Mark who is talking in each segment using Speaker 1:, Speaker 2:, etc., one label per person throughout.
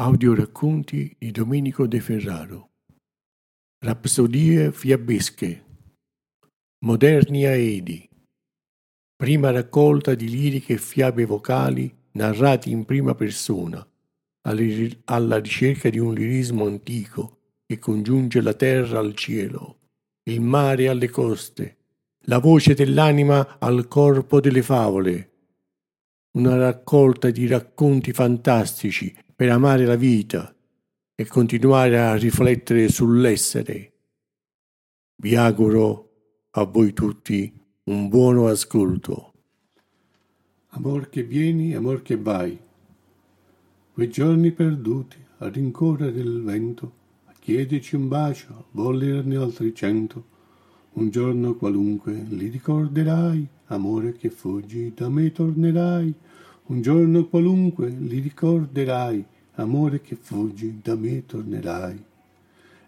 Speaker 1: Audioracconti di Domenico De Ferraro. Rapsodie fiabesche. Moderni aedi. Prima raccolta di liriche e fiabe vocali narrati in prima persona, alla ricerca di un lirismo antico che congiunge la terra al cielo, il mare alle coste, la voce dell'anima al corpo delle favole. Una raccolta di racconti fantastici per amare la vita e continuare a riflettere sull'essere. Vi auguro a voi tutti un buono ascolto.
Speaker 2: Amor che vieni, amor che vai. Quei giorni perduti a rincorrere il vento, a chiederci un bacio, a volerne altri cento. Un giorno qualunque li ricorderai, amore che fuggi da me tornerai un giorno qualunque li ricorderai, amore che fuggi da me tornerai.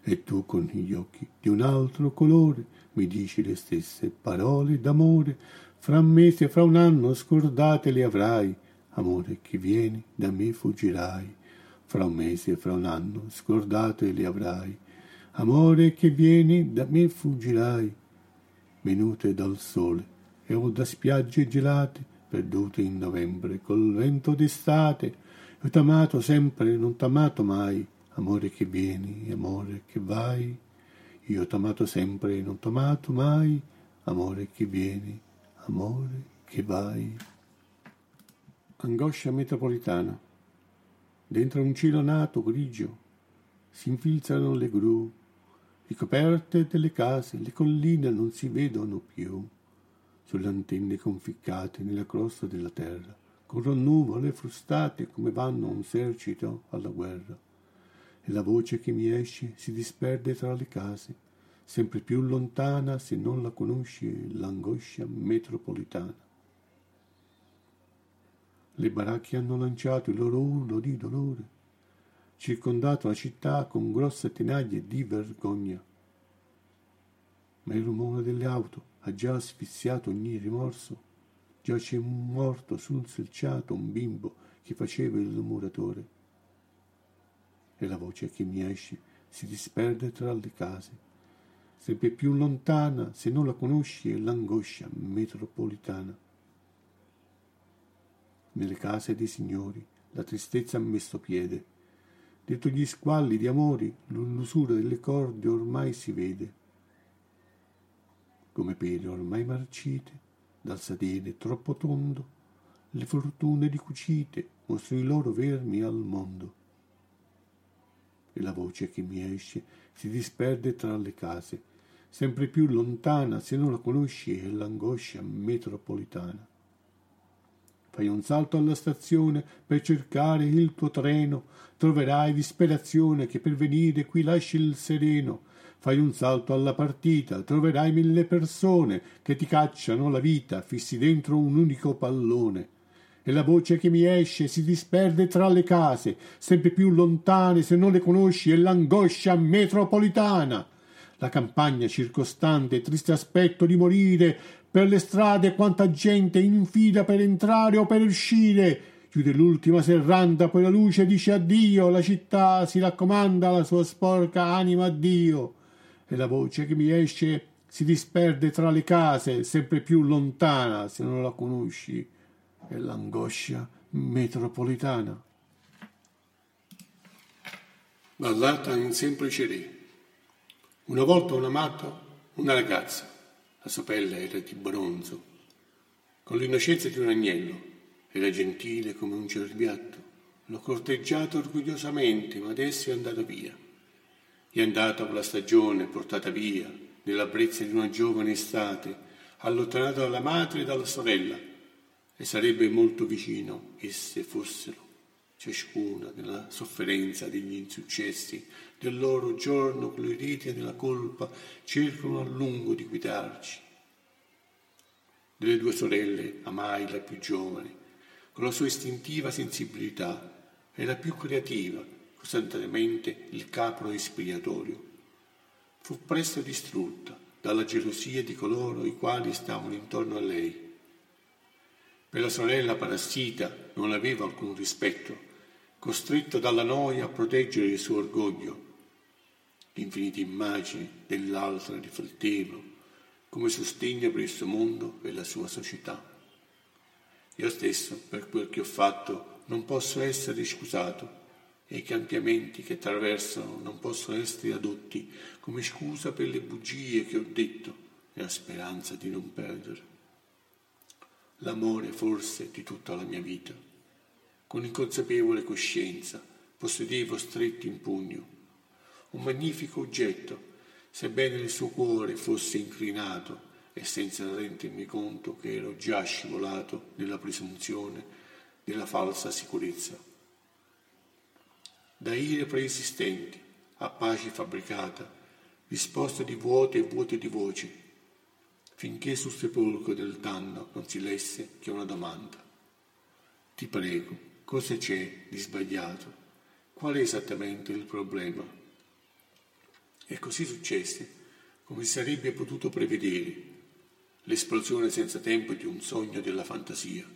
Speaker 2: E tu con gli occhi di un altro colore mi dici le stesse parole d'amore, fra un mese fra un anno scordate le avrai, amore che vieni da me fuggirai, fra un mese fra un anno scordate le avrai, amore che vieni da me fuggirai, venute dal sole e o da spiagge gelate, perdute in novembre col vento d'estate. Io t'amato sempre, non t'amato mai, amore che vieni, amore che vai. Io t'amato sempre, non t'amato mai, amore che vieni, amore che vai. Angoscia metropolitana. Dentro un cielo nato grigio si infilzano le gru, ricoperte delle case, le colline non si vedono più sulle antenne conficcate nella crosta della terra, corrono nuvole frustate come vanno un esercito alla guerra. E la voce che mi esce si disperde tra le case, sempre più lontana se non la conosci l'angoscia metropolitana. Le baracche hanno lanciato il loro urlo di dolore, circondato la città con grosse tenaglie di vergogna. Ma il rumore delle auto, ha già asfissiato ogni rimorso. Già c'è morto sul selciato un bimbo che faceva il muratore. E la voce che mi esce si disperde tra le case. Sempre più lontana, se non la conosci, è l'angoscia metropolitana. Nelle case dei signori la tristezza ha messo piede. Dietro gli squalli di amori l'usura delle corde ormai si vede come pere ormai marcite dal sedere troppo tondo, le fortune ricucite mostrano i loro vermi al mondo. E la voce che mi esce si disperde tra le case, sempre più lontana se non la conosci è l'angoscia metropolitana. Fai un salto alla stazione per cercare il tuo treno, troverai disperazione che per venire qui lasci il sereno, Fai un salto alla partita, troverai mille persone che ti cacciano la vita, fissi dentro un unico pallone. E la voce che mi esce si disperde tra le case, sempre più lontane se non le conosci, è l'angoscia metropolitana. La campagna circostante, triste aspetto di morire, per le strade quanta gente in fila per entrare o per uscire. Chiude l'ultima serranda, poi la luce dice addio, la città si raccomanda alla sua sporca anima a Dio e la voce che mi esce si disperde tra le case, sempre più lontana se non la conosci, è l'angoscia metropolitana.
Speaker 3: Ballata in semplice re. Una volta un amato, una ragazza, la sua pelle era di bronzo, con l'innocenza di un agnello, era gentile come un cerbiatto, l'ho corteggiato orgogliosamente, ma adesso è andato via è andata con la stagione portata via nella brezza di una giovane estate, allontanato dalla madre e dalla sorella, e sarebbe molto vicino esse fossero, ciascuna nella sofferenza degli insuccessi del loro giorno con le reti della colpa cercano a lungo di guidarci. Delle due sorelle amai la più giovane, con la sua istintiva sensibilità, e la più creativa, costantemente il capro espiatorio. Fu presto distrutta dalla gelosia di coloro i quali stavano intorno a lei. Per la sorella parassita non aveva alcun rispetto, costretto dalla noia a proteggere il suo orgoglio. Infinite immagini dell'altra riflettevano come sostegno per il suo mondo e la sua società. Io stesso, per quel che ho fatto, non posso essere scusato e i cambiamenti che attraversano non possono essere adotti come scusa per le bugie che ho detto nella speranza di non perdere. L'amore forse di tutta la mia vita. Con inconsapevole coscienza possedevo stretto in pugno un magnifico oggetto, sebbene il suo cuore fosse inclinato e senza rendermi conto che ero già scivolato nella presunzione della falsa sicurezza da ire preesistenti a pace fabbricata, risposte di vuote e vuote di voci, finché sul sepolcro del danno non si lesse che una domanda. Ti prego, cosa c'è di sbagliato? Qual è esattamente il problema? E così successe, come si sarebbe potuto prevedere, l'esplosione senza tempo di un sogno della fantasia,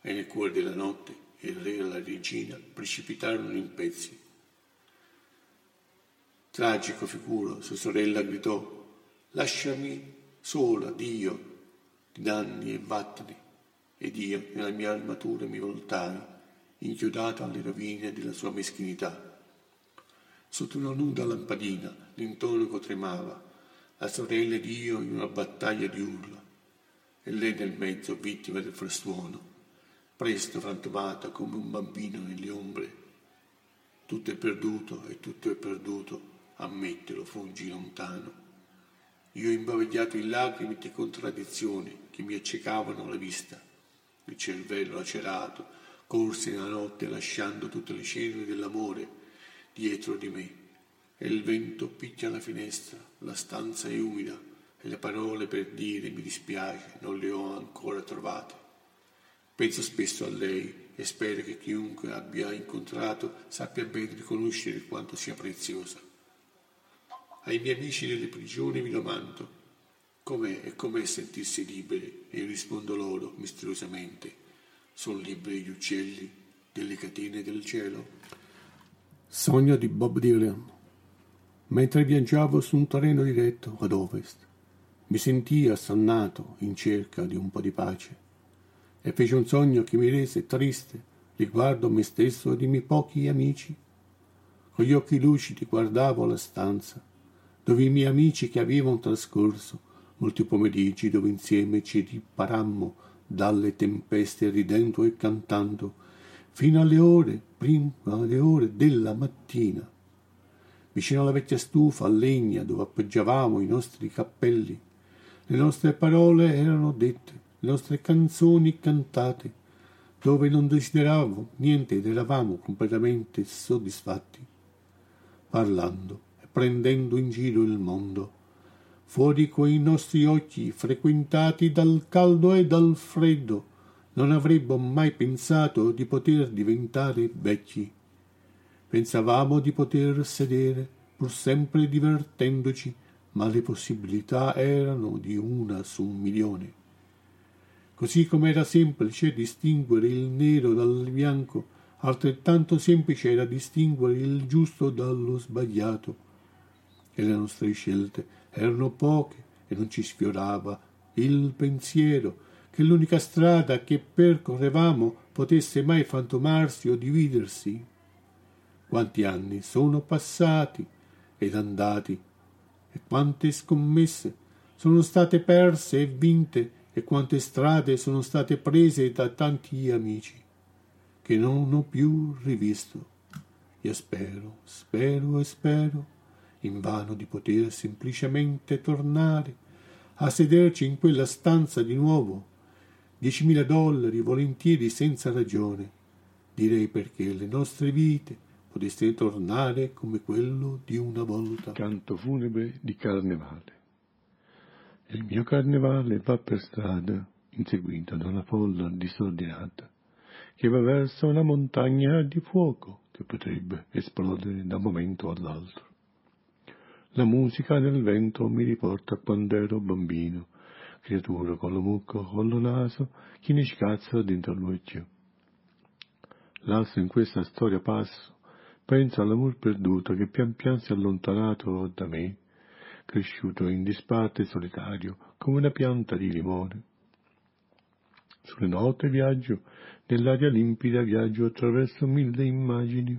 Speaker 3: e nel cuore della notte il re e la regina precipitarono in pezzi. Tragico figuro, sua sorella gridò, lasciami sola, Dio, di danni e vattene. Ed io, nella mia armatura, mi voltai, inchiodato alle rovine della sua meschinità. Sotto una nuda lampadina, l'intonaco tremava, la sorella di io in una battaglia di urla, e lei nel mezzo vittima del frastuono presto frantumata come un bambino nelle ombre. Tutto è perduto e tutto è perduto, ammettelo, fuggi lontano. Io ho imbavagliato in lacrime di contraddizioni che mi accecavano la vista. Il cervello lacerato corse nella notte lasciando tutte le ceneri dell'amore dietro di me. E il vento picchia alla finestra, la stanza è umida e le parole per dire mi dispiace non le ho ancora trovate. Penso spesso a lei e spero che chiunque abbia incontrato sappia ben riconoscere quanto sia preziosa. Ai miei amici delle prigioni mi domando com'è e com'è sentirsi liberi e io rispondo loro misteriosamente sono liberi gli uccelli delle catene del cielo.
Speaker 2: Sogno di Bob Dylan. Mentre viaggiavo su un terreno diretto ad ovest, mi sentii assonnato in cerca di un po' di pace e fece un sogno che mi rese triste riguardo me stesso ed i miei pochi amici. Con gli occhi lucidi guardavo la stanza dove i miei amici che avevano trascorso molti pomeriggi dove insieme ci riparammo dalle tempeste ridendo e cantando fino alle ore, prima alle ore della mattina. Vicino alla vecchia stufa a legna dove appoggiavamo i nostri cappelli, le nostre parole erano dette le nostre canzoni cantate, dove non desideravamo niente ed eravamo completamente soddisfatti, parlando e prendendo in giro il mondo, fuori coi nostri occhi frequentati dal caldo e dal freddo, non avremmo mai pensato di poter diventare vecchi. Pensavamo di poter sedere, pur sempre divertendoci, ma le possibilità erano di una su un milione così come era semplice distinguere il nero dal bianco, altrettanto semplice era distinguere il giusto dallo sbagliato. E le nostre scelte erano poche e non ci sfiorava il pensiero che l'unica strada che percorrevamo potesse mai fantomarsi o dividersi. Quanti anni sono passati ed andati e quante scommesse sono state perse e vinte e quante strade sono state prese da tanti amici che non ho più rivisto. Io spero, spero e spero invano di poter semplicemente tornare a sederci in quella stanza di nuovo. Diecimila dollari volentieri senza ragione. Direi perché le nostre vite potessero tornare come quello di una volta.
Speaker 1: Canto funebre di carnevale. Il mio carnevale va per strada, inseguito da una folla disordinata, che va verso una montagna di fuoco che potrebbe esplodere da un momento all'altro. La musica del vento mi riporta a quando ero bambino, creatura con lo mucco, con lo naso, che ne scazza dentro l'occhio.
Speaker 2: Lasso in questa storia passo, penso all'amor perduto che pian pian si è allontanato da me, cresciuto in disparte solitario come una pianta di limone. Sulle note viaggio, nell'aria limpida viaggio attraverso mille immagini,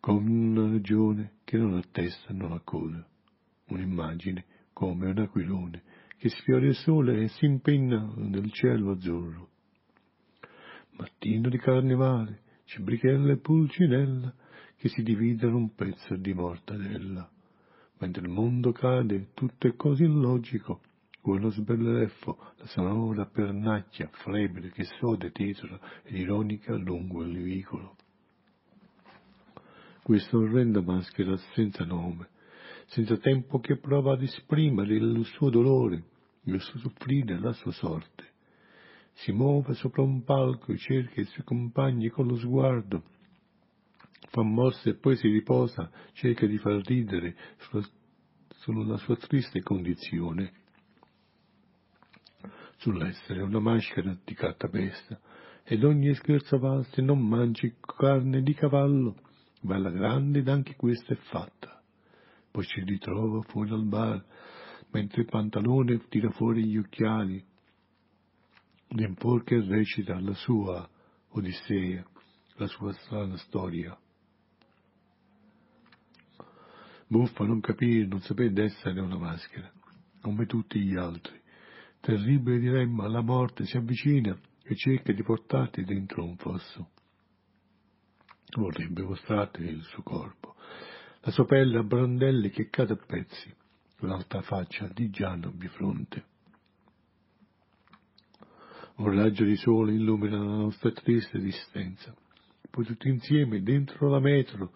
Speaker 2: con una ragione che non ha testa e non ha coda, un'immagine come un aquilone che sfiora il sole e si impenna nel cielo azzurro. Mattino di carnevale, cibrichella e pulcinella che si dividono un pezzo di mortadella. Mentre il mondo cade, tutto è così illogico, quello sbelleffo, la sonora pernacchia flebile che sode tetra ed ironica lungo il vicolo. Questa orrenda maschera senza nome, senza tempo che prova ad esprimere il suo dolore, il suo soffrire, la sua sorte. Si muove sopra un palco e cerca i suoi compagni con lo sguardo, fa mosse e poi si riposa, cerca di far ridere sulla, sua triste condizione sull'essere una maschera di cartapesta, ed ogni scherzo valse non mangi carne di cavallo, ma la grande ed anche questa è fatta. Poi ci ritrova fuori al bar, mentre il pantalone tira fuori gli occhiali, che recita la sua Odissea, la sua strana storia. Buffa non capire, non sapere d'essere una maschera, come tutti gli altri terribile dilemma, la morte si avvicina e cerca di portarti dentro un fosso. Vorrebbe mostrarti il suo corpo, la sua pelle a brandelli che cade a pezzi, l'alta faccia di Giano bifronte. Un raggio di sole illumina la nostra triste esistenza. Poi tutti insieme, dentro la metro,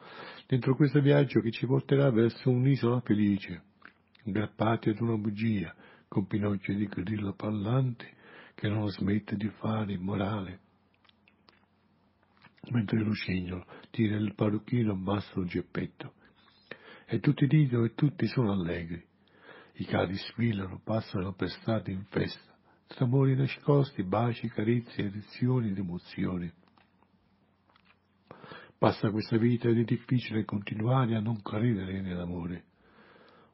Speaker 2: dentro questo viaggio che ci porterà verso un'isola felice, aggrappati ad una bugia, con Pinocchio di grillo parlante che non smette di fare immorale. Mentre Lucignolo tira il parrucchino basso il geppetto. E tutti ridono e tutti sono allegri. I carri sfilano, passano per strade in festa, tra amori nascosti, baci, carezze, erezioni ed emozioni. Passa questa vita ed è difficile continuare a non credere nell'amore.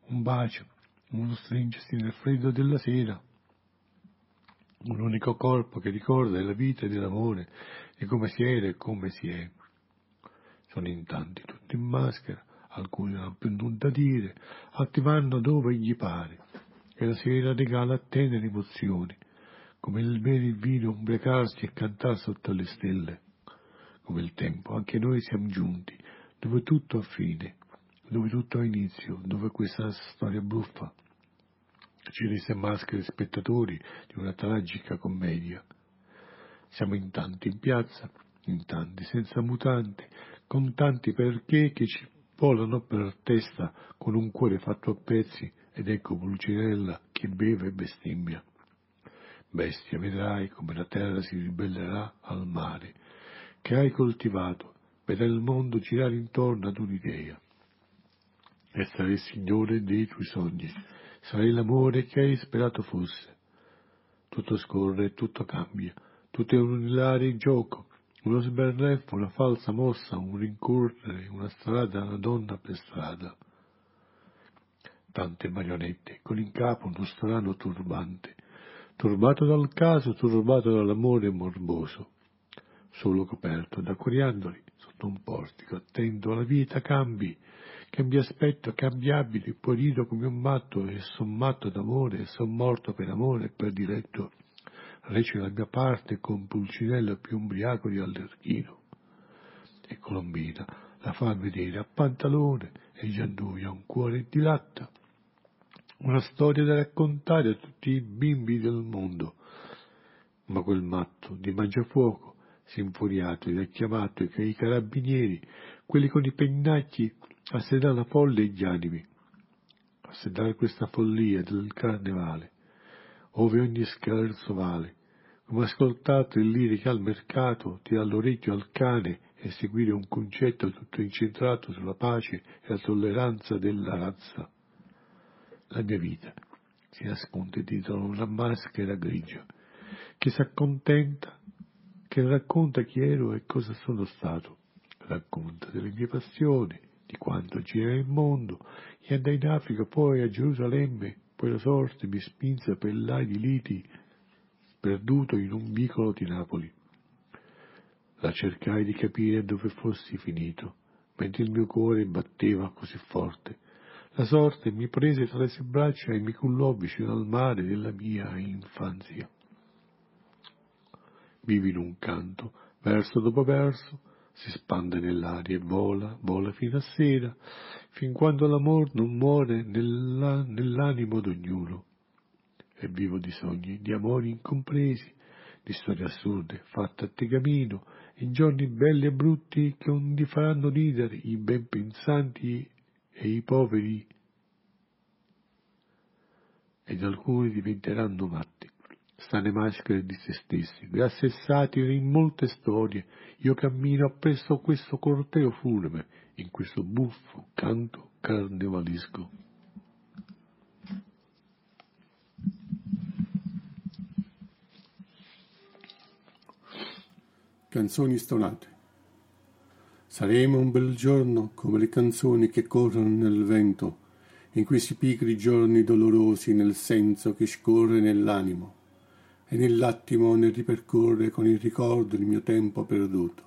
Speaker 2: Un bacio, uno stringersi nel freddo della sera, un unico corpo che ricorda della vita e dell'amore, di come si era e come si è. Sono in tanti, tutti in maschera, alcuni non hanno più nulla da dire, altri vanno dove gli pare, e la sera regala tenere emozioni, come il bere il vino, ubriacarsi e cantare sotto le stelle. Come il tempo, anche noi siamo giunti, dove tutto ha fine, dove tutto ha inizio, dove questa storia buffa ci rese maschere spettatori di una tragica commedia. Siamo in tanti in piazza, in tanti senza mutanti, con tanti perché che ci volano per testa con un cuore fatto a pezzi ed ecco Pulcinella che beve e bestemmia. Bestia, vedrai come la terra si ribellerà al mare, che hai coltivato, vedrai il mondo girare intorno ad un'idea. E sarai signore dei tuoi sogni, sarai l'amore che hai sperato fosse. Tutto scorre, tutto cambia, tutto è un ilare gioco, uno sberleffo, una falsa mossa, un rincorrere, una strada, una donna per strada. Tante marionette, con in capo uno strano turbante, turbato dal caso, turbato dall'amore morboso, solo coperto da coriandoli sotto un portico, attento alla vita cambi, Cambia aspetto, cambia abiti, poi rido come un matto e son matto d'amore e son morto per amore e per diletto. Reccio la mia parte con Pulcinella più umbriaco di Allerchino. E Colombina la fa vedere a pantalone e Gianduia un cuore di latta. Una storia da raccontare a tutti i bimbi del mondo. Ma quel matto di Mangiafuoco si è infuriato ed ha chiamato i carabinieri, quelli con i pennacchi a sedare la folla e gli animi, a sedare questa follia del carnevale, ove ogni scherzo vale, come ascoltato il lirica al mercato, tirare l'orecchio al cane e seguire un concetto tutto incentrato sulla pace e la tolleranza della razza. La mia vita si nasconde dietro una maschera grigia che si accontenta che racconta chi ero e cosa sono stato, racconta delle mie passioni, di quanto girai il mondo, e andai in Africa, poi a Gerusalemme, poi la sorte mi spinse a pellai di liti, perduto in un vicolo di Napoli. La cercai di capire dove fossi finito, mentre il mio cuore batteva così forte. La sorte mi prese tra le sue braccia e mi cullò vicino al mare della mia infanzia. Vivi in un canto, verso dopo verso, si spande nell'aria e vola, vola fino a sera, fin quando l'amor non muore nella, nell'animo d'ognuno. E vivo di sogni, di amori incompresi, di storie assurde, fatte a tegamino, in giorni belli e brutti che non li faranno ridere i ben pensanti e i poveri, ed alcuni diventeranno matti, strane maschere di se stessi, grasse satire in molte storie, io cammino appresso questo corteo funebre, in questo buffo canto carnevalesco.
Speaker 3: Canzoni stonate. Saremo un bel giorno come le canzoni che corrono nel vento, in questi pigri giorni dolorosi nel senso che scorre nell'animo e nell'attimo ne ripercorre con il ricordo il mio tempo perduto.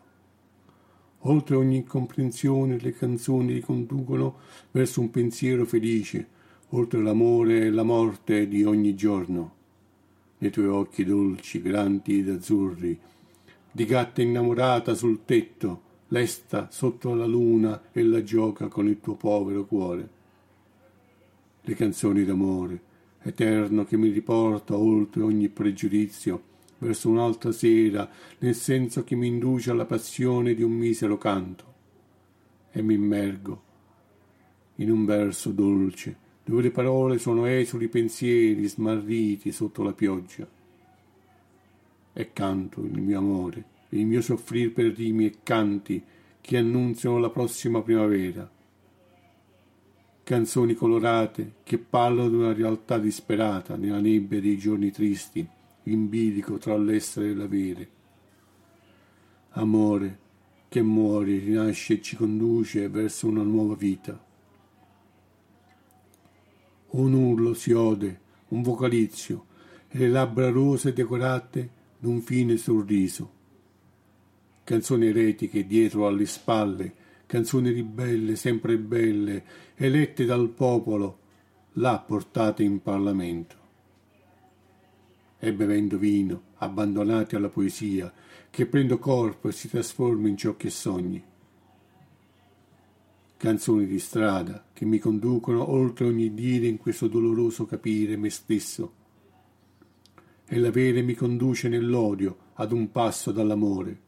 Speaker 3: Oltre ogni incomprensione le canzoni riconducono verso un pensiero felice, oltre l'amore e la morte di ogni giorno. Nei tuoi occhi dolci, grandi ed azzurri, di gatta innamorata sul tetto, lesta sotto la luna e la gioca con il tuo povero cuore. Le canzoni d'amore, eterno che mi riporta oltre ogni pregiudizio, verso un'altra sera, nel senso che mi induce alla passione di un misero canto. E mi immergo in un verso dolce, dove le parole sono esuli pensieri smarriti sotto la pioggia e canto il mio amore, il mio soffrir per rimi e canti che annunziano la prossima primavera. Canzoni colorate che parlano di una realtà disperata nella nebbia dei giorni tristi, in bilico tra l'essere e l'avere. Amore che muore, rinasce e ci conduce verso una nuova vita. Un urlo si ode, un vocalizio, e le labbra rose decorate d'un fine sorriso. Canzoni eretiche dietro alle spalle, canzoni ribelle, sempre belle, elette dal popolo, là portate in Parlamento. E bevendo vino, abbandonati alla poesia, che prendo corpo e si trasforma in ciò che sogni. Canzoni di strada che mi conducono oltre ogni dire in questo doloroso capire me stesso e l'avere mi conduce nell'odio ad un passo dall'amore.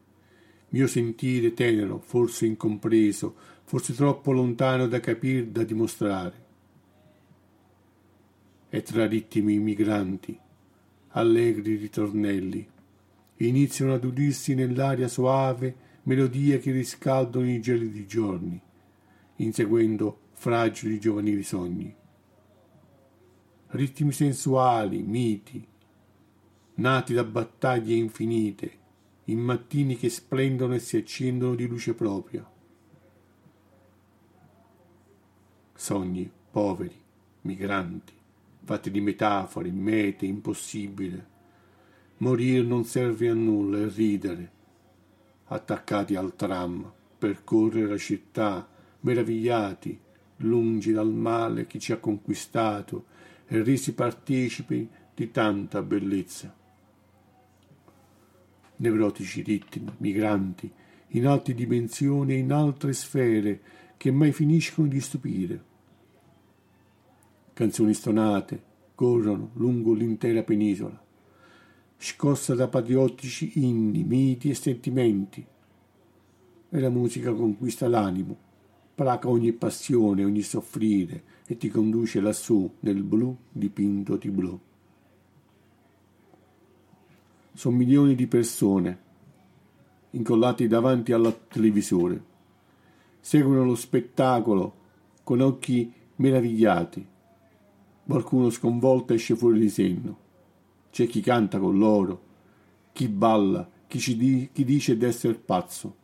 Speaker 3: Mio sentire tenero, forse incompreso, forse troppo lontano da capir, da dimostrare. E tra ritmi migranti, allegri ritornelli, iniziano ad udirsi nell'aria soave melodie che riscaldano i gelidi giorni, inseguendo fragili giovanili sogni. Ritmi sensuali, miti, nati da battaglie infinite, in mattini che splendono e si accendono di luce propria. Sogni poveri, migranti, fatti di metafore, mete, impossibile. Morir non serve a nulla e ridere, attaccati al tram, percorrere la città, meravigliati, lungi dal male che ci ha conquistato e resi partecipi di tanta bellezza nevrotici ritmi, migranti, in alte dimensioni e in altre sfere che mai finiscono di stupire. Canzoni stonate corrono lungo l'intera penisola, scossa da patriottici inni, miti e sentimenti. E la musica conquista l'animo, placa ogni passione, ogni soffrire e ti conduce lassù nel blu dipinto di blu sono milioni di persone incollati davanti al televisore. Seguono lo spettacolo con occhi meravigliati. Qualcuno sconvolto esce fuori di senno. C'è chi canta con loro, chi balla
Speaker 2: chi, ci di, chi dice d'essere pazzo,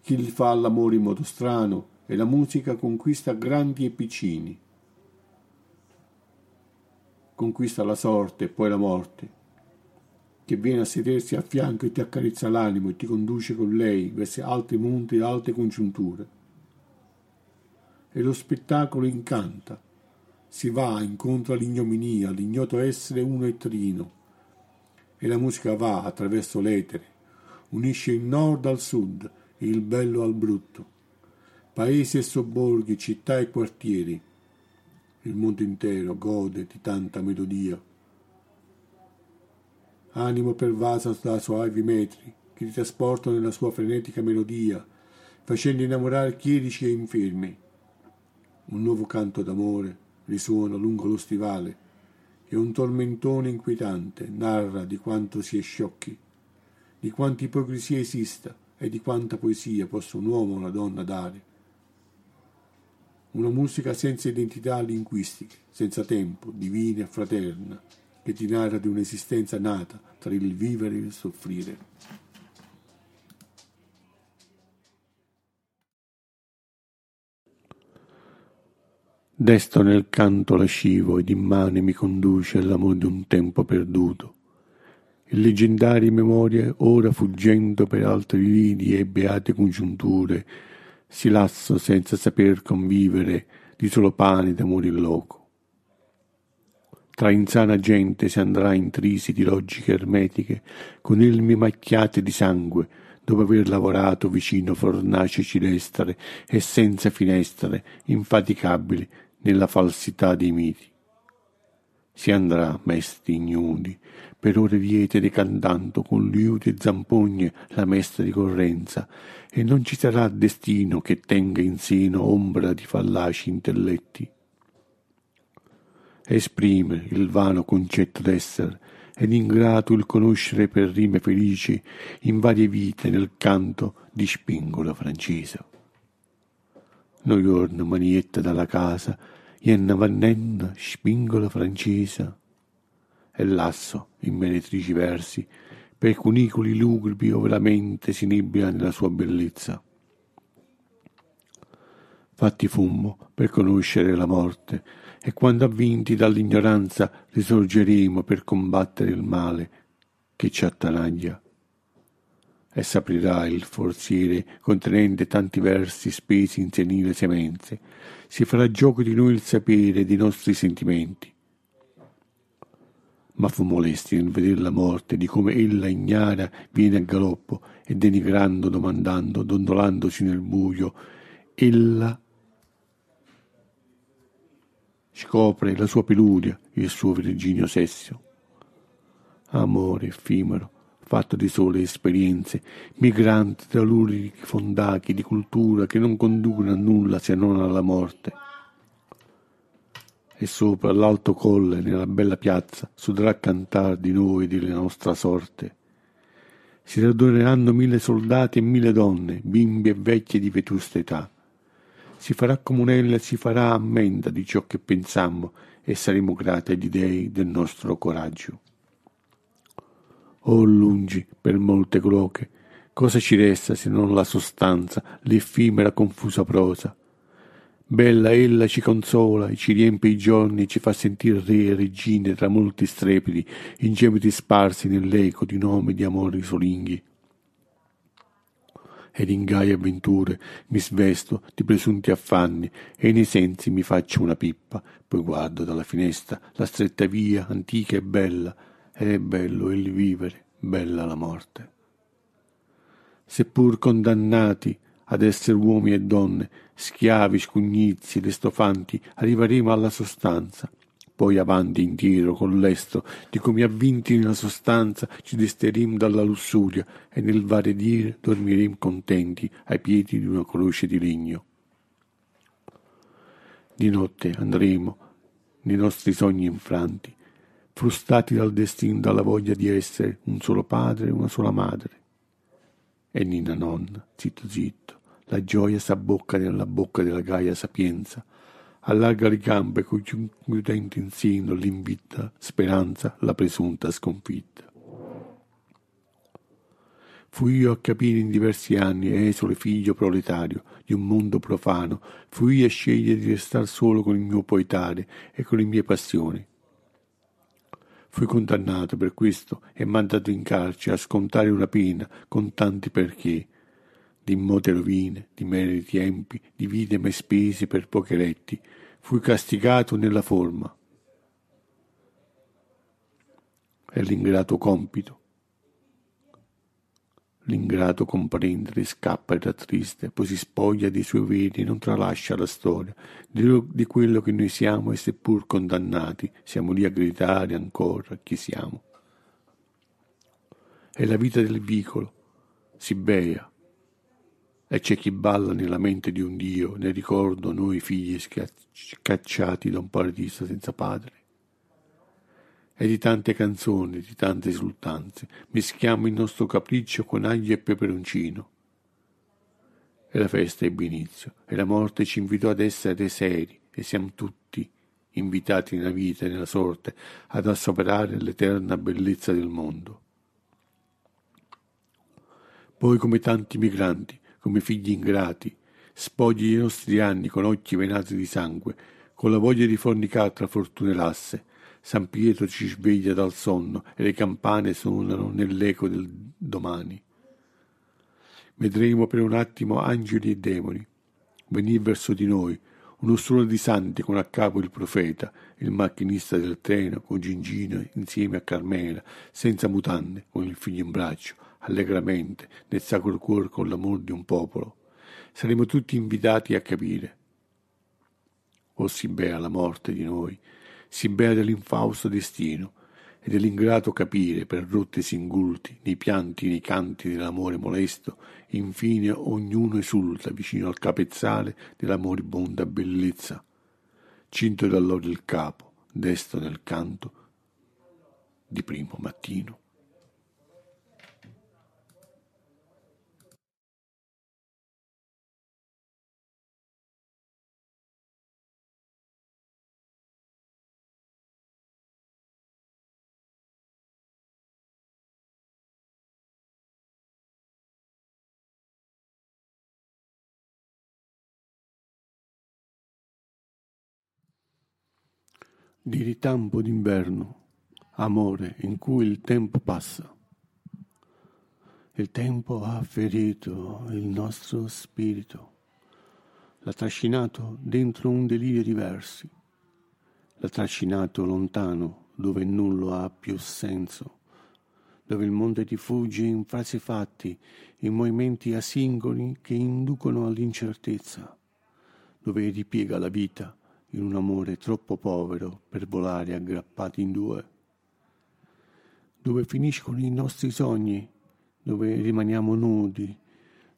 Speaker 2: chi fa l'amore in modo strano e la musica conquista grandi e piccini. Conquista la sorte e poi la morte, che viene a sedersi a fianco e ti accarezza l'animo e ti conduce con lei verso altri monti e alte congiunture. E lo spettacolo incanta, si va incontro all'ignominia, all'ignoto essere uno e trino, e la musica va attraverso l'etere, unisce il nord al sud il bello al brutto, paesi e sobborghi, città e quartieri. Il mondo intero gode di tanta melodia. Animo pervaso da soavi metri che ti trasportano nella sua frenetica melodia, facendo innamorare chierici e infermi. Un nuovo canto d'amore risuona lungo lo stivale e un tormentone inquietante narra di quanto si è sciocchi, di quanta ipocrisia esista e di quanta poesia possa un uomo o una donna dare. Una musica senza identità linguistiche, senza tempo, divina e fraterna, che ti narra di un'esistenza nata tra il vivere e il soffrire.
Speaker 1: Desto nel canto lascivo ed immane mi conduce all'amor d'un tempo perduto. Il leggendarie memorie, ora fuggendo per altri lidi e beate congiunture, si lasso senza saper convivere di solo pane d'amore il loco. Tra insana gente si andrà intrisi di logiche ermetiche, con elmi macchiate di sangue, dopo aver lavorato vicino fornaci cilestre e senza finestre, infaticabili, nella falsità dei miti. Si andrà, mesti ignudi, per ore viete cantando con liute zampogne la mesta ricorrenza, e non ci sarà destino che tenga in seno ombra di fallaci intelletti. Esprime il vano concetto d'essere, ed ingrato il conoscere per rime felici in varie vite nel canto di spingola francese. Noi orno manietta dalla casa, jenna vannenna spingola francese e lasso in meretrici versi per cunicoli lugubri ove la mente si nebbia nella sua bellezza. Fatti fummo per conoscere la morte e quando avvinti dall'ignoranza risorgeremo per combattere il male che ci attanaglia e s'aprirà il forziere contenente tanti versi spesi in senile semenze. Si farà gioco di noi il sapere dei nostri sentimenti. Ma fu molesti nel vedere la morte, di come ella ignara viene a galoppo e denigrando, domandando, dondolandosi nel buio, ella scopre la sua peluria, il suo virginio sessio. Amore effimero, fatto di sole esperienze, migrante tra luridi fondachi di cultura che non conducono a nulla se non alla morte. E sopra l'alto colle, nella bella piazza, sudrà cantar di noi e della nostra sorte. Si raduneranno mille soldati e mille donne, bimbi e vecchie di vetusta età. Si farà comunella e si farà ammenda di ciò che pensammo e saremo grati agli dei del nostro coraggio. Oh lungi per molte cloche, cosa ci resta se non la sostanza, l'effimera confusa prosa? Bella ella ci consola e ci riempie i giorni e ci fa sentir re e regine tra molti strepiti, in gemiti sparsi nell'eco di nomi di amori solinghi. Ed in gaie avventure mi svesto di presunti affanni e nei sensi mi faccio una pippa, poi guardo dalla finestra la stretta via antica e bella, ed è bello il vivere, bella la morte. Seppur condannati ad essere uomini e donne, schiavi, scugnizi, restofanti, arriveremo alla sostanza. Poi avanti e indietro con l'esto di come avvinti nella sostanza ci desteremo dalla lussuria e nel vario dire dormiremo contenti ai piedi di una croce di legno. Di notte andremo nei nostri sogni infranti frustati dal destino, dalla voglia di essere un solo padre e una sola madre. E Nina nonna, zitto zitto, la gioia s'abbocca nella bocca della gaia sapienza, allarga le gambe coi chiudenti in seno l'invita speranza, la presunta sconfitta.
Speaker 2: Fui io a capire in diversi anni, esule figlio proletario di un mondo profano, fui io a scegliere di restare solo con il mio poetare e con le mie passioni. Fui condannato per questo e mandato in carcere a scontare una pena con tanti perché, di immote rovine, di meri tempi, di vite mai spese per pochi letti, fui castigato nella forma. E l'ingrato compito L'ingrato comprende, scappa e rattriste, poi si spoglia dei suoi veri e non tralascia la storia di quello che noi siamo e seppur condannati siamo lì a gridare ancora chi siamo. È la vita del vicolo, si bea, e c'è chi balla nella mente di un Dio, nel ricordo noi figli scacciati da un paradiso senza padre e di tante canzoni, di tante esultanze, mischiamo il nostro capriccio con aglio e peperoncino. E la festa ebbe inizio, e la morte ci invitò ad essere seri, e siamo tutti invitati nella vita e nella sorte ad assoperare l'eterna bellezza del mondo. Poi come tanti migranti, come figli ingrati, spogli i nostri anni con occhi venati di sangue, con la voglia di fornicare tra fortune lasse, San Pietro ci sveglia dal sonno e le campane suonano nell'eco del domani. Vedremo per un attimo angeli e demoni venire verso di noi, uno strolo di santi con a capo il profeta, il macchinista del treno con Gingino insieme a Carmela, senza mutande, con il figlio in braccio, allegramente, nel sacro cuore con l'amor di un popolo. Saremo tutti invitati a capire. O si bea la morte di noi, si bea dell'infausto destino e dell'ingrato capire per rotte singulti, nei pianti, nei canti dell'amore molesto, infine ognuno esulta vicino al capezzale della moribonda bellezza, cinto dall'oro il capo, desto nel canto di primo mattino. Di ritampo d'inverno, amore in cui il tempo passa. Il tempo ha ferito il nostro spirito, l'ha trascinato dentro un delirio diversi, l'ha trascinato lontano dove nulla ha più senso, dove il mondo ti fugge in frasi fatti, in movimenti asingoli che inducono all'incertezza, dove ripiega la vita in un amore troppo povero per volare aggrappati in due, dove finiscono i nostri sogni, dove rimaniamo nudi,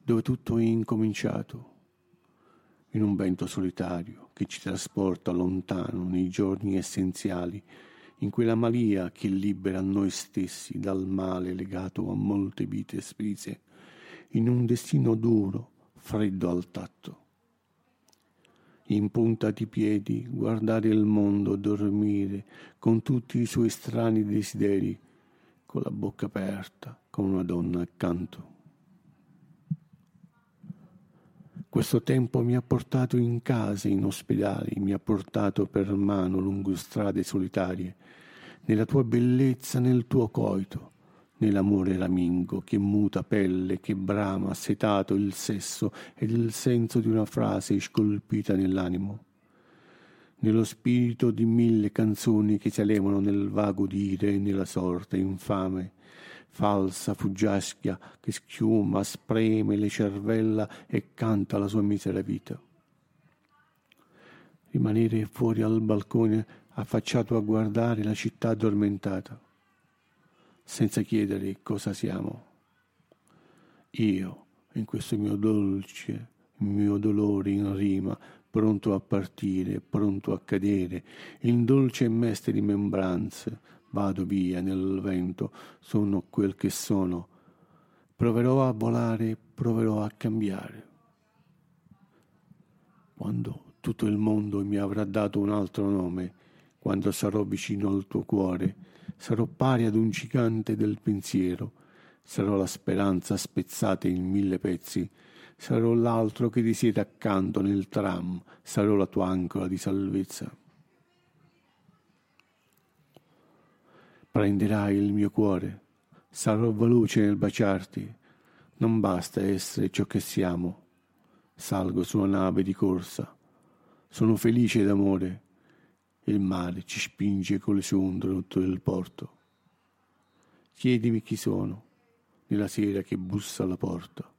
Speaker 2: dove tutto è incominciato, in un vento solitario che ci trasporta lontano nei giorni essenziali, in quella malia che libera noi stessi dal male legato a molte vite sprise, in un destino duro, freddo al tatto in punta di piedi, guardare il mondo dormire con tutti i suoi strani desideri, con la bocca aperta, con una donna accanto. Questo tempo mi ha portato in case, in ospedali, mi ha portato per mano lungo strade solitarie, nella tua bellezza, nel tuo coito, nell'amore ramingo che muta pelle, che brama setato il sesso ed il senso di una frase scolpita nell'animo, nello spirito di mille canzoni che si elevano nel vago dire e nella sorte infame, falsa fuggiaschia che schiuma, spreme le cervella e canta la sua misera vita. Rimanere fuori al balcone affacciato a guardare la città addormentata senza chiedere cosa siamo. Io, in questo mio dolce, mio dolore in rima, pronto a partire, pronto a cadere, in dolce meste rimembranze, vado via nel vento, sono quel che sono. Proverò a volare, proverò a cambiare. Quando tutto il mondo mi avrà dato un altro nome, quando sarò vicino al tuo cuore, sarò pari ad un gigante del pensiero, sarò la speranza spezzata in mille pezzi, sarò l'altro che ti siede accanto nel tram, sarò la tua ancora di salvezza. Prenderai il mio cuore, sarò veloce nel baciarti, non basta essere ciò che siamo. Salgo su una nave di corsa, sono felice d'amore, il mare ci spinge con le sue onde rotto del porto. Chiedimi chi sono, nella sera che bussa alla porta.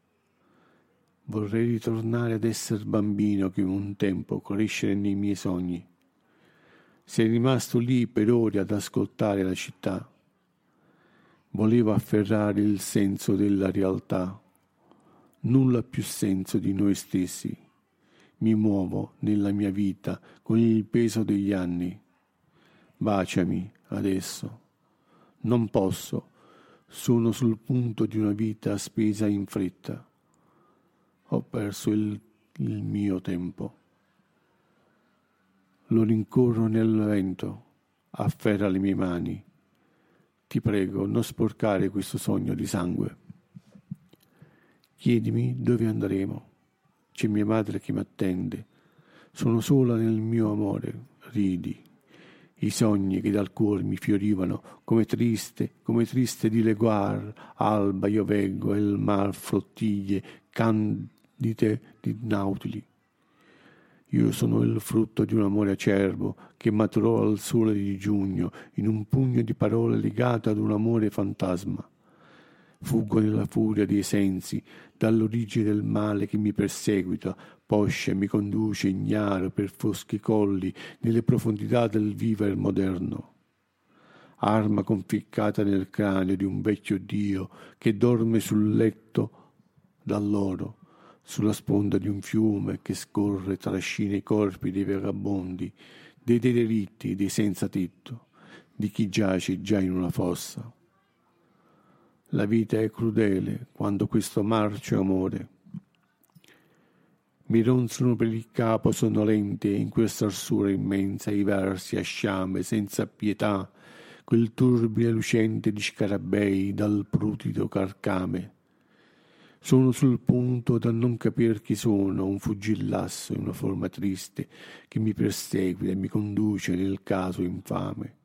Speaker 2: Vorrei ritornare ad essere bambino che un tempo crescere nei miei sogni. Sei rimasto lì per ore ad ascoltare la città. Volevo afferrare il senso della realtà. Nulla più senso di noi stessi. Mi muovo nella mia vita con il peso degli anni. Baciami adesso. Non posso. Sono sul punto di una vita spesa in fretta. Ho perso il, il mio tempo lo rincorro nel vento, afferra le mie mani. Ti prego, non sporcare questo sogno di sangue. Chiedimi dove andremo. C'è mia madre che mi attende. Sono sola nel mio amore. Ridi. I sogni che dal cuore mi fiorivano, come triste, come triste di leguar, alba io veggo e il mar flottiglie candide di nautili. Io sono il frutto di un amore acerbo che maturò al sole di giugno in un pugno di parole legate ad un amore fantasma. Fuggo nella furia dei sensi, dall'origine del male che mi perseguita, poscia mi conduce ignaro per foschi colli nelle profondità del viver moderno. Arma conficcata nel cranio di un vecchio Dio che dorme sul letto dall'oro sulla sponda di un fiume che scorre trascina i corpi dei vagabondi, dei derelitti, dei senza tetto, di chi giace già in una fossa. La vita è crudele quando questo marcio amore mi ronzano per il capo sonnolente in questa arsura immensa i versi a sciame senza pietà quel turbine lucente di scarabei dal prutido carcame sono sul punto da non capir chi sono, un fuggillasso in una forma triste che mi perseguita e mi conduce nel caso infame.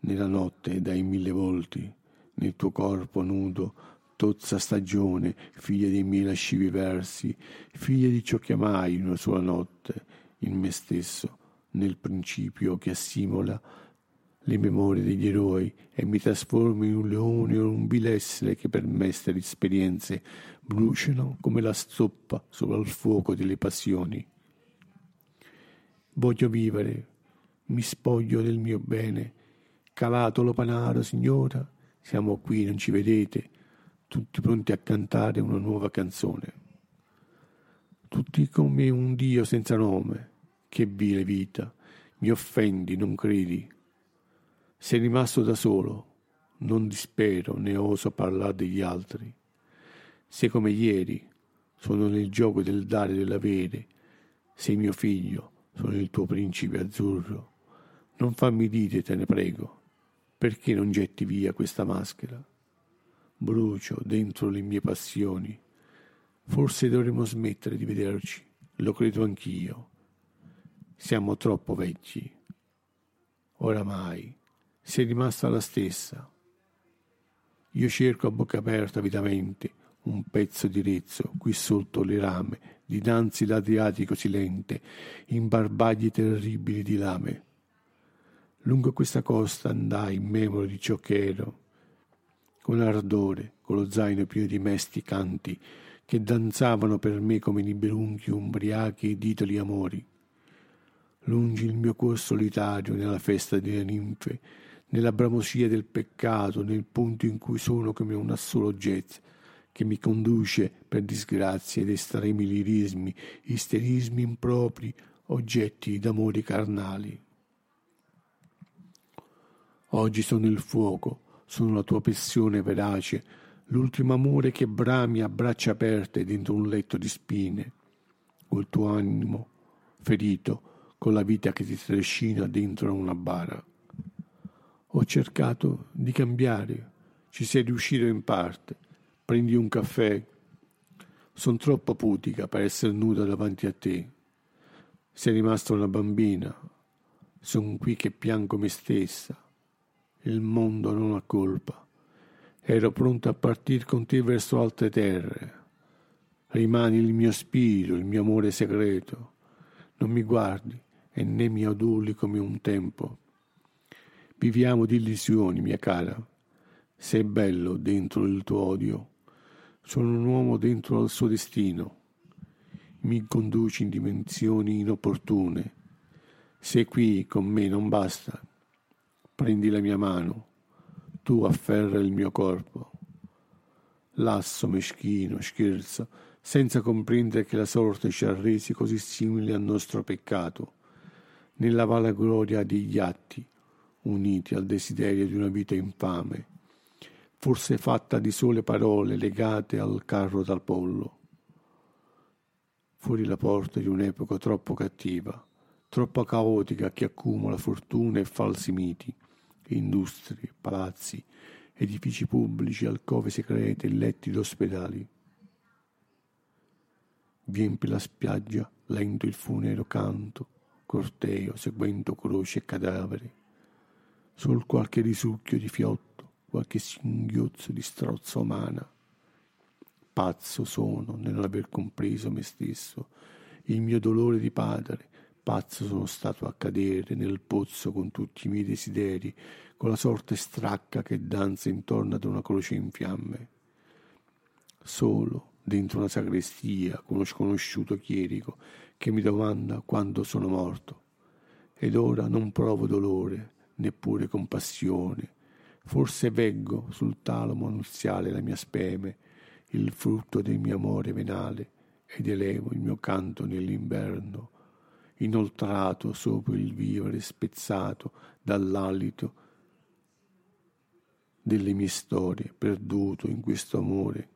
Speaker 2: Nella notte dai mille volti, nel tuo corpo nudo, tozza stagione, figlia dei miei lascivi versi, figlia di ciò che amai in una sola notte, in me stesso, nel principio che assimola le memorie degli eroi e mi trasformo in un leone o un bilessere che per mestere esperienze bruciano come la stoppa sopra il fuoco delle passioni. Voglio vivere, mi spoglio del mio bene, calato lo panaro, signora, siamo qui, non ci vedete, tutti pronti a cantare una nuova canzone. Tutti come un Dio senza nome, che vile vita, mi offendi, non credi, sei rimasto da solo, non dispero né oso parlare degli altri. Sei come ieri, sono nel gioco del dare e dell'avere. Sei mio figlio, sono il tuo principe azzurro. Non fammi dire, te ne prego, perché non getti via questa maschera? Brucio dentro le mie passioni. Forse dovremmo smettere di vederci, lo credo anch'io. Siamo troppo vecchi. Oramai sei rimasta la stessa. Io cerco a bocca aperta avidamente un pezzo di rezzo qui sotto le rame, dinanzi l'Adriatico silente, in barbagli terribili di lame. Lungo questa costa andai in memoria di ciò che ero, con ardore, con lo zaino pieno di mesti canti, che danzavano per me come liberunghi umbriachi e ditoli amori. Lungi il mio cuor solitario nella festa delle ninfe, nella bramosia del peccato, nel punto in cui sono come un assolo jazz che mi conduce per disgrazie ed estremi lirismi, isterismi impropri, oggetti d'amori carnali. Oggi sono il fuoco, sono la tua passione verace, l'ultimo amore che brami a braccia aperte dentro un letto di spine, col tuo animo ferito, con la vita che ti trascina dentro una bara. Ho cercato di cambiare, Ci sei riuscito in parte. Prendi un caffè. Sono troppo putica per essere nuda davanti a te. Sei rimasta una bambina. Sono qui che piango me stessa. Il mondo non ha colpa. Ero pronta a partire con te verso altre terre. Rimani il mio spirito, il mio amore segreto. Non mi guardi e né mi adulli come un tempo. Viviamo di illusioni, mia cara. Sei bello dentro il tuo odio. Sono un uomo dentro al suo destino. Mi conduci in dimensioni inopportune. Sei qui con me non basta. Prendi la mia mano. Tu afferra il mio corpo. Lasso meschino, scherzo, senza comprendere che la sorte ci ha resi così simili al nostro peccato, nella gloria degli atti, uniti al desiderio di una vita infame forse fatta di sole parole legate al carro d'Apollo. Fuori la porta di un'epoca troppo cattiva, troppo caotica che accumula fortune e falsi miti, industrie, palazzi, edifici pubblici, alcove segrete letti d'ospedali. Viempi la spiaggia, lento il funero canto, corteo, seguendo croci e cadaveri. Sol qualche risucchio di fiotto qualche singhiozzo di strozza umana. Pazzo sono nel non aver compreso me stesso, il mio dolore di padre, pazzo sono stato a cadere nel pozzo con tutti i miei desideri, con la sorte stracca che danza intorno ad una croce in fiamme. Solo dentro una sagrestia con uno sconosciuto chierico che mi domanda quando sono morto. Ed ora non provo dolore, neppure compassione, Forse veggo sul talamo nuziale la mia speme, il frutto del mio amore venale, ed elevo il mio canto nell'inverno, inoltrato sopra il vivere spezzato dall'alito delle mie storie, perduto in questo amore.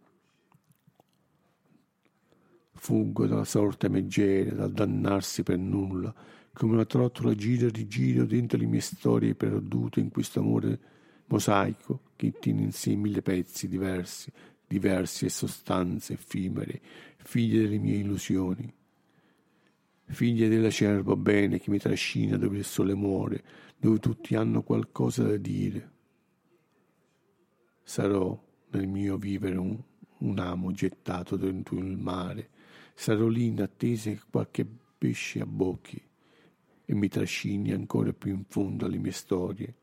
Speaker 2: Fuggo dalla sorte meggera, dal dannarsi per nulla, come una trottola gira e rigiro dentro le mie storie perdute in questo amore mosaico che tiene insieme mille pezzi diversi, diversi e sostanze effimere, figlie delle mie illusioni, figlie dell'acerbo bene che mi trascina dove il sole muore, dove tutti hanno qualcosa da dire. Sarò nel mio vivere un, un amo gettato dentro il mare, sarò lì in attesa che qualche pesce abbocchi e mi trascini ancora più in fondo alle mie storie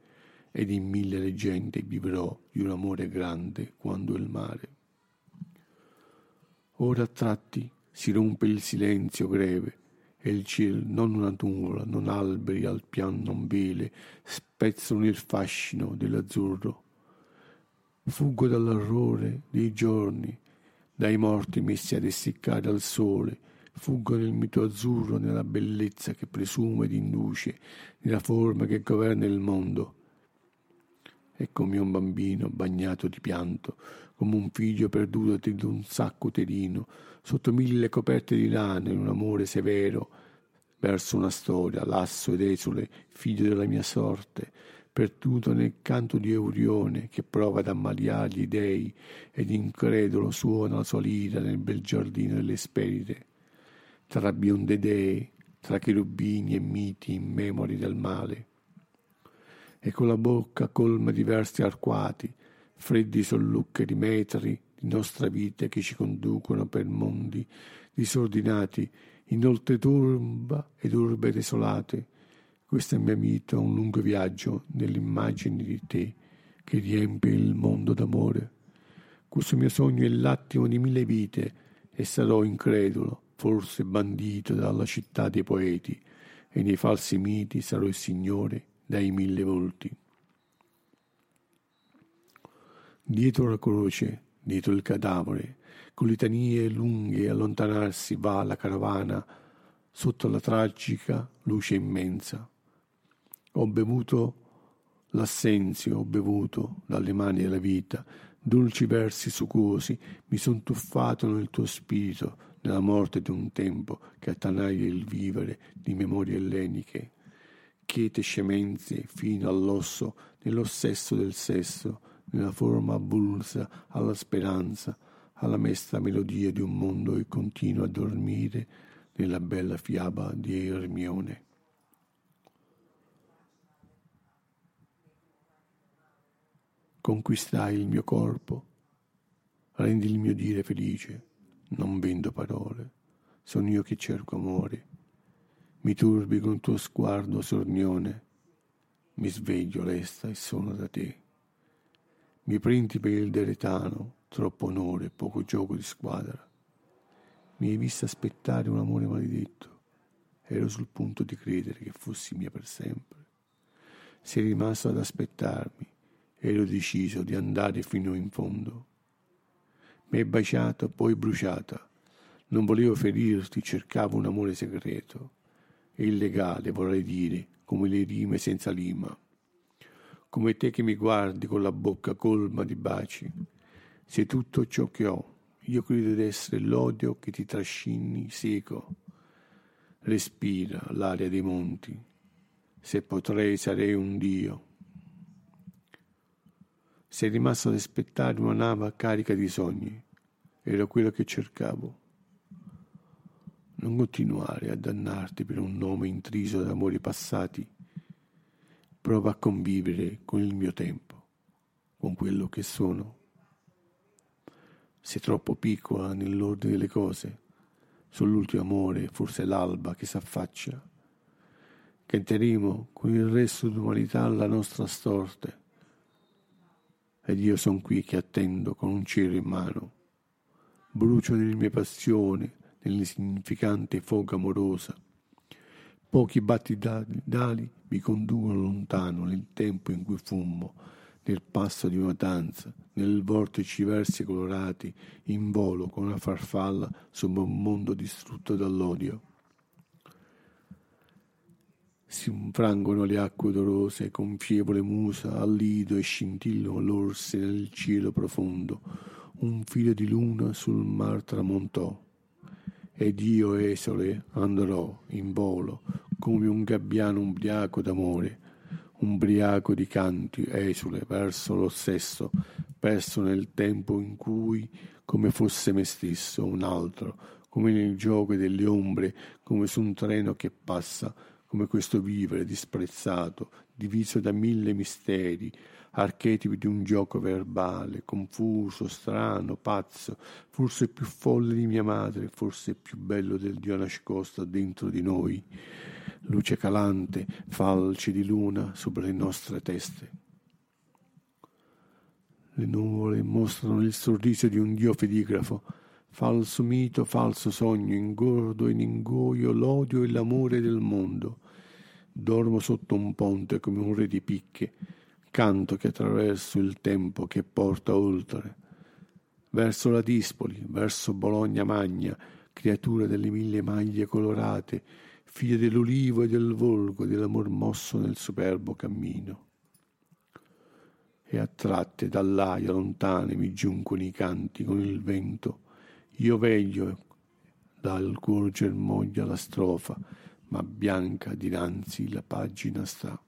Speaker 2: ed in mille leggende vivrò di un amore grande quando il mare. Ora a tratti si rompe il silenzio greve e il cielo, non una nuvola, non alberi al pian non vele, spezzano il fascino dell'azzurro. Fuggo dall'orrore dei giorni, dai morti messi ad essiccare al sole, fuggo nel mito azzurro, nella bellezza che presume ed induce, nella forma che governa il mondo e come un bambino bagnato di pianto, come un figlio perduto dentro un sacco uterino, sotto mille coperte di lana in un amore severo, verso una storia, lasso ed esule, figlio della mia sorte, perduto nel canto di Eurione che prova ad ammaliare gli dei ed incredulo suona la sua lira nel bel giardino delle sperite, tra bionde dee, tra cherubini e miti in memoria del male. E con la bocca colma di versi arcuati, freddi sollucchi metri di nostra vita che ci conducono per mondi disordinati, in oltretomba ed urbe desolate. Questa è mia vita, un lungo viaggio nell'immagine di te che riempie il mondo d'amore. Questo mio sogno è l'attimo di mille vite e sarò incredulo, forse bandito dalla città dei poeti, e nei falsi miti sarò il Signore dai mille volti. Dietro la croce, dietro il cadavere, con litanie lunghe allontanarsi va la carovana sotto la tragica luce immensa. Ho bevuto l'assenzio, ho bevuto dalle mani della vita, dolci versi succosi, mi son tuffato nel tuo spirito, nella morte di un tempo che attanaglia il vivere di memorie elleniche. Quiete scemenze fino all'osso, nello sesso del sesso, nella forma avulsa alla speranza, alla mesta melodia di un mondo che continua a dormire nella bella fiaba di Ermione. Conquistai il mio corpo, rendi il mio dire felice, non vendo parole, sono io che cerco amore. Mi turbi con tuo sguardo sornione, mi sveglio lesta e sono da te. Mi prendi per il deretano, troppo onore, poco gioco di squadra. Mi hai visto aspettare un amore maledetto. Ero sul punto di credere che fossi mia per sempre. Sei rimasto ad aspettarmi. Ero deciso di andare fino in fondo. Mi hai baciato, poi bruciata. Non volevo ferirti, cercavo un amore segreto. E illegale, vorrei dire, come le rime senza lima. Come te che mi guardi con la bocca colma di baci. Sei tutto ciò che ho io credo di essere l'odio che ti trascini seco. Respira l'aria dei monti. Se potrei sarei un dio. Sei rimasto ad aspettare una nave carica di sogni. Era quello che cercavo. Non continuare a dannarti per un nome intriso da amori passati. Prova a convivere con il mio tempo, con quello che sono sei troppo piccola nell'ordine delle cose. Sull'ultimo amore, forse l'alba che s'affaccia. Canteremo con il resto d'umanità la nostra storte. Ed io son qui che attendo con un cielo in mano. Brucio nelle mie passioni, nell'insignificante foga amorosa. Pochi battitali mi conducono lontano nel tempo in cui fummo nel passo di una danza, nel vortici versi colorati, in volo con una farfalla sopra un mondo distrutto dall'odio. Si infrangono le acque odorose con fievole musa al lido e scintillano l'orse nel cielo profondo. Un filo di luna sul mar tramontò. Ed io, esole, andrò in volo come un gabbiano ubriaco d'amore ubriaco di canti, esule, verso lo stesso, perso nel tempo in cui, come fosse me stesso, un altro, come nel gioco delle ombre, come su un treno che passa, come questo vivere disprezzato, diviso da mille misteri, archetipi di un gioco verbale, confuso, strano, pazzo, forse più folle di mia madre, forse più bello del Dio nascosto dentro di noi luce calante, falci di luna sopra le nostre teste. Le nuvole mostrano il sorriso di un dio fedigrafo, falso mito, falso sogno, ingordo in ingoio l'odio e l'amore del mondo. Dormo sotto un ponte come un re di picche, canto che attraverso il tempo che porta oltre. Verso la Dispoli, verso Bologna Magna, creatura delle mille maglie colorate, figlia dell'olivo e del volgo dell'amor mosso nel superbo cammino. E a tratte dall'aia lontane mi giuncono i canti con il vento. Io veglio dal cuor germoglia la strofa, ma bianca dinanzi la pagina sta.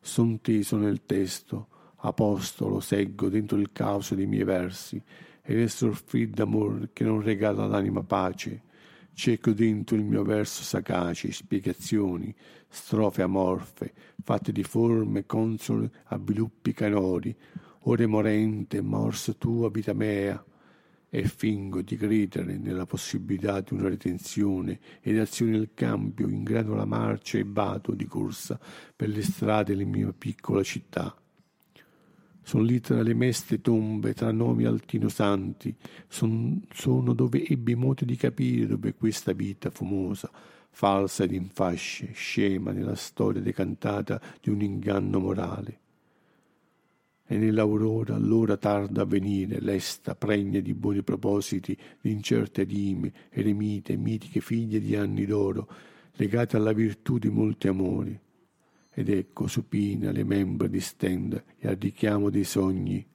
Speaker 2: Son teso nel testo, apostolo seggo dentro il caos dei miei versi, e resto il d'amor che non regala l'anima pace, Cerco dentro il mio verso sagaci, spiegazioni, strofe amorfe, fatte di forme console a viluppi canori, ore morente, morsa tua vita mea, e fingo di credere nella possibilità di una retenzione ed azioni al cambio in graduala marcia e vado di corsa per le strade della mia piccola città Lì tra le meste tombe, tra nomi altinosanti, son, sono dove ebbi modo di capire dove questa vita fumosa, falsa ed in fasce, scema nella storia decantata di un inganno morale. E nell'aurora, l'ora tarda a venire, lesta, pregna di buoni propositi, di incerte dime, eremite, mitiche figlie di anni d'oro, legate alla virtù di molti amori, ed ecco supina le membra distenda e al richiamo dei sogni.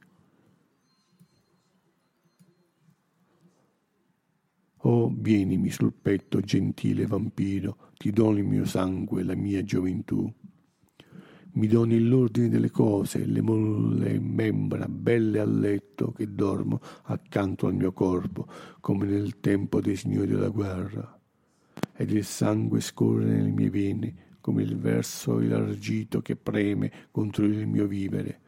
Speaker 2: Oh, vienimi sul petto, gentile vampiro, ti dono il mio sangue, la mia gioventù.
Speaker 1: mi doni l'ordine delle cose, le molle membra belle a letto che dormo accanto al mio corpo, come nel tempo dei signori della guerra. Ed il sangue scorre nelle mie vene, come il verso elargito che preme contro il mio vivere.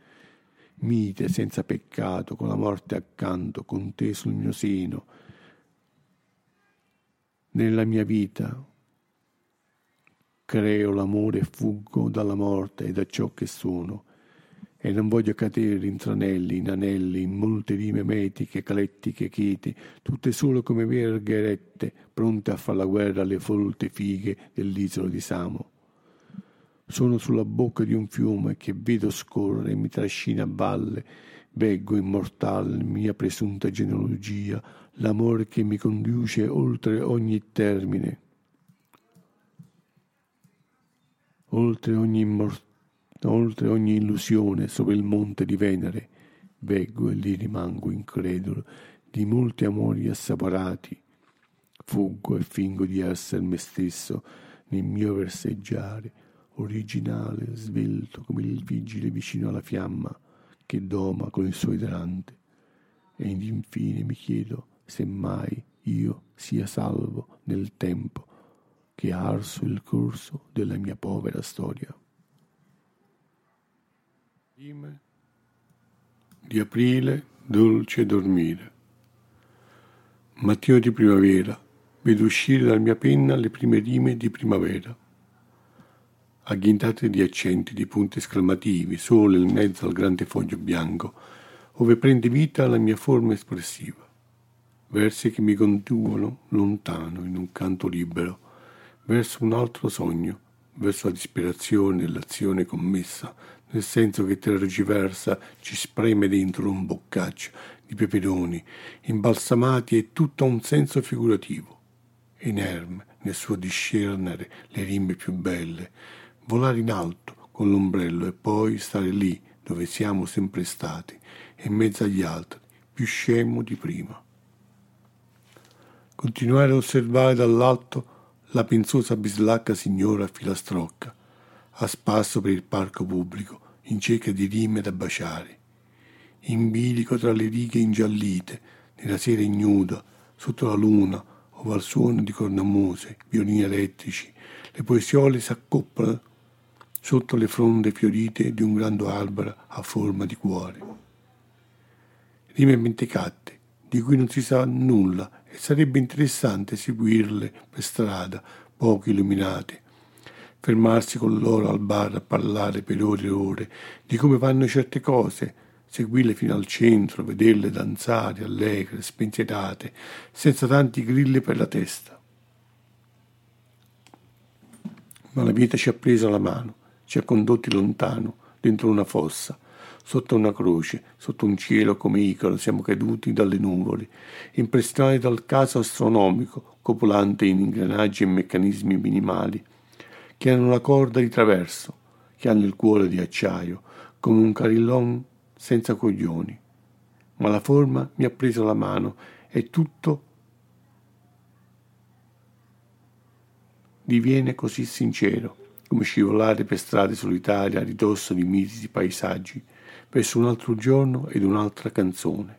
Speaker 1: Mite, senza peccato, con la morte accanto, con te sul mio seno. Nella mia vita, creo l'amore e fuggo dalla morte e da ciò che sono, e non voglio cadere in tranelli, in anelli, in molte rime metiche, calettiche, chete, tutte solo come verghe erette, pronte a far la guerra alle folte fighe dell'isola di Samo. Sono sulla bocca di un fiume che vedo scorrere e mi trascina a valle, veggo immortale mia presunta genealogia, l'amore che mi conduce oltre ogni termine. Oltre ogni, immor- oltre ogni illusione sopra il monte di Venere, veggo e lì rimango incredulo di molti amori assaporati. Fuggo e fingo di essere me stesso nel mio verseggiare, originale, svelto come il vigile vicino alla fiamma che doma con il suo idrante. E infine mi chiedo se mai io sia salvo nel tempo che ha arso il corso della mia povera storia. Di aprile, dolce dormire. Mattino di primavera, vedo uscire dalla mia penna le prime rime di primavera, agghintate di accenti, di punti esclamativi, sole in mezzo al grande foglio bianco, ove prende vita la mia forma espressiva. Versi che mi conducono lontano in un canto libero, verso un altro sogno, verso la disperazione dell'azione commessa, nel senso che tergiversa ci spreme dentro un boccaccio di peperoni imbalsamati e tutto un senso figurativo, inerme nel suo discernere le rime più belle, volare in alto con l'ombrello e poi stare lì dove siamo sempre stati, in mezzo agli altri, più scemo di prima. Continuare a osservare dall'alto la pensosa bislacca signora filastrocca, a spasso per il parco pubblico, in cerca di rime da baciare. In bilico tra le righe ingiallite, nella sera ignuda, sotto la luna, ove al suono di cornamuse, violini elettrici, le poesiole s'accoppiano sotto le fronde fiorite di un grande albero a forma di cuore. Rime mentecatte, di cui non si sa nulla e sarebbe interessante seguirle per strada, poco illuminate, fermarsi con loro al bar a parlare per ore e ore di come vanno certe cose, seguirle fino al centro, vederle danzare allegre, spensierate, senza tanti grilli per la testa. Ma la vita ci ha preso la mano, ci ha condotti lontano, dentro una fossa, sotto una croce, sotto un cielo come Icaro, siamo caduti dalle nuvole, impressionati dal caso astronomico, copulante in ingranaggi e meccanismi minimali, che hanno la corda di traverso, che hanno il cuore di acciaio, come un carillon senza coglioni. Ma la forma mi ha preso la mano e tutto diviene così sincero, come scivolare per strade solitarie a ridosso di mitidi paesaggi, verso un altro giorno ed un'altra canzone.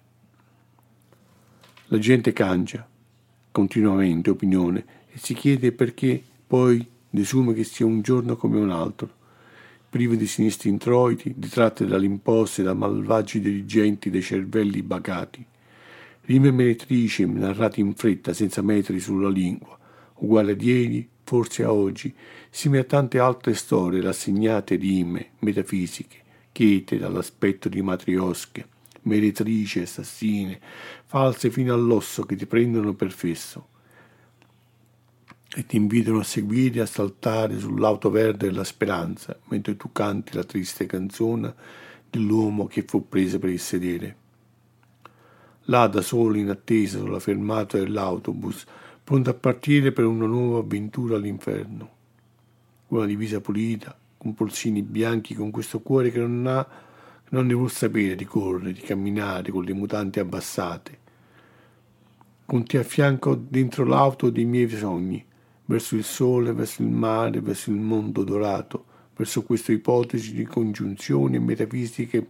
Speaker 1: La gente cangia continuamente opinione e si chiede perché poi desume che sia un giorno come un altro, privo di sinistri introiti, di tratte dalle imposte da malvagi dirigenti dei cervelli bagati, rime meretrici narrate in fretta senza metri sulla lingua, uguale a ieri, forse a oggi, simile a tante altre storie rassegnate rime metafisiche, chete dall'aspetto di matriosche, meretrici, assassine, false fino all'osso che ti prendono per fesso e ti invitano a seguire a saltare sull'auto verde della speranza mentre tu canti la triste canzone dell'uomo che fu preso per il sedere. Là da solo in attesa sulla fermata dell'autobus, pronto a partire per una nuova avventura all'inferno. Una divisa pulita, con polsini bianchi, con questo cuore che non ha, non ne vuol sapere di correre, di camminare con le mutanti abbassate. Con te a fianco dentro l'auto dei miei sogni, verso il sole, verso il mare, verso il mondo dorato,
Speaker 2: verso questa ipotesi di congiunzioni metafisiche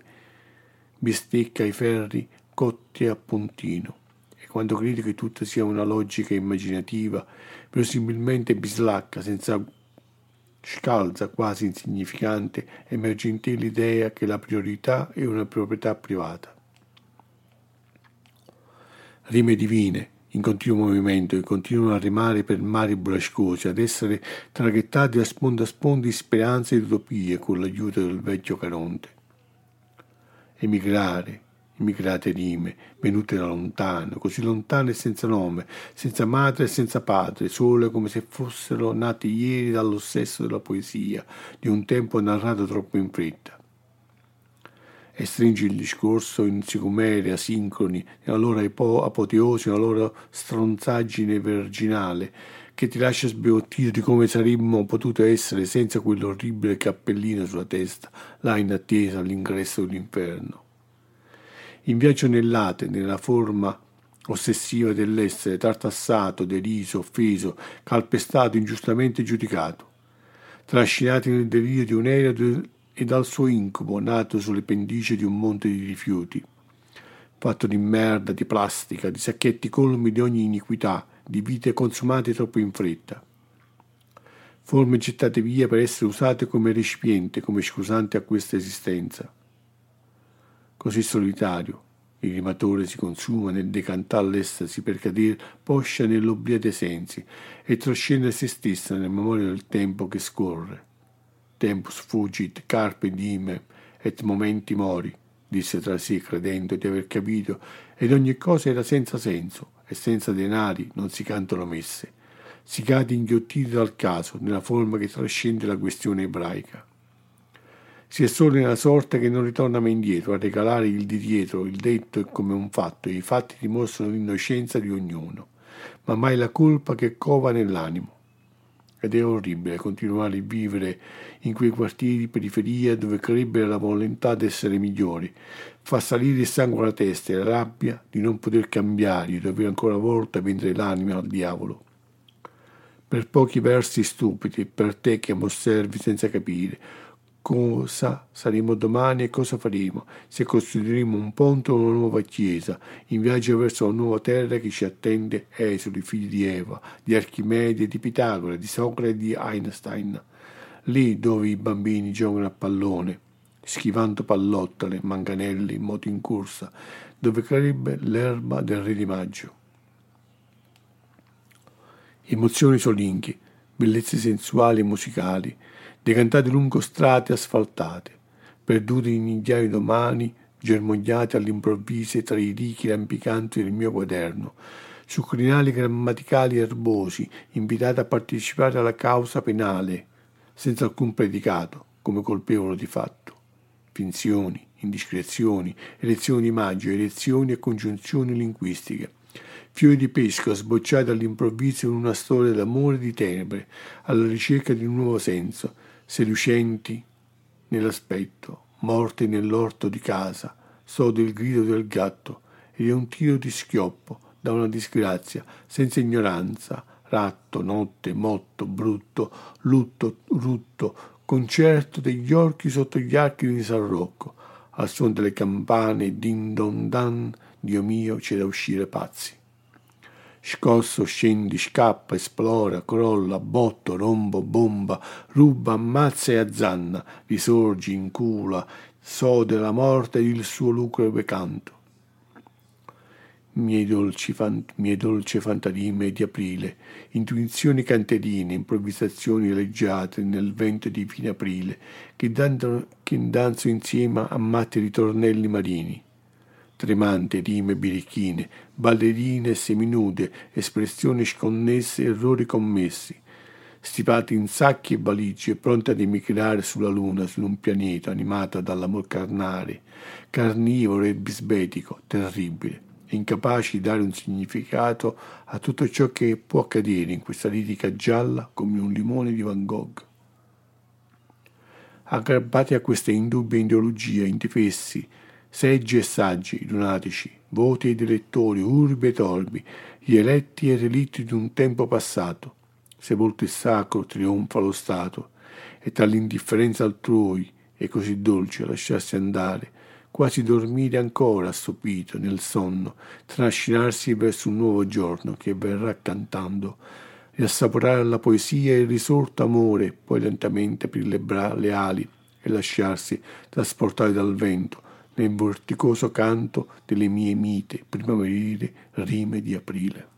Speaker 2: bistecca i ferri cotti a puntino quando crede che tutto sia una logica immaginativa, verosimilmente bislacca, senza scalza, quasi insignificante, emerge in te l'idea che la priorità è una proprietà privata. Rime divine, in continuo movimento, che continuano a rimare per mari burrascosi, ad essere traghettati a sponda a sponda di speranze ed utopie con l'aiuto del vecchio Caronte. Emigrare, immigrate rime, venute da lontano, così lontane e senza nome, senza madre e senza padre, sole come se fossero nate ieri dallo stesso della poesia, di un tempo narrato troppo in fretta. E stringi il discorso in sicumere asincroni, nella loro apoteosi, nella loro stronzaggine virginale, che ti lascia sbiottire di come saremmo potuto essere senza quell'orribile cappellino sulla testa, là in attesa all'ingresso dell'inferno in viaggio nell'ate, nella forma ossessiva dell'essere tartassato, deriso, offeso, calpestato, ingiustamente giudicato, trascinati nel delirio di un aereo e dal suo incubo nato sulle pendici di un monte di rifiuti, fatto di merda, di plastica, di sacchetti colmi di ogni iniquità, di vite consumate troppo in fretta. Forme gettate via per essere usate come recipiente, come scusante a questa esistenza così solitario. Il rimatore si consuma nel decantare l'estasi per cadere poscia nell'oblio dei sensi e trascendere se stessa nella memoria del tempo che scorre. Tempus fugit, carpe diem, et momenti mori, disse tra sé credendo di aver capito, ed ogni cosa era senza senso, e senza denari non si cantano messe. Si cade inghiottiti dal caso, nella forma che trascende la questione ebraica. Si è solo nella sorte che non ritorna mai indietro a regalare il di dietro, il detto è come un fatto, e i fatti dimostrano l'innocenza di ognuno, ma mai la colpa che cova nell'animo. Ed è orribile continuare a vivere in quei quartieri di periferia dove crebbe la volontà d'essere migliori. Fa salire il sangue alla testa e la rabbia di non poter cambiare, di dover ancora una volta vendere l'anima al diavolo. Per pochi versi stupidi, per te che osservi senza capire, cosa saremo domani e cosa faremo, se costruiremo un ponte o una nuova chiesa, in viaggio verso la nuova terra che ci attende esuli, figli di Eva, di Archimede, di Pitagora, di Socrate e di Einstein, lì dove i bambini giocano a pallone, schivando pallottole, manganelli, moto in corsa, dove crebbe l'erba del re di maggio. Emozioni solinchi, bellezze sensuali e musicali, decantate lungo strade asfaltate, perduti in migliaia domani, germogliati all'improvviso tra i ricchi rampicanti del mio quaderno, su crinali grammaticali erbosi, invitati a partecipare alla causa penale, senza alcun predicato, come colpevole di fatto. Finzioni, indiscrezioni, elezioni di maggio, elezioni e congiunzioni linguistiche. Fiori di pesca sbocciati all'improvviso in una storia d'amore e di tenebre, alla ricerca di un nuovo senso, seducenti nell'aspetto, morti nell'orto di casa, sode il grido del gatto ed è un tiro di schioppo da una disgrazia, senza ignoranza, ratto, notte, motto, brutto, lutto, rutto, concerto degli orchi sotto gli archi di San Rocco, al suono delle campane, din don dan, Dio mio, c'è da uscire pazzi. Scosso, scendi, scappa, esplora, crolla, botto, rombo, bomba, ruba, ammazza e azzanna, risorgi, incula, sode la morte ed il suo lugubre canto. Dolci, fant- mie dolci fantasime di aprile, intuizioni canterine, improvvisazioni leggiate nel vento di fine aprile, che, danno, che danzo insieme a matti ritornelli marini tremante rime birichine, ballerine seminude, espressioni sconnesse, errori commessi, stipati in sacchi e valigie, pronti ad emigrare sulla luna, su un pianeta animato dall'amor carnale, carnivoro e bisbetico, terribile, incapaci di dare un significato a tutto ciò che può accadere in questa lirica gialla come un limone di Van Gogh. Aggrappati a queste indubbie ideologie, indifessi, seggi e saggi, lunatici, voti ed elettori, urbi e torbi, gli eletti e relitti di un tempo passato. Sepolto il sacro, trionfa lo Stato, e tra l'indifferenza altrui è così dolce lasciarsi andare, quasi dormire ancora assopito nel sonno, trascinarsi verso un nuovo giorno che verrà cantando, riassaporare la poesia e il risorto amore, poi lentamente aprire le, bra- le ali e lasciarsi trasportare dal vento nel vorticoso canto delle mie mite primaverili rime di aprile.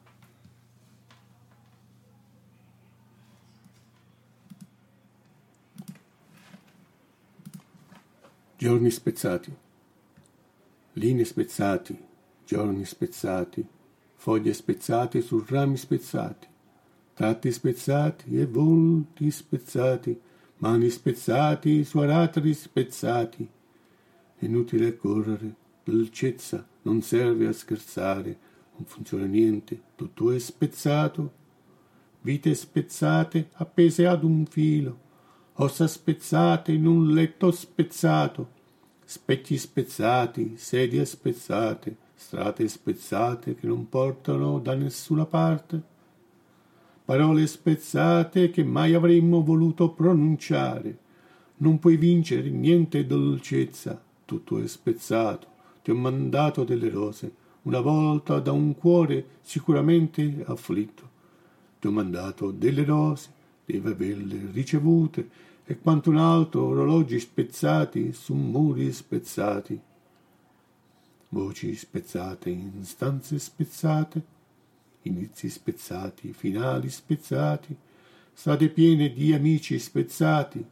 Speaker 3: Giorni spezzati, linee spezzati, giorni spezzati, foglie spezzate su rami spezzati, tratti spezzati e volti spezzati, mani spezzati su aratri spezzati. Inutile correre, dolcezza non serve a scherzare, non funziona niente, tutto è spezzato. Vite spezzate appese ad un filo, ossa spezzate in un letto spezzato, specchi spezzati, sedie spezzate, strade spezzate che non portano da nessuna parte, parole spezzate che mai avremmo voluto pronunciare. Non puoi vincere niente dolcezza, tutto è spezzato. Ti ho mandato delle rose, una volta da un cuore sicuramente afflitto. Ti ho mandato delle rose, devi averle ricevute e quanto un altro orologi spezzati su muri spezzati, voci spezzate in stanze spezzate, inizi spezzati, finali spezzati, strade piene di amici spezzati,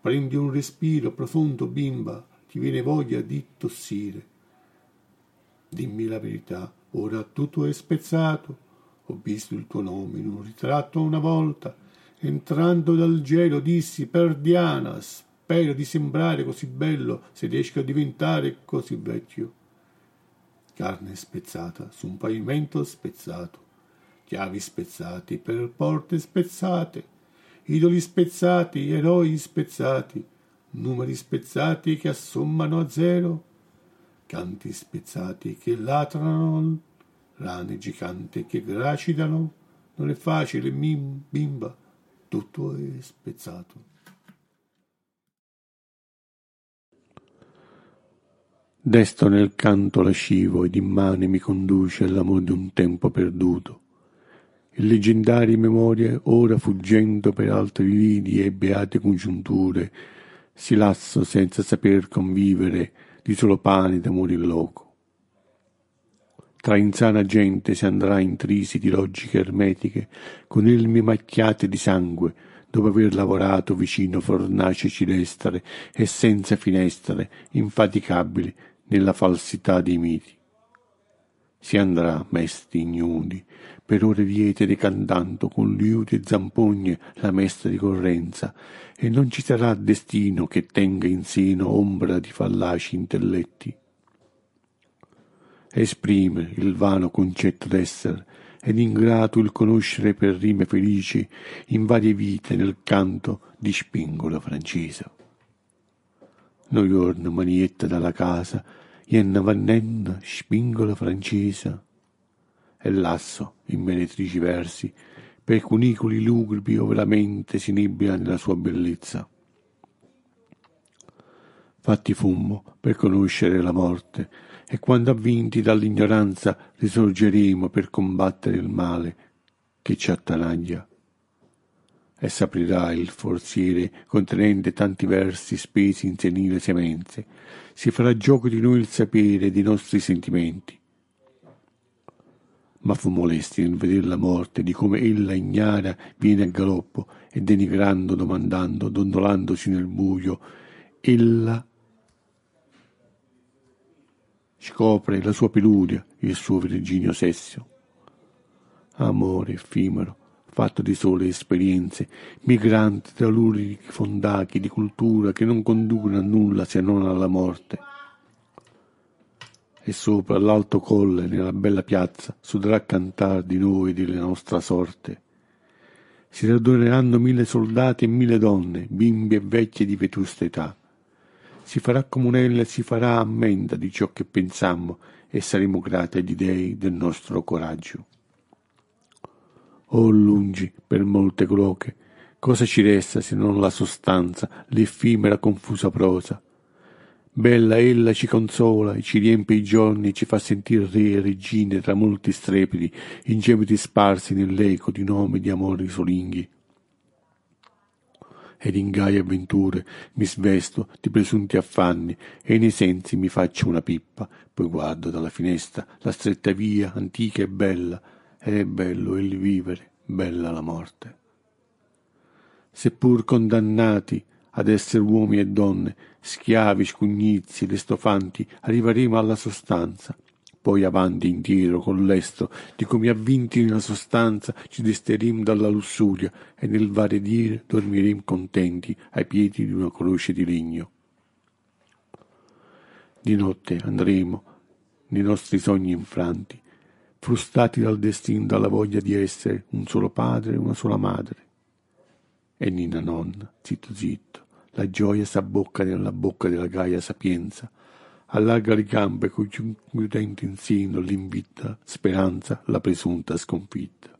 Speaker 3: prendi un respiro profondo, bimba, ti viene voglia di tossire. Dimmi la verità, ora tutto è spezzato, ho visto il tuo nome in un ritratto una volta, Entrando dal gelo dissi per Diana, spero di sembrare così bello se riesco a diventare così vecchio. Carne spezzata su un pavimento spezzato, chiavi spezzati per porte spezzate, idoli spezzati, eroi spezzati, numeri spezzati che assommano a zero, canti spezzati che latrano, rane giganti che gracidano. Non è facile, bimba tutto è spezzato.
Speaker 2: Desto nel canto lascivo ed immane mi conduce all'amor di un tempo perduto. Il leggendarie memorie, ora fuggendo per altri lidi e beate congiunture, si lasso senza saper convivere di solo pane d'amore loco. Tra insana gente si andrà intrisi di logiche ermetiche, con elmi macchiate di sangue, dopo aver lavorato vicino fornaci cilestre e senza finestre, infaticabili nella falsità dei miti. Si andrà, mesti ignudi, per ore viete decantando con liute zampogne la mesta ricorrenza, e non ci sarà destino che tenga in seno ombra di fallaci intelletti esprime il vano concetto d'essere ed ingrato il conoscere per rime felici in varie vite nel canto di spingola francese. Noi giorno manietta dalla casa, jenna vannenna spingola francese, e lasso in meretrici versi per cunicoli lugubri ove la mente si nibbia nella sua bellezza. Fatti fumo per conoscere la morte, e quando avvinti dall'ignoranza risorgeremo per combattere il male che ci attanaglia. E s'aprirà il forziere contenente tanti versi spesi in senile semenze, si farà gioco di noi il sapere dei nostri sentimenti. Ma fu molesti nel vedere la morte, di come ella ignara viene a galoppo e denigrando, domandando, dondolandosi nel buio, ella scopre la sua peluria, il suo Virginio Sessio. Amore effimero, fatto di sole esperienze, migrante tra luridi fondachi di cultura che non conducono a nulla se non alla morte. E sopra l'alto colle, nella bella piazza, sudrà cantar di noi e della nostra sorte. Si raduneranno mille soldati e mille donne, bimbi e vecchie di vetusta età si farà comunella e si farà ammenda di ciò che pensammo e saremo grati agli dei del nostro coraggio. Oh lungi, per molte cloche, Cosa ci resta se non la sostanza, l'effimera confusa prosa? Bella ella ci consola, ci riempie i giorni, ci fa sentire re e regine tra molti strepiti, in gemiti sparsi nell'eco di nomi di amori solinghi. Ed in gaie avventure mi svesto di presunti affanni e nei sensi mi faccio una pippa, poi guardo dalla finestra la stretta via antica e bella, ed è bello il vivere, bella la morte seppur condannati ad essere uomini e donne, schiavi, scugnizi, lestofanti, arriveremo alla sostanza. Poi avanti e indietro con l'estro di come avvinti nella sostanza ci desteremo dalla lussuria e nel varie dire dormiremo contenti ai piedi di una croce di legno. Di notte andremo nei nostri sogni infranti, frustati dal destino, dalla voglia di essere un solo padre e una sola madre e Nina nonna, zitto zitto, la gioia s'abbocca nella bocca della gaia sapienza, allarga le gambe coi chiudenti in seno l'invita speranza, la presunta sconfitta.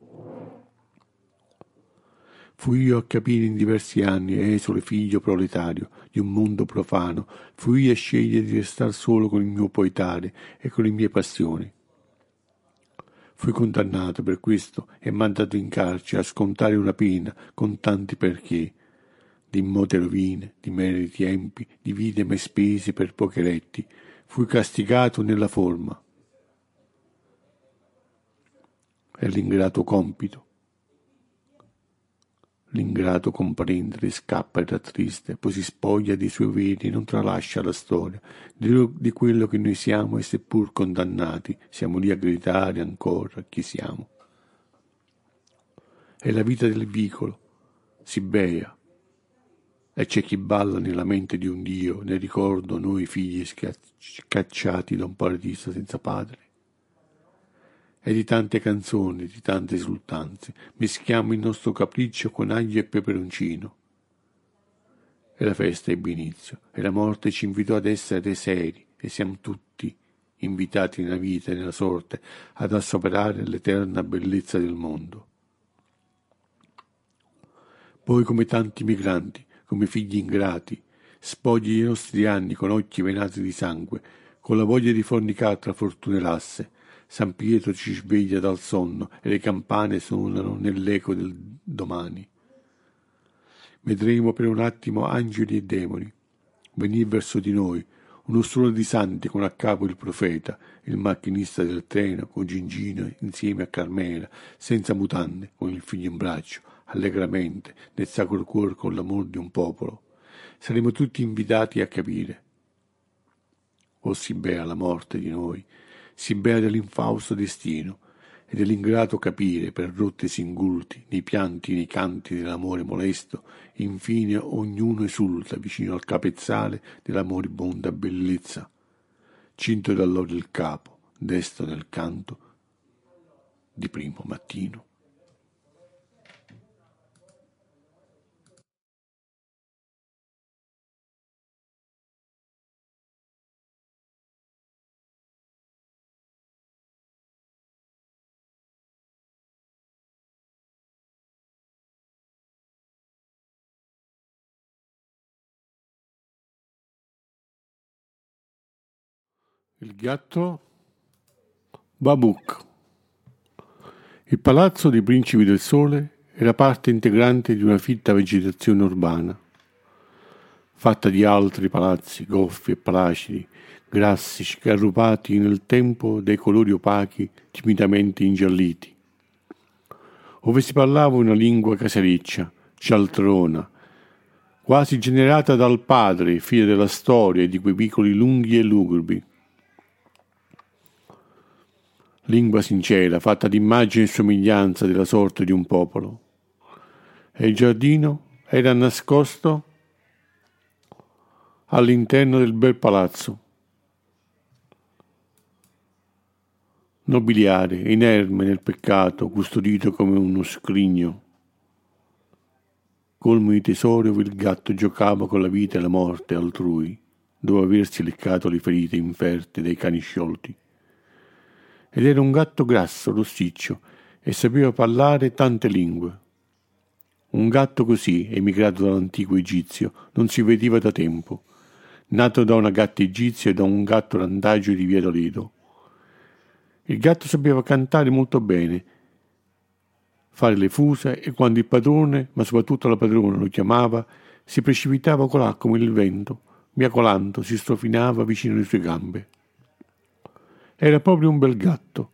Speaker 2: Fui io a capire in diversi anni, esule figlio proletario di un mondo profano, fui io a scegliere di restar solo con il mio poetare e con le mie passioni. Fui condannato per questo e mandato in carcere a scontare una pena con tanti perché, di immote rovine, di meriti empi, di vite mai spese per pochi letti, fui castigato nella forma. È l'ingrato compito L'ingrato comprendere scappa e rattriste, poi si spoglia dei suoi veri e non tralascia la storia di quello che noi siamo e seppur condannati siamo lì a gridare ancora chi siamo. È la vita del vicolo, si bea, e c'è chi balla nella mente di un Dio, nel ricordo noi figli scacciati da un paradiso senza padre e di tante canzoni, di tante esultanze, mischiamo il nostro capriccio con aglio e peperoncino. E la festa ebbe inizio, e la morte ci invitò ad essere seri, e siamo tutti invitati nella vita e nella sorte ad assoperare l'eterna bellezza del mondo. Poi come tanti migranti, come figli ingrati, spogli i nostri anni con occhi venati di sangue, con la voglia di fornicare tra fortune lasse, San Pietro ci sveglia dal sonno e le campane suonano nell'eco del domani. Vedremo per un attimo angeli e demoni venire verso di noi, uno strolo di santi con a capo il profeta, il macchinista del treno con Gingino insieme a Carmela, senza mutande, con il figlio in braccio, allegramente, nel sacro cuore con l'amor di un popolo. Saremo tutti invitati a capire. O si bea la morte di noi, si bea dell'infausto destino e dell'ingrato capire per rotte singulti, nei pianti, nei canti dell'amore molesto, infine ognuno esulta vicino al capezzale della moribonda bellezza, cinto dall'oro il capo, desto nel canto di primo mattino.
Speaker 1: Il gatto Babuk. Il palazzo dei principi del sole era parte integrante di una fitta vegetazione urbana, fatta di altri palazzi goffi e placidi, grassi, scarrupati nel tempo dai colori opachi timidamente ingialliti, ove si parlava una lingua casereccia, cialtrona, quasi generata dal padre, figlio della storia e di quei piccoli lunghi e lugubri, lingua sincera, fatta d'immagine e somiglianza della sorte di un popolo. E il giardino era nascosto all'interno del bel palazzo. Nobiliare, inerme nel peccato, custodito come uno scrigno. Colmo di tesori dove il gatto giocava con la vita e la morte altrui, dopo aversi leccato le ferite inferte dai cani sciolti ed era un gatto grasso, rossiccio, e sapeva parlare tante lingue. Un gatto così, emigrato dall'antico egizio, non si vedeva da tempo, nato da una gatta egizia e da un gatto randagio di via Toledo. Il gatto sapeva cantare molto bene, fare le fuse e quando il padrone, ma soprattutto la padrona, lo chiamava, si precipitava colà come il vento, miacolando si strofinava vicino alle sue gambe. Era proprio un bel gatto,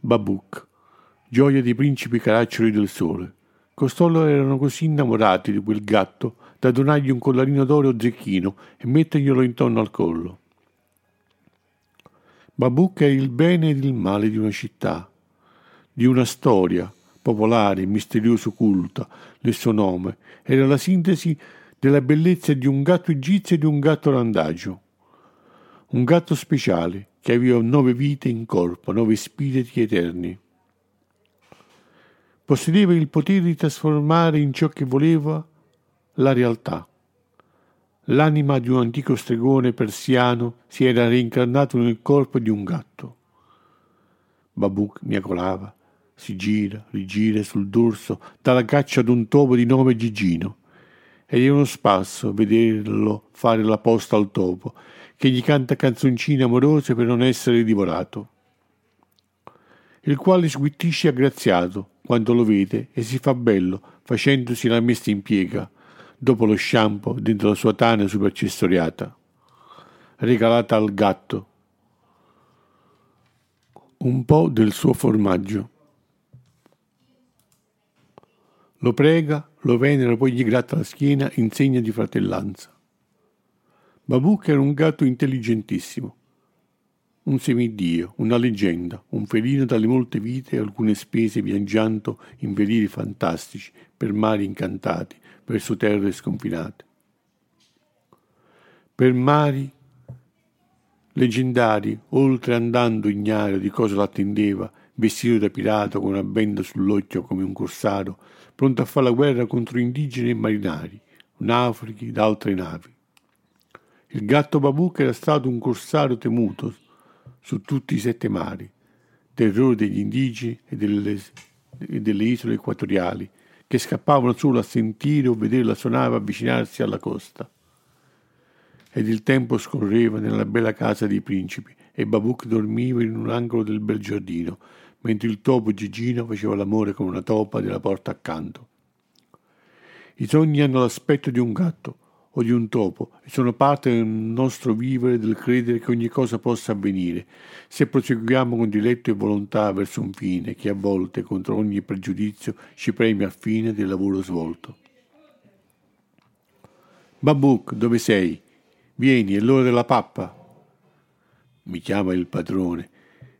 Speaker 1: Babuc, gioia dei principi caraccioli del sole. Costolo erano così innamorati di quel gatto da donargli un collarino d'oro zecchino e metterglielo intorno al collo. Babuc è il bene ed il male di una città, di una storia popolare, misterioso, culta, nel suo nome. Era la sintesi della bellezza di un gatto egizio e di un gatto randagio. Un gatto speciale che aveva nove vite in corpo, nove spiriti eterni. Possedeva il potere di trasformare in ciò che voleva la realtà. L'anima di un antico stregone persiano si era reincarnato nel corpo di un gatto. Babuk miacolava, si gira, rigira sul dorso, dalla caccia ad un topo di nome Gigino. Ed è uno spasso vederlo fare la posta al topo, che gli canta canzoncine amorose per non essere divorato. Il quale sguittisce aggraziato quando lo vede e si fa bello, facendosi la messa in piega, dopo lo shampoo dentro la sua tana superaccessoriata, regalata al gatto. Un po' del suo formaggio. Lo prega, lo venera, poi gli gratta la schiena in segno di fratellanza. Babuc era un gatto intelligentissimo, un semidio, una leggenda, un felino dalle molte vite e alcune spese viaggiando in veliri fantastici per mari incantati, verso terre sconfinate. Per mari leggendari, oltre andando ignaro di cosa l'attendeva, vestito da pirata con una benda sull'occhio come un corsaro, pronto a fare la guerra contro indigeni e marinari, naufraghi altre navi. Il gatto Babuc era stato un corsario temuto su tutti i sette mari, terrore degli indigeni e delle, e delle isole equatoriali, che scappavano solo a sentire o vedere la sua nave avvicinarsi alla costa. Ed il tempo scorreva nella bella casa dei principi e Babuc dormiva in un angolo del bel giardino, mentre il topo Gigino faceva l'amore con una topa della porta accanto. I sogni hanno l'aspetto di un gatto o di un topo e sono parte del nostro vivere del credere che ogni cosa possa avvenire, se proseguiamo con diletto e volontà verso un fine che a volte, contro ogni pregiudizio, ci premia a fine del lavoro svolto. Babuc, dove sei? Vieni, è l'ora della pappa. Mi chiama il padrone.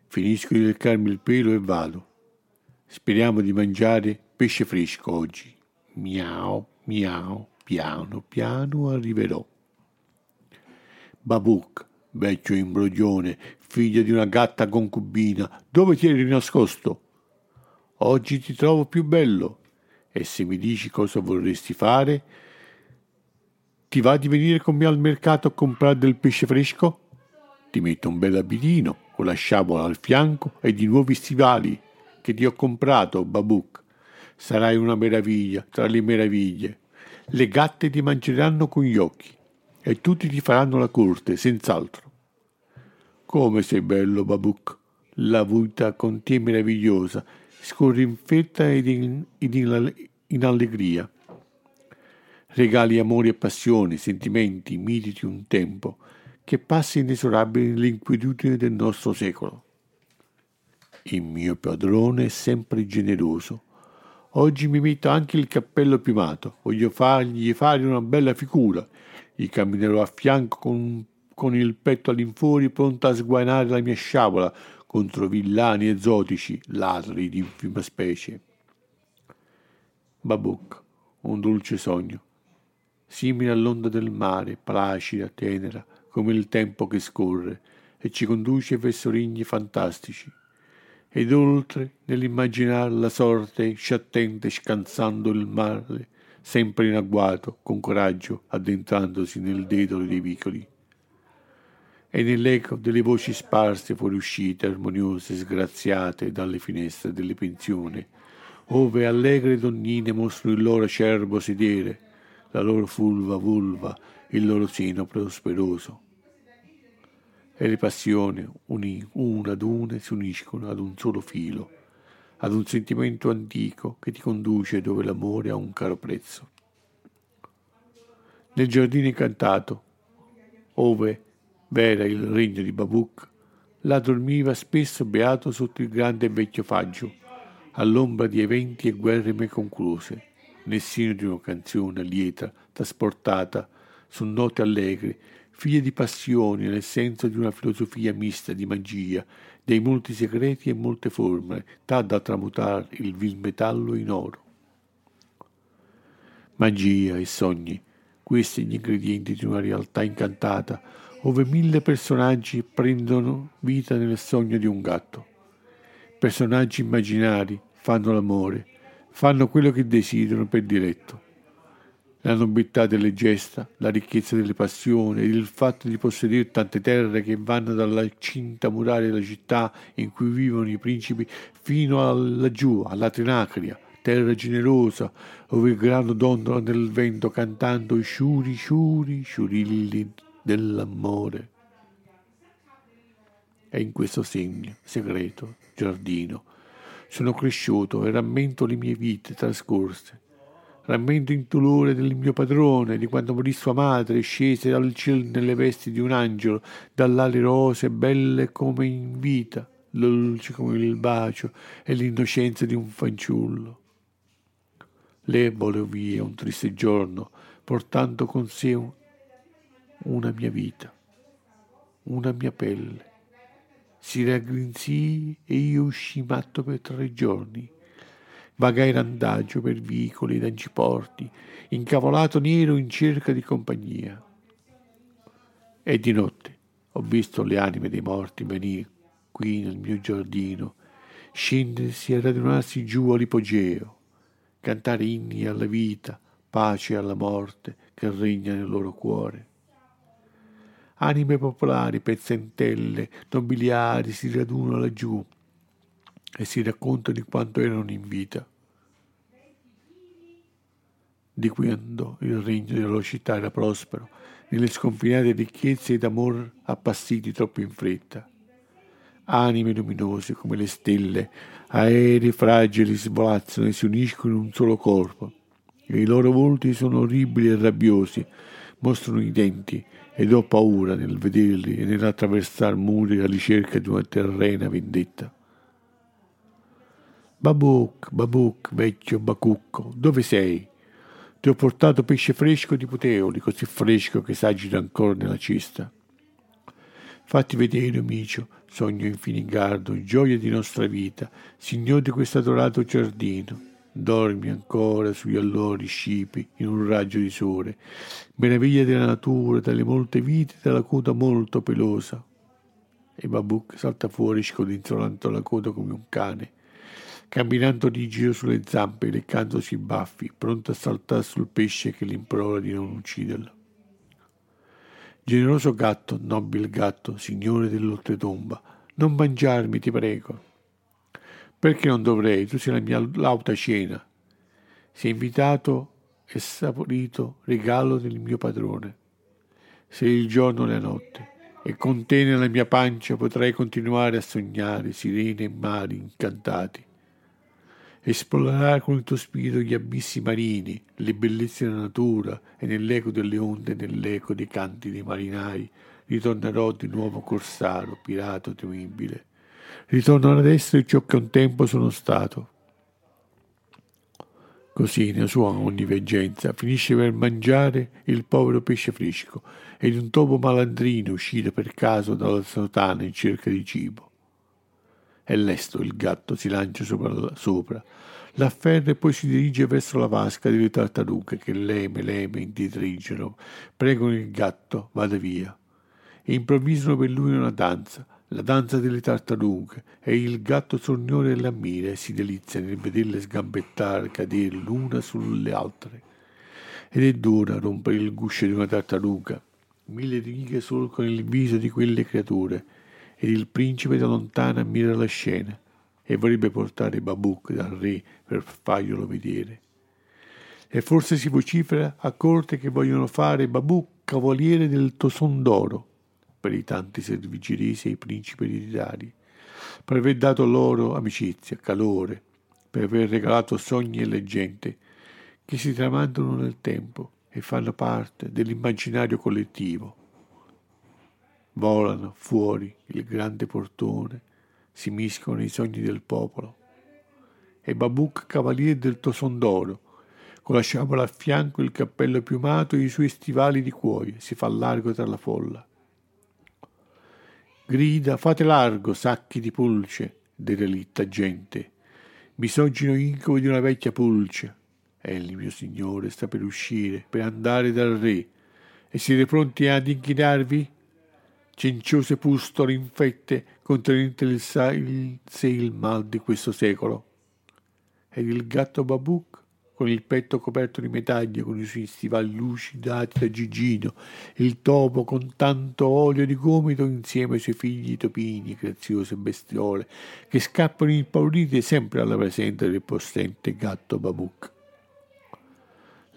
Speaker 1: Finisco di leccarmi il pelo e vado. Speriamo di mangiare pesce fresco oggi. Miau, miau, piano piano arriverò. Babuc, vecchio imbroglione, figlio di una gatta concubina, dove ti eri nascosto? Oggi ti trovo più bello. E se mi dici cosa vorresti fare, ti va di venire con me al mercato a comprare del pesce fresco? Ti metto un bel abitino con la sciabola al fianco e di nuovi stivali che ti ho comprato, Babuc. Sarai una meraviglia tra le meraviglie. Le gatte ti mangeranno con gli occhi e tutti ti faranno la corte, senz'altro. Come sei bello, Babuc. La vita con te meravigliosa, scorre in fretta ed in, in, in allegria. Regali amore e passione, sentimenti, militi un tempo che passa inesorabile nell'inquietudine del nostro secolo. Il mio padrone è sempre generoso. Oggi mi metto anche il cappello piumato, voglio fargli fare una bella figura. Gli camminerò a fianco con, con il petto all'infuori, pronto a sguainare la mia sciabola contro villani esotici, ladri di infima specie. Babuc, un dolce sogno, simile all'onda del mare, placida, tenera, come il tempo che scorre e ci conduce verso regni fantastici. Ed oltre, nell'immaginar la sorte sciattente scansando il mare, sempre in agguato, con coraggio, addentrandosi nel dedolo dei vicoli. E nell'eco delle voci sparse fuoriuscite, armoniose, sgraziate dalle finestre delle pensioni, ove allegre donnine mostrano il loro acerbo sedere, la loro fulva vulva, il loro seno prosperoso. E le passioni, una ad una, si uniscono ad un solo filo, ad un sentimento antico che ti conduce dove l'amore ha un caro prezzo. Nel giardino incantato, ove v'era il regno di Babuk, là dormiva spesso beato sotto il grande e vecchio faggio, all'ombra di eventi e guerre mai concluse, nel seno di una canzone lieta trasportata su note allegre, figlie di passioni nel senso di una filosofia mista di magia, dei molti segreti e molte forme, tal da tramutare il vil metallo in oro. Magia e sogni, questi gli ingredienti di una realtà incantata, ove mille personaggi prendono vita nel sogno di un gatto. Personaggi immaginari fanno l'amore, fanno quello che desiderano per diletto. La nobiltà delle gesta, la ricchezza delle passioni il fatto di possedere tante terre che vanno dalla cinta muraria della città in cui vivono i principi fino laggiù, alla Trinacria, terra generosa, dove il grano dondola nel vento cantando i sciuri, sciuri, sciurilli dell'amore. E in questo segno, segreto, giardino, sono cresciuto e rammento le mie vite trascorse Rammento in dolore del mio padrone, di quando morì sua madre, scese dal cielo nelle vesti di un angelo, dall'ali rose, belle come in vita, dolce come il bacio e l'innocenza di un fanciullo. Lei volò via un triste giorno, portando con sé una mia vita, una mia pelle. Si raggrinzì e io uscì matto per tre giorni vagai randagio per vicoli ed anciporti, incavolato nero in cerca di compagnia. E di notte ho visto le anime dei morti venire qui nel mio giardino, scendersi e radunarsi giù all'ipogeo, cantare inni alla vita, pace alla morte che regna nel loro cuore. Anime popolari, pezzentelle, nobiliari si radunano laggiù, e si racconta di quanto erano in vita, di quando il regno della città era prospero, nelle sconfinate ricchezze ed amor appassiti troppo in fretta. Anime luminose come le stelle, aerei fragili svolazzano e si uniscono in un solo corpo, e i loro volti sono orribili e rabbiosi, mostrano i denti ed ho paura nel vederli e nell'attraversare muri alla ricerca di una terrena vendetta. Babuc, Babuc, vecchio bacucco, dove sei? Ti ho portato pesce fresco di puteoli, così fresco che s'agita ancora nella cesta. Fatti vedere, amico, sogno infinigardo, gioia di nostra vita, signor di questo adorato giardino. Dormi ancora sugli allori scipi in un raggio di sole, meraviglia della natura, dalle molte vite, dalla coda molto pelosa. E Babuc salta fuori scodinzolando la coda come un cane camminando di giro sulle zampe, leccandosi i baffi, pronto a saltare sul pesce che l'implora di non ucciderlo. Generoso gatto, nobile gatto, signore dell'oltretomba, non mangiarmi, ti prego. Perché non dovrei? Tu sei la mia lauta cena. Sei invitato e saporito regalo del mio padrone. Sei il giorno e la notte, e con te nella mia pancia potrai continuare a sognare sirene e mari incantati esplorare con il tuo spirito gli abissi marini, le bellezze della natura e nell'eco delle onde, nell'eco dei canti dei marinai, ritornerò di nuovo corsaro, pirato temibile. Ritornerò ad essere ciò che un tempo sono stato. Così, nella sua onniveggenza, finisce per mangiare il povero pesce fresco ed un topo malandrino uscito per caso dalla sotana in cerca di cibo e lesto il gatto si lancia sopra, sopra. L'afferra e poi si dirige verso la vasca delle tartarughe che leme leme indietreggiano pregano il gatto vada via. E improvvisano per lui una danza la danza delle tartarughe e il gatto sornione l'ammira e si delizia nel vederle sgambettare cadere l'una sulle altre. Ed è dura rompere il guscio di una tartaruga mille righe solcano il viso di quelle creature ed il principe da lontano ammira la scena. e vorrebbe portare Babuk dal re per farglielo vedere. E forse si vocifera a corte che vogliono fare Babuk cavaliere del Toson d'oro per i tanti servigi resi ai principi ereditari, per aver dato loro amicizia, calore, per aver regalato sogni e leggende che si tramandano nel tempo e fanno parte dell'immaginario collettivo. Volano fuori il grande portone, si mischiano i sogni del popolo. E Babuk, cavaliere del Tosondoro, con la sciabola a fianco, il cappello piumato e i suoi stivali di cuoio, si fa largo tra la folla. Grida, fate largo, sacchi di pulce, derelitta gente, misogino incubo di una vecchia pulce. Egli, mio signore, sta per uscire, per andare dal re, e siete pronti ad inchinarvi? Cenciose pustole infette, contenente il, il sé il mal di questo secolo. Ed il gatto Babuk con il petto coperto di medaglie, con i suoi stivali lucidati da Gigino, il topo con tanto olio di gomito insieme ai suoi figli topini, graziose bestiole, che scappano impauriti sempre alla presenza del possente gatto Babuk.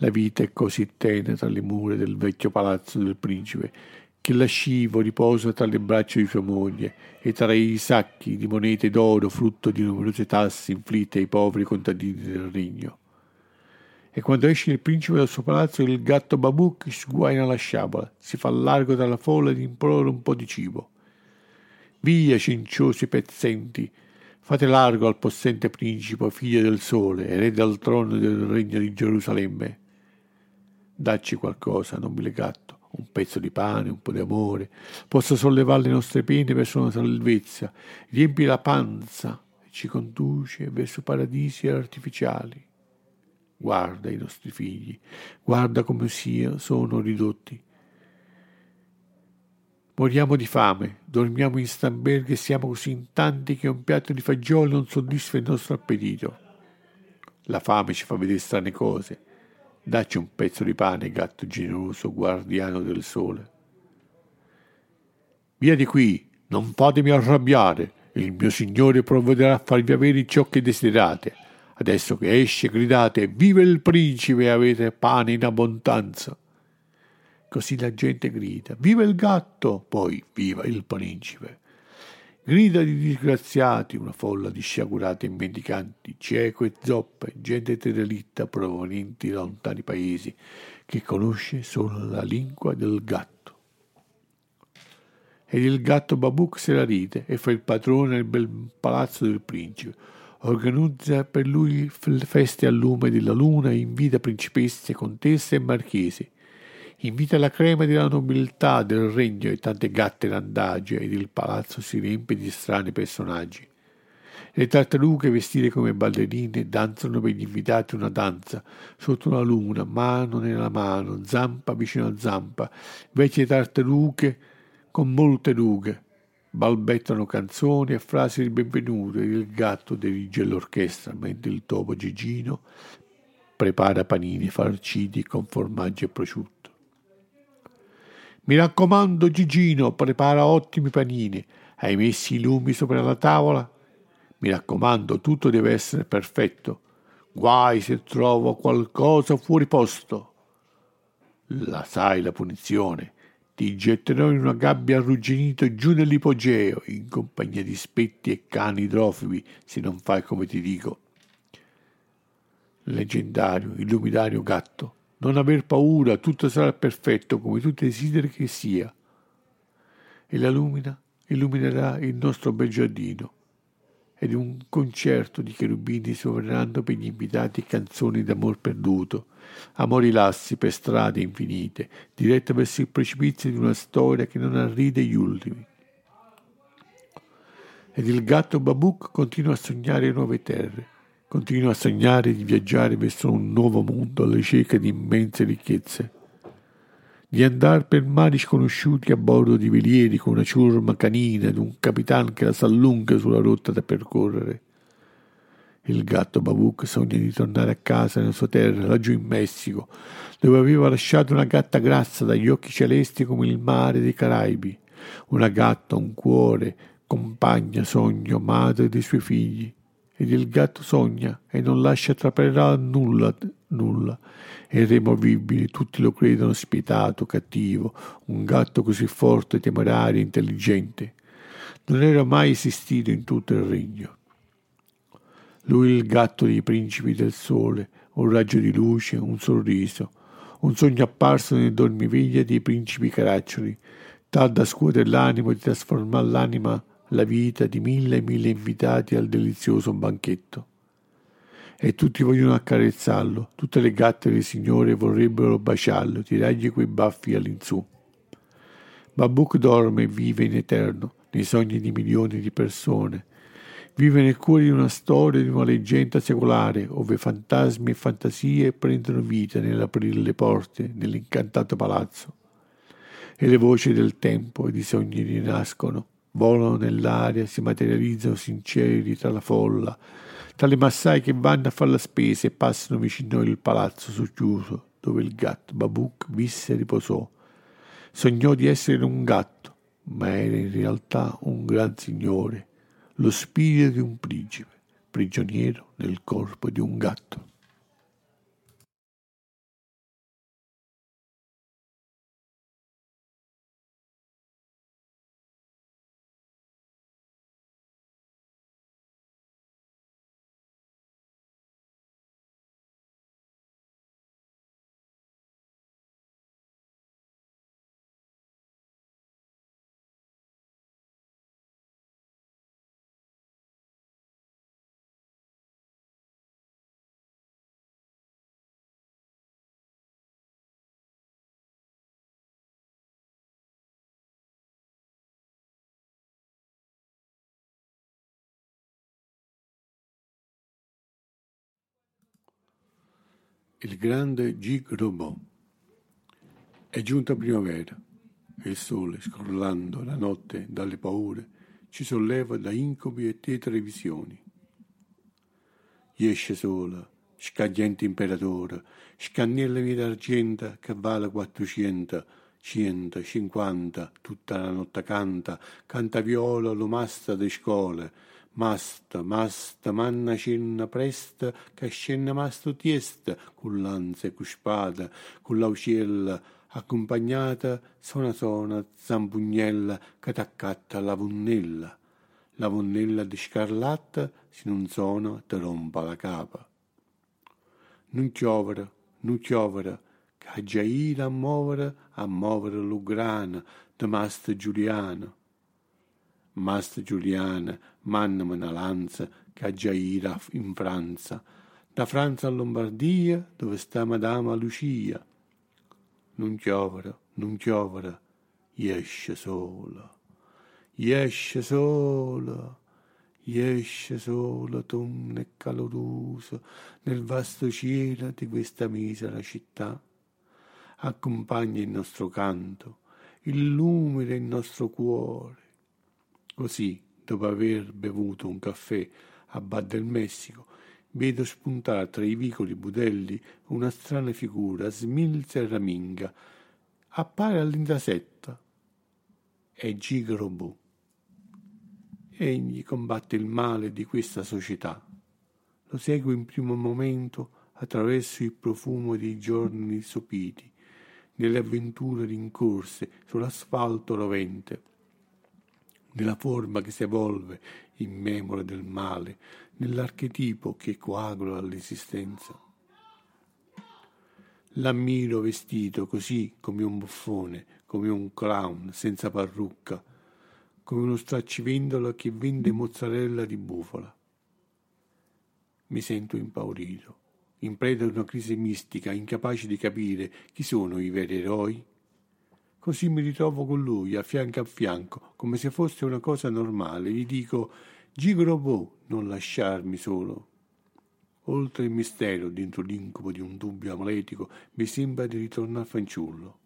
Speaker 1: La vita è così tenera tra le mura del vecchio palazzo del principe che lascivo riposa tra le braccia di sua moglie e tra i sacchi di monete d'oro frutto di numerose tasse inflitte ai poveri contadini del regno e quando esce il principe dal suo palazzo il gatto Babuk sguaina la sciabola, si fa largo dalla folla ed implora un po' di cibo. Via, cinciosi pezzenti, fate largo al possente principe, figlio del sole, erede al trono del regno di Gerusalemme. Dacci qualcosa, nobile gatto, un pezzo di pane, un po' di amore, possa sollevare le nostre pene verso una salvezza, riempi la panza e ci conduce verso paradisi artificiali. Guarda i nostri figli, guarda come sia, sono ridotti. Moriamo di fame, dormiamo in stamberghe e siamo così in tanti che un piatto di fagioli non soddisfa il nostro appetito. La fame ci fa vedere strane cose. Dacci un pezzo di pane, gatto generoso, guardiano del sole. Via di qui, non fatemi arrabbiare. Il mio Signore provvederà a farvi avere ciò che desiderate. Adesso che esce gridate vive il principe e avete pane in abbondanza. Così la gente grida viva il gatto, poi viva il principe. Grida di disgraziati, una folla di sciagurati e mendicanti, cieco e zoppe, gente derelitta provenienti da lontani paesi, che conosce solo la lingua del gatto. Ed il gatto Babuk se la ride e fa il padrone nel bel palazzo del principe organizza per lui feste al lume della luna, invita principesse, contesse e marchesi. Invita la crema della nobiltà del regno e tante gatte randagge ed il palazzo si riempie di strani personaggi. Le tartarughe vestite come ballerine danzano per gli invitati una danza sotto una luna, mano nella mano, zampa vicino a zampa, vecchie tartarughe con molte rughe balbettano canzoni e frasi di benvenuto e il gatto dirige l'orchestra mentre il topo Gigino prepara panini farciti con formaggio e prosciutto. Mi raccomando, Gigino, prepara ottimi panini. Hai messi i lumi sopra la tavola? Mi raccomando, tutto deve essere perfetto. Guai se trovo qualcosa fuori posto. La sai la punizione ti getterò in una gabbia arrugginito giù nell'ipogeo, in compagnia di spetti e cani idrofobi, se non fai come ti dico. Leggendario, illuminario gatto, non aver paura, tutto sarà perfetto come tu desideri che sia. E la lumina illuminerà il nostro bel giardino ed un concerto di cherubini suoneranno per gli invitati canzoni d'amor perduto, amori lassi per strade infinite, dirette verso il precipizio di una storia che non arride gli ultimi. Ed il gatto Babuk continua a sognare nuove terre, continua a sognare di viaggiare verso un nuovo mondo alla ricerca di immense ricchezze di andare per mari sconosciuti a bordo di velieri con una ciurma canina ed un capitan che la s'allunga sulla rotta da percorrere. Il gatto Babuk sogna di tornare a casa nella sua terra, laggiù in Messico, dove aveva lasciato una gatta grassa dagli occhi celesti come il mare dei Caraibi, una gatta, un cuore, compagna, sogno, madre dei suoi figli. Ed il gatto sogna e non lascia trapelare nulla, nulla. È irremovibile, tutti lo credono spietato, cattivo, un gatto così forte, temerario, intelligente. Non era mai esistito in tutto il regno. Lui il gatto dei principi del sole, un raggio di luce, un sorriso, un sogno apparso nel dormiveglia dei principi caraccioli, tal da scuotere l'animo e trasformare l'anima, la vita di mille e mille invitati al delizioso banchetto. E tutti vogliono accarezzarlo, tutte le gatte delle signore vorrebbero baciarlo, tirargli quei baffi all'insù. Babuk dorme e vive in eterno, nei sogni di milioni di persone, Vive nel cuore di una storia, di una leggenda secolare, dove fantasmi e fantasie prendono vita nell'aprire le porte dell'incantato palazzo. E le voci del tempo ed i sogni rinascono, volano nell'aria, si materializzano sinceri tra la folla, tra le massai che vanno a fare la spesa e passano vicino al palazzo socchiuso, dove il gatto Babuk visse e riposò. Sognò di essere un gatto, ma era in realtà un gran signore lo spirito di un principe, prigioniero nel corpo di un gatto.
Speaker 2: Il grande Gig Robot. È giunta primavera e il sole, scrollando la notte dalle paure, ci solleva da incubi e tetre visioni. Esce sola, scagliente imperatore, scannellami d'argento che vale 400, 100, 50, tutta la notte canta, canta viola l'omasta de scole, Masta, masta, manna cenna presta, che scenna masto tiesta, con lanza e con spada, con l'aucella, accompagnata, sona sona, zampugnella, che t'accatta la vonnella. La vonnella di scarlatta, se non suona, te rompa la capa. Non chiovere, non chiovere, che già ira a muovere, a muovere l'ugrana, de masta Giuliano Mast Giuliana, mannami una lanza che ha già ira in Francia, da Francia a Lombardia dove sta Madama Lucia. Non chiovere, non chiovere, esce sola, esce sola, esce sola, tonne e calorosa, nel vasto cielo di questa misera città. Accompagna il nostro canto, illumina il nostro cuore, Così, dopo aver bevuto un caffè a Bad del Messico, vedo spuntare tra i vicoli budelli una strana figura smilza e raminga. Appare all'intasetta. È Gigrobù. Egli combatte il male di questa società. Lo segue in primo momento attraverso il profumo dei giorni sopiti, nelle avventure rincorse sull'asfalto rovente nella forma che si evolve in memoria del male, nell'archetipo che coagula l'esistenza. L'ammiro vestito così come un buffone, come un clown senza parrucca, come uno straccivendola che vende mozzarella di bufala. Mi sento impaurito, in preda ad una crisi mistica, incapace di capire chi sono i veri eroi Così mi ritrovo con lui, a fianco a fianco, come se fosse una cosa normale. Gli dico, Gigrobo, non lasciarmi solo. Oltre il mistero, dentro l'incubo di un dubbio amletico, mi sembra di ritornare fanciullo.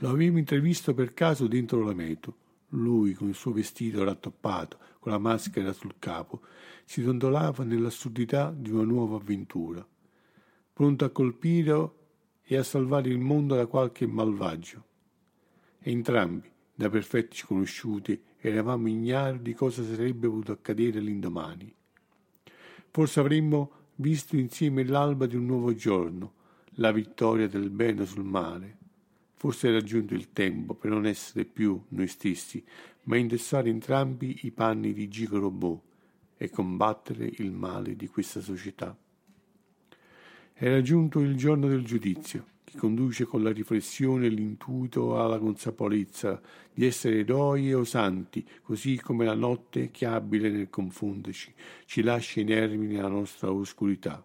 Speaker 2: Lo avevo intravisto per caso dentro la metro. Lui, con il suo vestito rattoppato, con la maschera sul capo, si dondolava nell'assurdità di una nuova avventura, pronto a colpire e a salvare il mondo da qualche malvagio. Entrambi, da perfetti sconosciuti eravamo ignari di cosa sarebbe potuto accadere l'indomani. Forse avremmo visto insieme l'alba di un nuovo giorno, la vittoria del bene sul male. Forse era giunto il tempo per non essere più noi stessi, ma indossare entrambi i panni di Gico Robot e combattere il male di questa società. Era giunto il giorno del giudizio, che conduce con la riflessione e l'intuito alla consapevolezza di essere eroi o santi, così come la notte che abile nel confonderci ci lascia inermi nella nostra oscurità.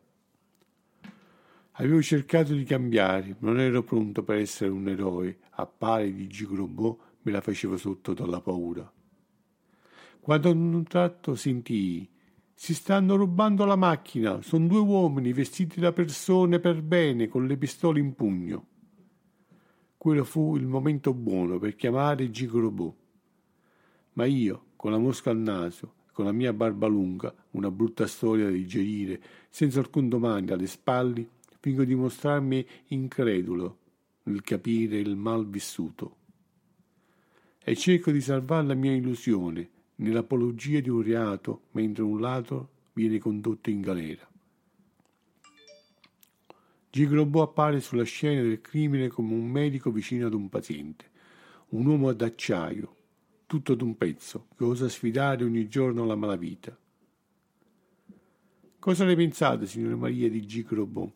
Speaker 2: Avevo cercato di cambiare, ma non ero pronto per essere un eroe, a pari di Gigrobò me la facevo sotto dalla paura. Quando ad un tratto sentii si stanno rubando la macchina. Sono due uomini vestiti da persone per bene, con le pistole in pugno. Quello fu il momento buono per chiamare Gigolobò. Ma io, con la mosca al naso, con la mia barba lunga, una brutta storia da digerire, senza alcun domani alle spalle, fingo di mostrarmi incredulo nel capire il mal vissuto. E cerco di salvare la mia illusione, nell'apologia di un reato mentre un ladro viene condotto in galera. Gigrobò appare sulla scena del crimine come un medico vicino ad un paziente, un uomo d'acciaio, tutto d'un pezzo, che osa sfidare ogni giorno la malavita. Cosa ne pensate, signora Maria di Gigrobò?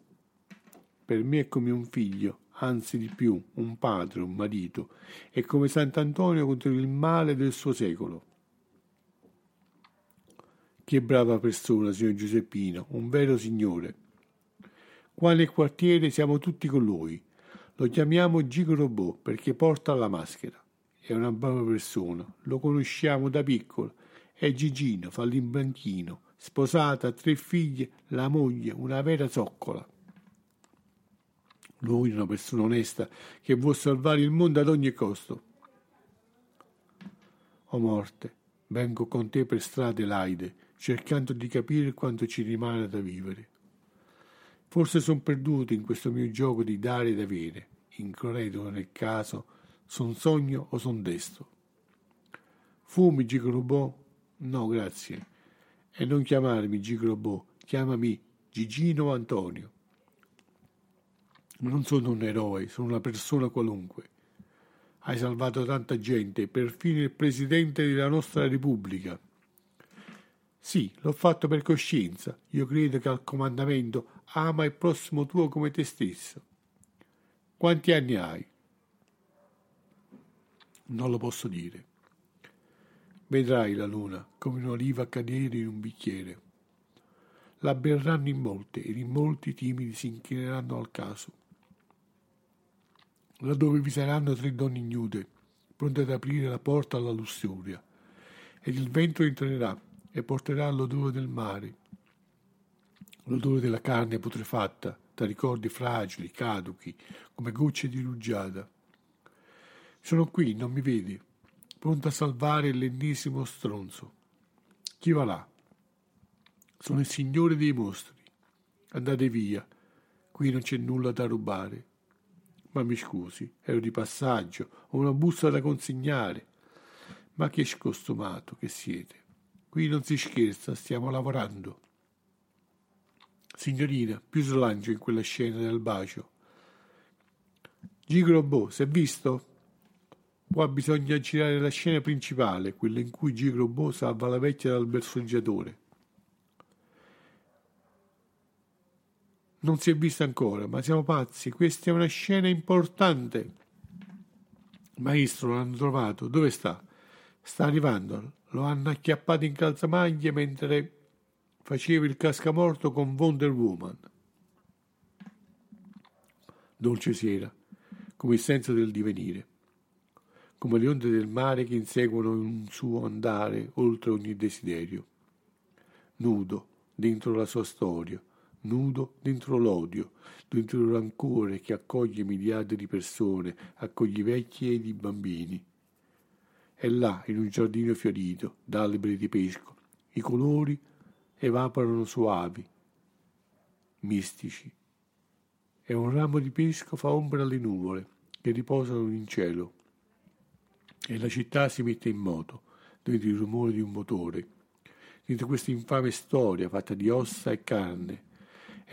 Speaker 2: Per me è come un figlio, anzi di più, un padre, un marito, è come Sant'Antonio contro il male del suo secolo. Che brava persona, signor Giuseppino, un vero signore. Qua nel quartiere siamo tutti con lui. Lo chiamiamo Gigo Robot perché porta la maschera. È una brava persona, lo conosciamo da piccolo. È Gigino, fa l'imbranchino, sposata, tre figlie, la moglie, una vera zoccola. Lui è una persona onesta che vuol salvare il mondo ad ogni costo. O morte, vengo con te per strade laide, cercando di capire quanto ci rimane da vivere. Forse sono perduto in questo mio gioco di dare ed avere, incredulo nel caso, son sogno o son destro. Fumi, Gigrobò? No, grazie. E non chiamarmi Gigrobò, chiamami Gigino Antonio. Non sono un eroe, sono una persona qualunque. Hai salvato tanta gente, perfino il presidente della nostra Repubblica. Sì, l'ho fatto per coscienza. Io credo che al comandamento ama il prossimo tuo come te stesso. Quanti anni hai? Non lo posso dire. Vedrai la luna come un'oliva cadere in un bicchiere. La berranno in molte ed in molti timidi si inchineranno al caso. Laddove vi saranno tre donne ignude, pronte ad aprire la porta alla lussuria, ed il vento entrerà e porterà l'odore del mare, l'odore della carne putrefatta, da ricordi fragili, caduchi, come gocce di rugiada. Sono qui, non mi vedi, pronto a salvare l'ennesimo stronzo. Chi va là? Sono il signore dei mostri. Andate via, qui non c'è nulla da rubare. Ma mi scusi, ero di passaggio, ho una busta da consegnare. Ma che scostumato che siete. Qui non si scherza, stiamo lavorando. Signorina, più slancio in quella scena del bacio. Gigrobò, si è visto? Qua bisogna girare la scena principale, quella in cui Gigrobò salva la vecchia dal bersoggiatore. Non si è vista ancora, ma siamo pazzi, questa è una scena importante. Maestro, l'hanno trovato, dove sta? Sta arrivando, lo hanno acchiappato in calzamaglie mentre faceva il cascamorto con Wonder Woman. Dolce sera, come il senso del divenire, come le onde del mare che inseguono un suo andare oltre ogni desiderio. Nudo dentro la sua storia, nudo dentro l'odio, dentro il rancore che accoglie miliardi di persone, accoglie i vecchi ed i bambini e là, in un giardino fiorito d'alberi di pesco, i colori evaporano suavi, mistici, e un ramo di pesco fa ombra alle nuvole che riposano in cielo. E la città si mette in moto,
Speaker 3: dentro il rumore di un motore, dentro questa infame storia fatta di ossa e carne.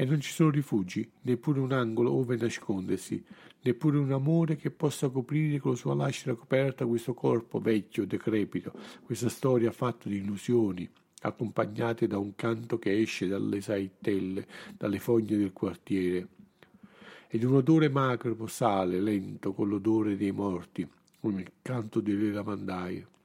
Speaker 3: E non ci sono rifugi, neppure un angolo ove nascondersi, neppure un amore che possa coprire con la sua lascita coperta questo corpo vecchio, decrepito, questa storia fatta di illusioni, accompagnate da un canto che esce dalle saettelle, dalle foglie del quartiere, ed un odore macro sale lento con l'odore dei morti, come il canto delle lavandaie.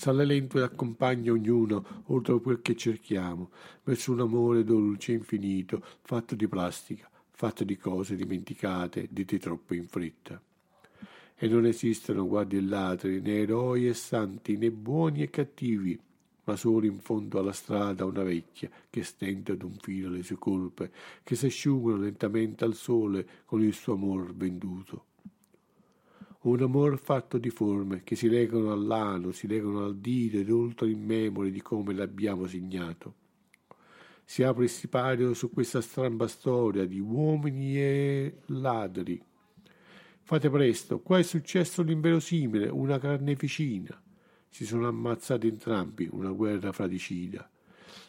Speaker 3: Sale lento e accompagna ognuno, oltre quel che cerchiamo, verso un amore dolce e infinito, fatto di plastica, fatto di cose dimenticate, dette troppo in fretta. E non esistono guardie e ladri, né eroi e santi, né buoni e cattivi, ma solo in fondo alla strada una vecchia che stende ad un filo le sue colpe, che s'asciugano lentamente al sole con il suo amor venduto. Un amor fatto di forme che si legano all'ano, si legano al dito ed oltre in memoria di come l'abbiamo segnato. Si apre il sipario su questa stramba storia di uomini e ladri. Fate presto, qua è successo l'inverosimile, una carneficina. Si sono ammazzati entrambi, una guerra fratricida.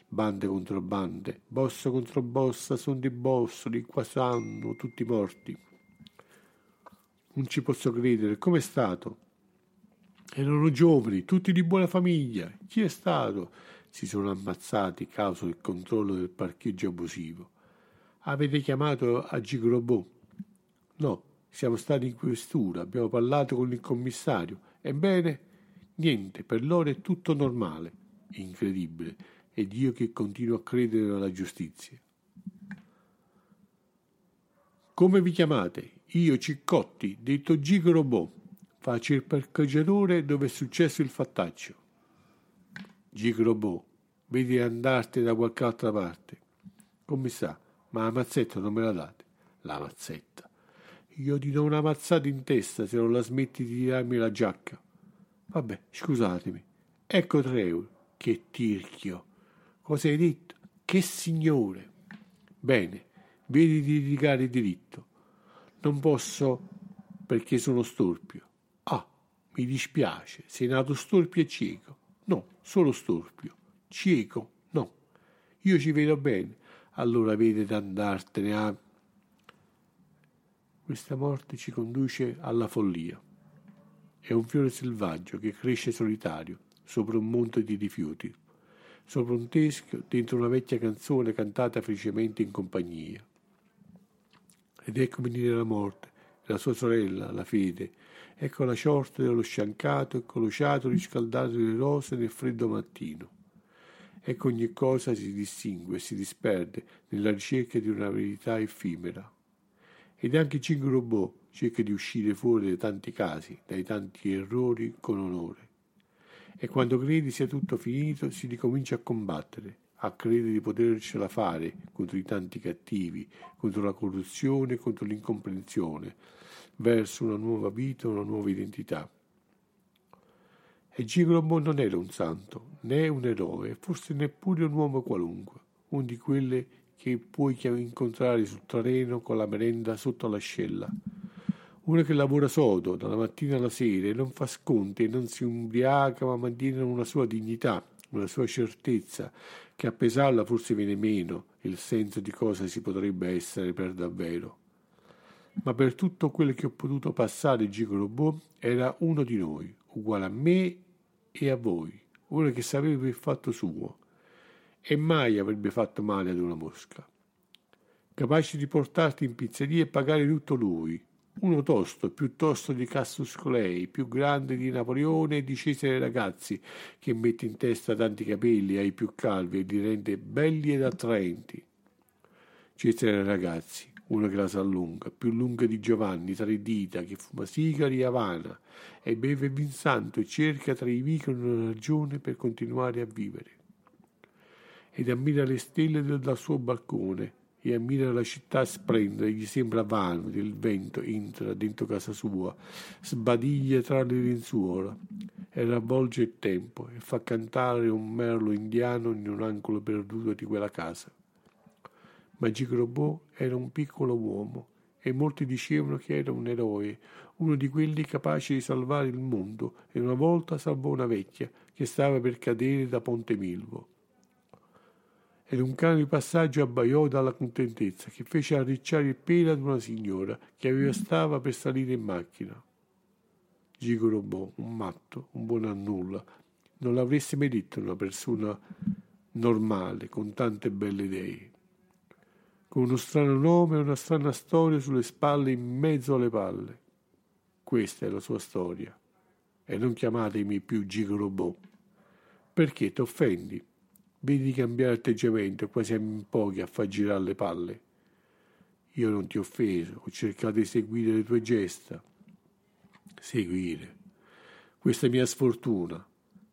Speaker 3: Bande contro bande, boss contro boss, son di bossoli, qua sanno, tutti morti. Non ci posso credere, com'è stato? Erano giovani, tutti di buona famiglia. Chi è stato? Si sono ammazzati causa del controllo del parcheggio abusivo. Avete chiamato a Gigrobò? No, siamo stati in questura, abbiamo parlato con il commissario. Ebbene, Niente, per loro è tutto normale. Incredibile. Ed io che continuo a credere nella giustizia. Come vi chiamate? Io Ciccotti, detto Gigo Robot. Faccio il parcheggiatore dove è successo il fattaccio. Gigo Robot, vedi andarti da qualche altra parte. Come sa, ma la mazzetta non me la date? La mazzetta. Io ti do una mazzata in testa se non la smetti di tirarmi la giacca. Vabbè, scusatemi. Ecco tre euro. Che tirchio. Cosa hai detto? Che signore. Bene, vedi di litigare diritto. Non posso perché sono storpio. Ah, mi dispiace. Sei nato storpio e cieco. No, solo storpio. Cieco? No. Io ci vedo bene. Allora vedi da andartene a... Questa morte ci conduce alla follia. È un fiore selvaggio che cresce solitario sopra un monte di rifiuti, sopra un teschio dentro una vecchia canzone cantata felicemente in compagnia. Ed ecco venire la morte, la sua sorella, la fede, ecco la ciorta dello sciancato e colociato riscaldato delle rose nel freddo mattino. Ecco ogni cosa si distingue si disperde nella ricerca di una verità effimera. Ed anche Cinque Robot cerca di uscire fuori dai tanti casi, dai tanti errori con onore. E quando credi sia tutto finito, si ricomincia a combattere, a credere di potercela fare contro i tanti cattivi, contro la corruzione, contro l'incomprensione, verso una nuova vita, una nuova identità. E Gigrobo non era un santo, né un eroe, forse neppure un uomo qualunque, uno di quelle che puoi incontrare sul terreno con la merenda sotto l'ascella uno che lavora sodo dalla mattina alla sera e non fa sconti e non si ubriaca ma mantiene una sua dignità, una sua certezza, che a pesarla forse viene meno il senso di cosa si potrebbe essere per davvero. Ma per tutto quello che ho potuto passare Gigolo era uno di noi, uguale a me e a voi, uno che sapeva il fatto suo e mai avrebbe fatto male ad una mosca. Capace di portarti in pizzeria e pagare tutto lui, uno tosto, più tosto di Cassius Clay, più grande di Napoleone e di Cesare Ragazzi, che mette in testa tanti capelli ai più calvi e li rende belli ed attraenti. Cesare Ragazzi, uno che la sa lunga, più lunga di Giovanni, tre dita, che fuma sigari e Havana, e beve vin santo e cerca tra i vicoli una ragione per continuare a vivere. Ed ammira le stelle dal suo balcone, e ammira la città splendere, gli sembra vano il vento entra dentro casa sua, sbadiglia tra le lenzuola e ravvolge il tempo e fa cantare un merlo indiano in un angolo perduto di quella casa. Ma Gigrobò era un piccolo uomo e molti dicevano che era un eroe, uno di quelli capaci di salvare il mondo, e una volta salvò una vecchia che stava per cadere da Ponte Milvo. Ed un cane di passaggio abbaiò dalla contentezza, che fece arricciare il pelo ad una signora che aveva stava per salire in macchina. Gigo Robò, un matto, un buon a nulla, non l'avreste mai detto una persona normale, con tante belle idee con uno strano nome e una strana storia sulle spalle in mezzo alle palle. Questa è la sua storia. E non chiamatemi più gigolobò. Perché ti offendi? Vedi di cambiare atteggiamento, qua siamo in pochi a far girare le palle. Io non ti ho offeso, ho cercato di seguire le tue gesta. Seguire. Questa mia sfortuna.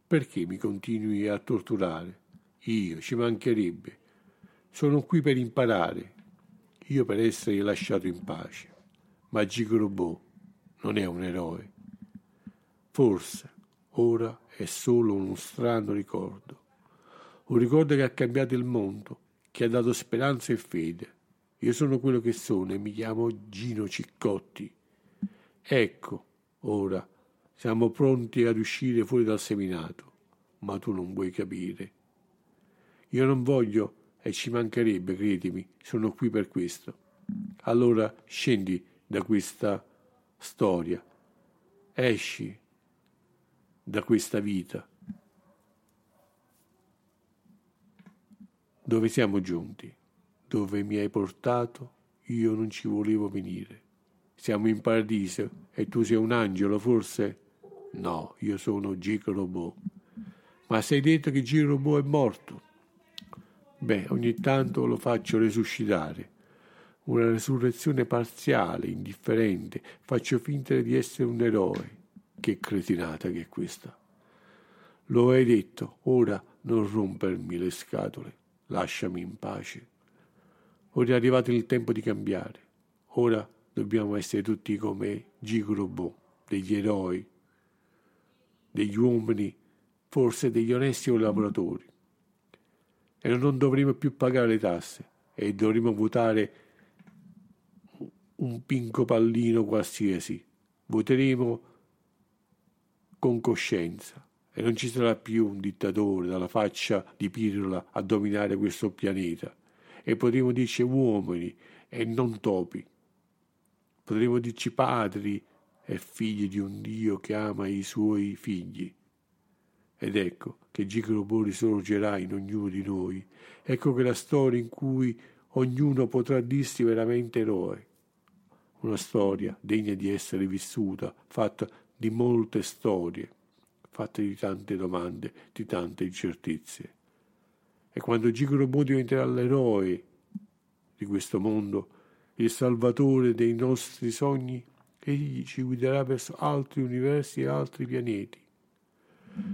Speaker 3: Perché mi continui a torturare? Io, ci mancherebbe. Sono qui per imparare, io per essere lasciato in pace. Ma Gigrobò non è un eroe. Forse ora è solo uno strano ricordo. Un ricordo che ha cambiato il mondo, che ha dato speranza e fede. Io sono quello che sono e mi chiamo Gino Ciccotti. Ecco, ora siamo pronti ad uscire fuori dal seminato, ma tu non vuoi capire. Io non voglio e ci mancherebbe, credimi, sono qui per questo. Allora scendi da questa storia, esci da questa vita dove siamo giunti, dove mi hai portato, io non ci volevo venire. Siamo in paradiso e tu sei un angelo, forse? No, io sono Gico Robot. Ma sei detto che Gico Robot è morto. Beh, ogni tanto lo faccio resuscitare. Una resurrezione parziale, indifferente. Faccio finta di essere un eroe. Che cretinata che è questa. Lo hai detto, ora non rompermi le scatole. Lasciami in pace. Ora è arrivato il tempo di cambiare. Ora dobbiamo essere tutti come Gigrobò, degli eroi, degli uomini, forse degli onesti collaboratori e non dovremo più pagare le tasse e dovremo votare un pinco pallino qualsiasi. Voteremo con coscienza e non ci sarà più un dittatore dalla faccia di pirla a dominare questo pianeta e potremo dirci uomini e non topi. Potremo dirci padri e figli di un Dio che ama i suoi figli. Ed ecco che Gigrobo risorgerà in ognuno di noi. Ecco che la storia in cui ognuno potrà dirsi veramente eroe. Una storia degna di essere vissuta, fatta di molte storie, fatta di tante domande, di tante incertezze. E quando Gigrobo diventerà l'eroe di questo mondo, il salvatore dei nostri sogni, egli ci guiderà verso altri universi e altri pianeti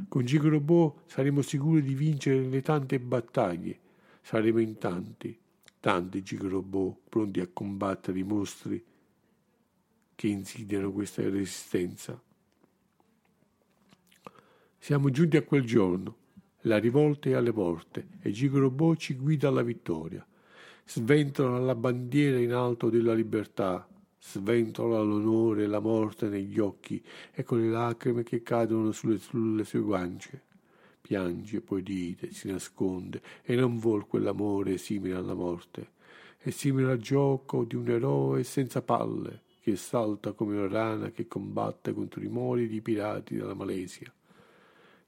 Speaker 3: con Gigrobò saremo sicuri di vincere le tante battaglie. Saremo in tanti, tanti Gigrobò pronti a combattere i mostri che insidiano questa resistenza. Siamo giunti a quel giorno. La rivolta è alle porte e Gigrobò ci guida alla vittoria. Sventola la bandiera in alto della libertà sventola l'onore e la morte negli occhi e con le lacrime che cadono sulle, sulle sue guance. Piange, poi dite, si nasconde e non vuol quell'amore simile alla morte. È simile al gioco di un eroe senza palle che salta come una rana che combatte contro i mori di pirati della Malesia.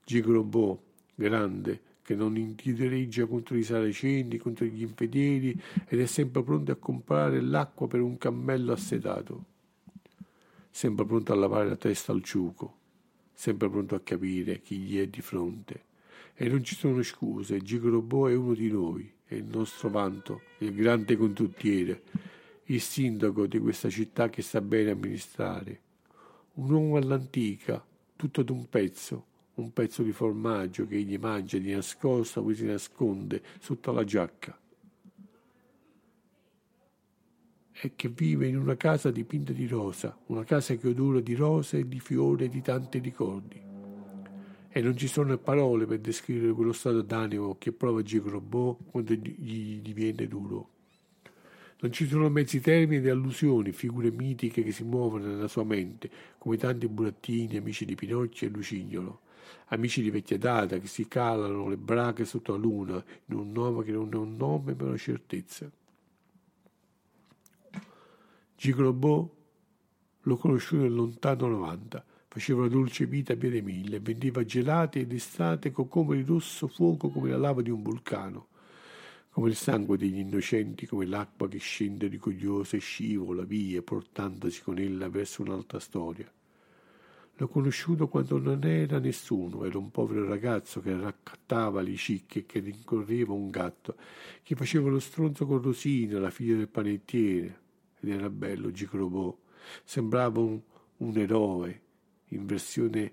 Speaker 3: Gigrobò, grande, che non indirizza contro i saraceni, contro gli infedeli ed è sempre pronto a comprare l'acqua per un cammello assetato, sempre pronto a lavare la testa al ciuco, sempre pronto a capire chi gli è di fronte. E non ci sono scuse, Gigrobò è uno di noi, è il nostro vanto, il grande condottiere, il sindaco di questa città che sa bene amministrare, un uomo all'antica, tutto d'un pezzo, un pezzo di formaggio che egli mangia di nascosto, poi si nasconde sotto la giacca. E che vive in una casa dipinta di rosa, una casa che odora di rose e di fiori e di tanti ricordi. E non ci sono parole per descrivere quello stato d'animo che prova Gigrobò quando gli diviene duro. Non ci sono mezzi termini di allusioni, figure mitiche che si muovono nella sua mente, come tanti burattini, amici di Pinocchio e Lucignolo, amici di vecchia data che si calano le brache sotto la luna in un nome che non è un nome ma una certezza. Gigrobò l'ho conosciuto nel lontano 90. Faceva una dolce vita a piede mille, vendeva gelati ed estate cocomeri rosso fuoco come la lava di un vulcano come il sangue degli innocenti, come l'acqua che scende rigogliosa e scivola via, portandosi con ella verso un'altra storia. L'ho conosciuto quando non era nessuno, era un povero ragazzo che raccattava le cicche e che rincorreva un gatto, che faceva lo stronzo con Rosina, la figlia del panettiere, ed era bello Gicrobò, sembrava un, un eroe in versione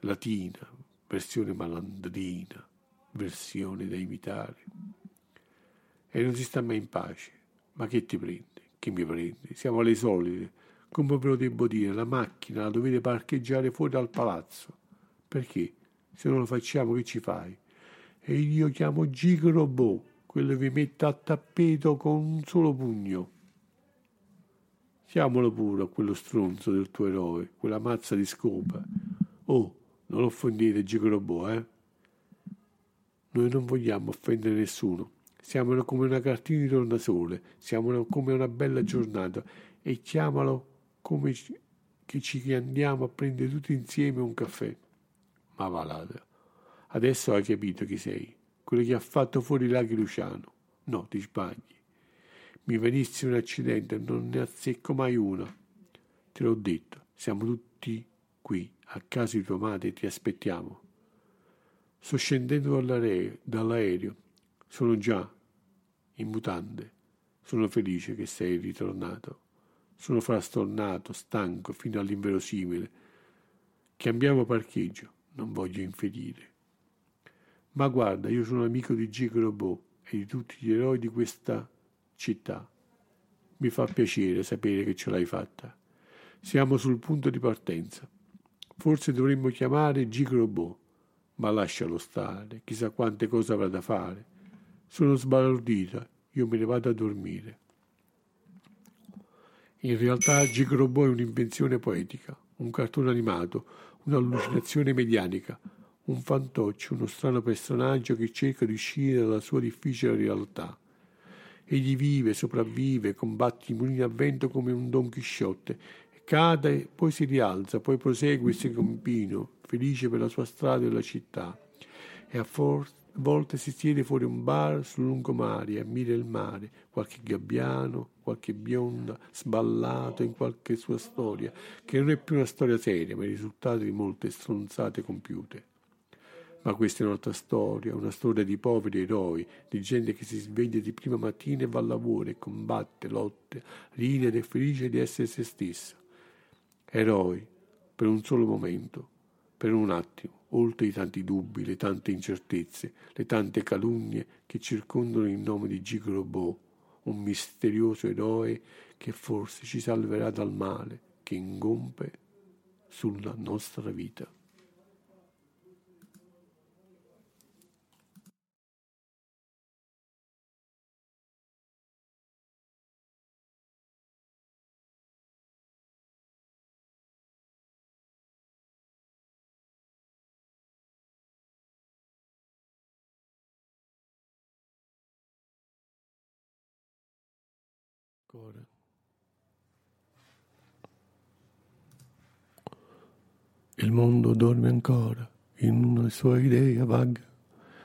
Speaker 3: latina, versione malandrina versione da imitare. E non si sta mai in pace. Ma che ti prende? Che mi prende? Siamo le solite. Come ve lo devo dire, la macchina la dovete parcheggiare fuori dal palazzo. Perché? Se non lo facciamo che ci fai? E io chiamo Gigrobò, quello che vi mette a tappeto con un solo pugno. Chiamalo pure a quello stronzo del tuo eroe, quella mazza di scopa. Oh, non offendete Gigrobò, eh? Noi non vogliamo offendere nessuno. Siamo come una cartina di tornasole, siamo come una bella giornata e chiamalo come che ci andiamo a prendere tutti insieme un caffè. Ma va là. Adesso hai capito chi sei, quello che ha fatto fuori Laghi Luciano. No, ti sbagli. Mi venisse un accidente, non ne azzecco mai una. Te l'ho detto, siamo tutti qui, a casa di tua madre, ti aspettiamo. Sto scendendo dall'aereo, sono già in mutande. Sono felice che sei ritornato. Sono frastornato, stanco, fino all'inverosimile. Cambiamo parcheggio, non voglio infedire. Ma guarda, io sono amico di G. Robot e di tutti gli eroi di questa città. Mi fa piacere sapere che ce l'hai fatta. Siamo sul punto di partenza. Forse dovremmo chiamare G. Robot ma lascialo stare, chissà quante cose avrà da fare. Sono sbalordita, io me ne vado a dormire. In realtà Gigrobo è un'invenzione poetica, un cartone animato, un'allucinazione medianica, un fantoccio, uno strano personaggio che cerca di uscire dalla sua difficile realtà. Egli vive, sopravvive, combatte i mulini a vento come un Don Chisciotte, cade, poi si rialza, poi prosegue il suo cammino, felice per la sua strada e la città, e a, for- a volte si siede fuori un bar sul lungomare e ammira il mare, qualche gabbiano, qualche bionda, sballato in qualche sua storia, che non è più una storia seria, ma il risultato di molte stronzate compiute. Ma questa è un'altra storia, una storia di poveri eroi, di gente che si sveglia di prima mattina e va al lavoro e combatte, lotte, ride ed è felice di essere se stessa. Eroi, per un solo momento, per un attimo, oltre i tanti dubbi, le tante incertezze, le tante calunnie che circondano il nome di Gigrobò, un misterioso eroe che forse ci salverà dal male che ingompe sulla nostra vita.
Speaker 1: Ancora. Il mondo dorme ancora in una sua idea vaga,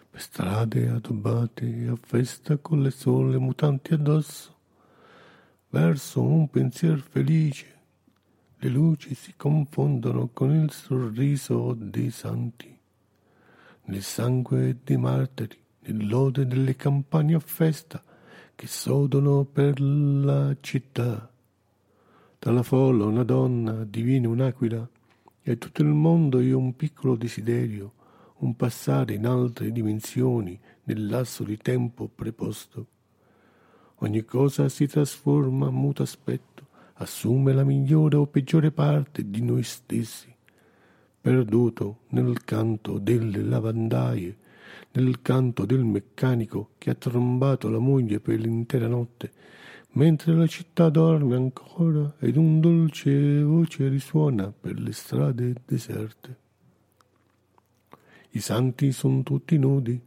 Speaker 1: per strade addobbate a festa con le sole mutanti addosso, verso un pensier felice. Le luci si confondono con il sorriso dei santi, nel sangue dei martiri, nell'ode delle campagne a festa, che sodono per la città. Dalla folla una donna diviene un'aquila e tutto il mondo è un piccolo desiderio, un passare in altre dimensioni nel lasso di tempo preposto. Ogni cosa si trasforma a muto aspetto, assume la migliore o peggiore parte di noi stessi. Perduto nel canto delle lavandaie, nel canto del meccanico che ha trombato la moglie per l'intera notte, mentre la città dorme ancora ed un dolce voce risuona per le strade deserte. I santi sono tutti nudi,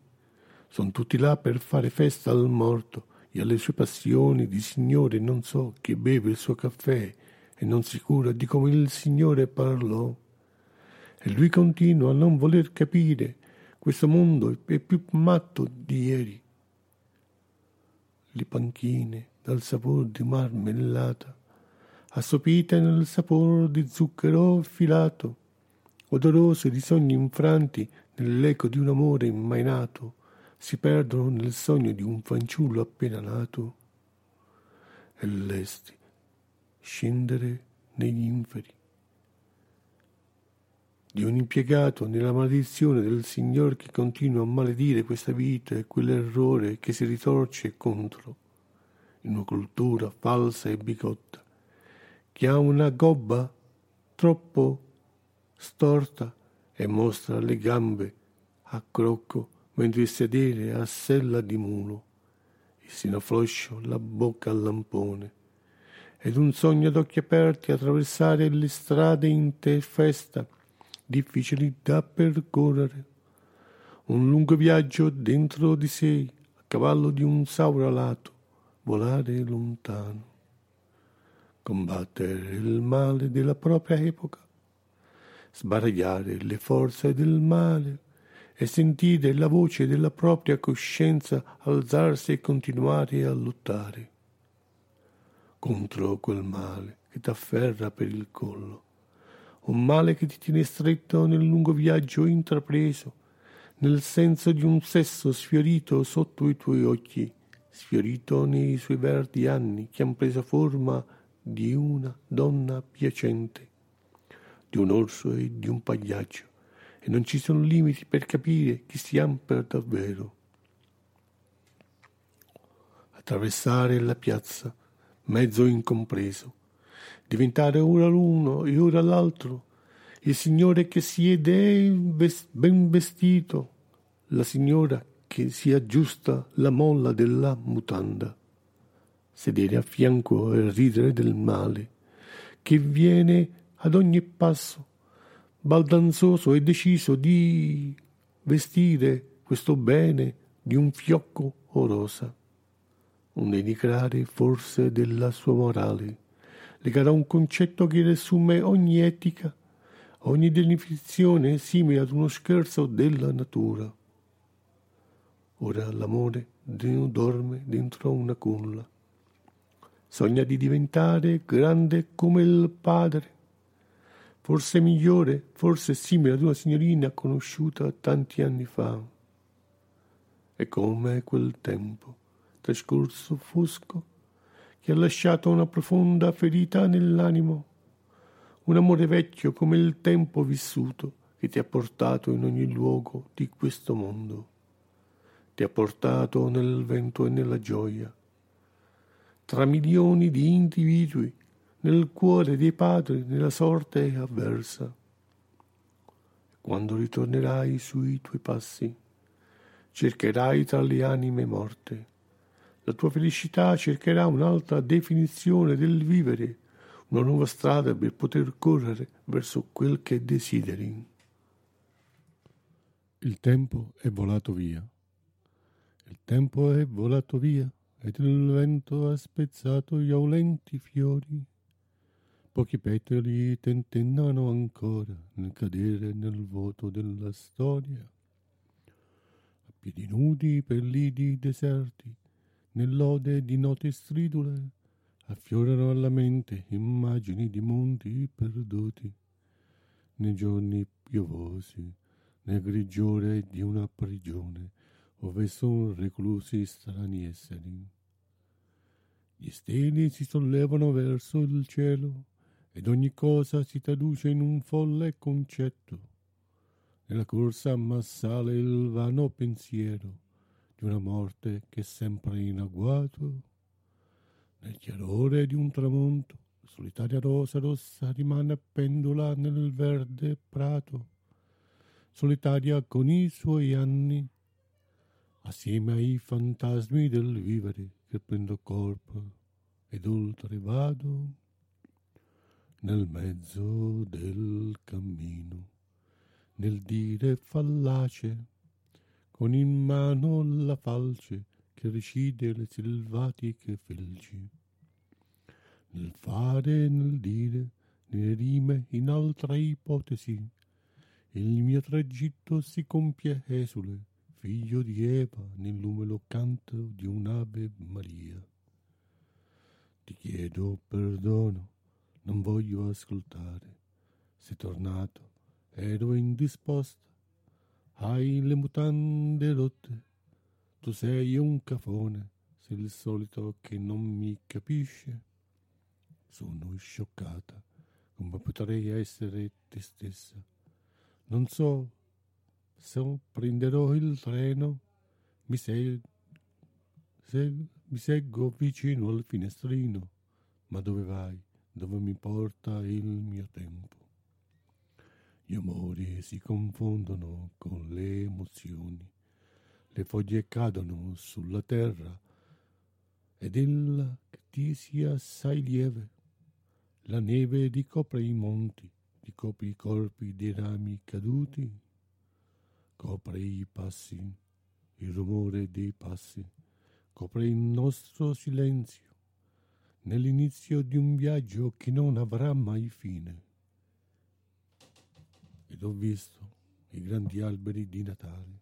Speaker 1: sono tutti là per fare festa al morto e alle sue passioni di Signore non so che beve il suo caffè e non si cura di come il Signore parlò. E lui continua a non voler capire questo mondo è più matto di ieri. Le panchine dal sapore di marmellata, assopite nel sapore di zucchero filato, odorose di sogni infranti nell'eco di un amore mai nato, si perdono nel sogno di un fanciullo appena nato. E lesti scendere negli inferi di un impiegato nella maledizione del Signore che continua a maledire questa vita e quell'errore che si ritorce contro, in una cultura falsa e bigotta, che ha una gobba troppo storta e mostra le gambe a crocco mentre il sedere a sella di mulo, il seno floscio, la bocca al lampone, ed un sogno d'occhi aperti attraversare le strade in te festa, difficili da percorrere. Un lungo viaggio dentro di sé, a cavallo di un sauro alato, volare lontano. Combattere il male della propria epoca, sbaragliare le forze del male e sentire la voce della propria coscienza alzarsi e continuare a lottare contro quel male che t'afferra per il collo un male che ti tiene stretto nel lungo viaggio intrapreso, nel senso di un sesso sfiorito sotto i tuoi occhi, sfiorito nei suoi verdi anni che han preso forma di una donna piacente, di un orso e di un pagliaccio, e non ci sono limiti per capire chi siamo per davvero. Attraversare la piazza, mezzo incompreso, diventare ora l'uno e ora l'altro, il signore che siede ben vestito, la signora che si aggiusta la molla della mutanda, sedere a fianco e ridere del male, che viene ad ogni passo, baldanzoso e deciso di vestire questo bene di un fiocco o rosa, un denigrare forse della sua morale legherà un concetto che riassume ogni etica, ogni definizione simile ad uno scherzo della natura. Ora l'amore dorme dentro una culla. Sogna di diventare grande come il padre, forse migliore, forse simile ad una signorina conosciuta tanti anni fa. E come quel tempo, trascorso fosco, che ha lasciato una profonda ferita nell'animo, un amore vecchio come il tempo vissuto che ti ha portato in ogni luogo di questo mondo, ti ha portato nel vento e nella gioia, tra milioni di individui, nel cuore dei padri, nella sorte avversa. Quando ritornerai sui tuoi passi, cercherai tra le anime morte la tua felicità cercherà un'altra definizione del vivere, una nuova strada per poter correre verso quel che desideri. Il tempo è volato via. Il tempo è volato via ed il vento ha spezzato gli aulenti fiori. Pochi petali tentennano ancora nel cadere nel vuoto della storia. A piedi nudi per lidi deserti nell'ode di note stridule affiorano alla mente immagini di mondi perduti nei giorni piovosi nel grigiore di una prigione ove sono reclusi strani esseri. Gli steli si sollevano verso il cielo ed ogni cosa si traduce in un folle concetto. Nella corsa massale il vano pensiero di una morte che è sempre in agguato. Nel chiarore di un tramonto, solitaria rosa rossa rimane pendula nel verde prato, solitaria con i suoi anni,
Speaker 2: assieme ai fantasmi del vivere che prendo corpo ed oltre vado nel mezzo del cammino, nel dire fallace, con in mano la falce che recide le selvatiche felci, nel fare e nel dire, nelle rime, in altra ipotesi, il mio tragitto si compie esule, figlio di Eva, nell'umelo canto di un'Ave Maria. Ti chiedo perdono, non voglio ascoltare. Sei tornato, ero indisposta, hai le mutande rotte, tu sei un cafone, sei il solito che non mi capisce. Sono scioccata, come potrei essere te stessa. Non so se prenderò il treno, mi, se, se, mi seggo vicino al finestrino, ma dove vai? Dove mi porta il mio tempo? Gli amori si confondono con le emozioni, le foglie cadono sulla terra ed che ti sia assai lieve, la neve ricopre i monti, ricopre i corpi dei rami caduti, copre i passi, il rumore dei passi, copre il nostro silenzio, nell'inizio di un viaggio che non avrà mai fine. Ed ho visto i grandi alberi di Natale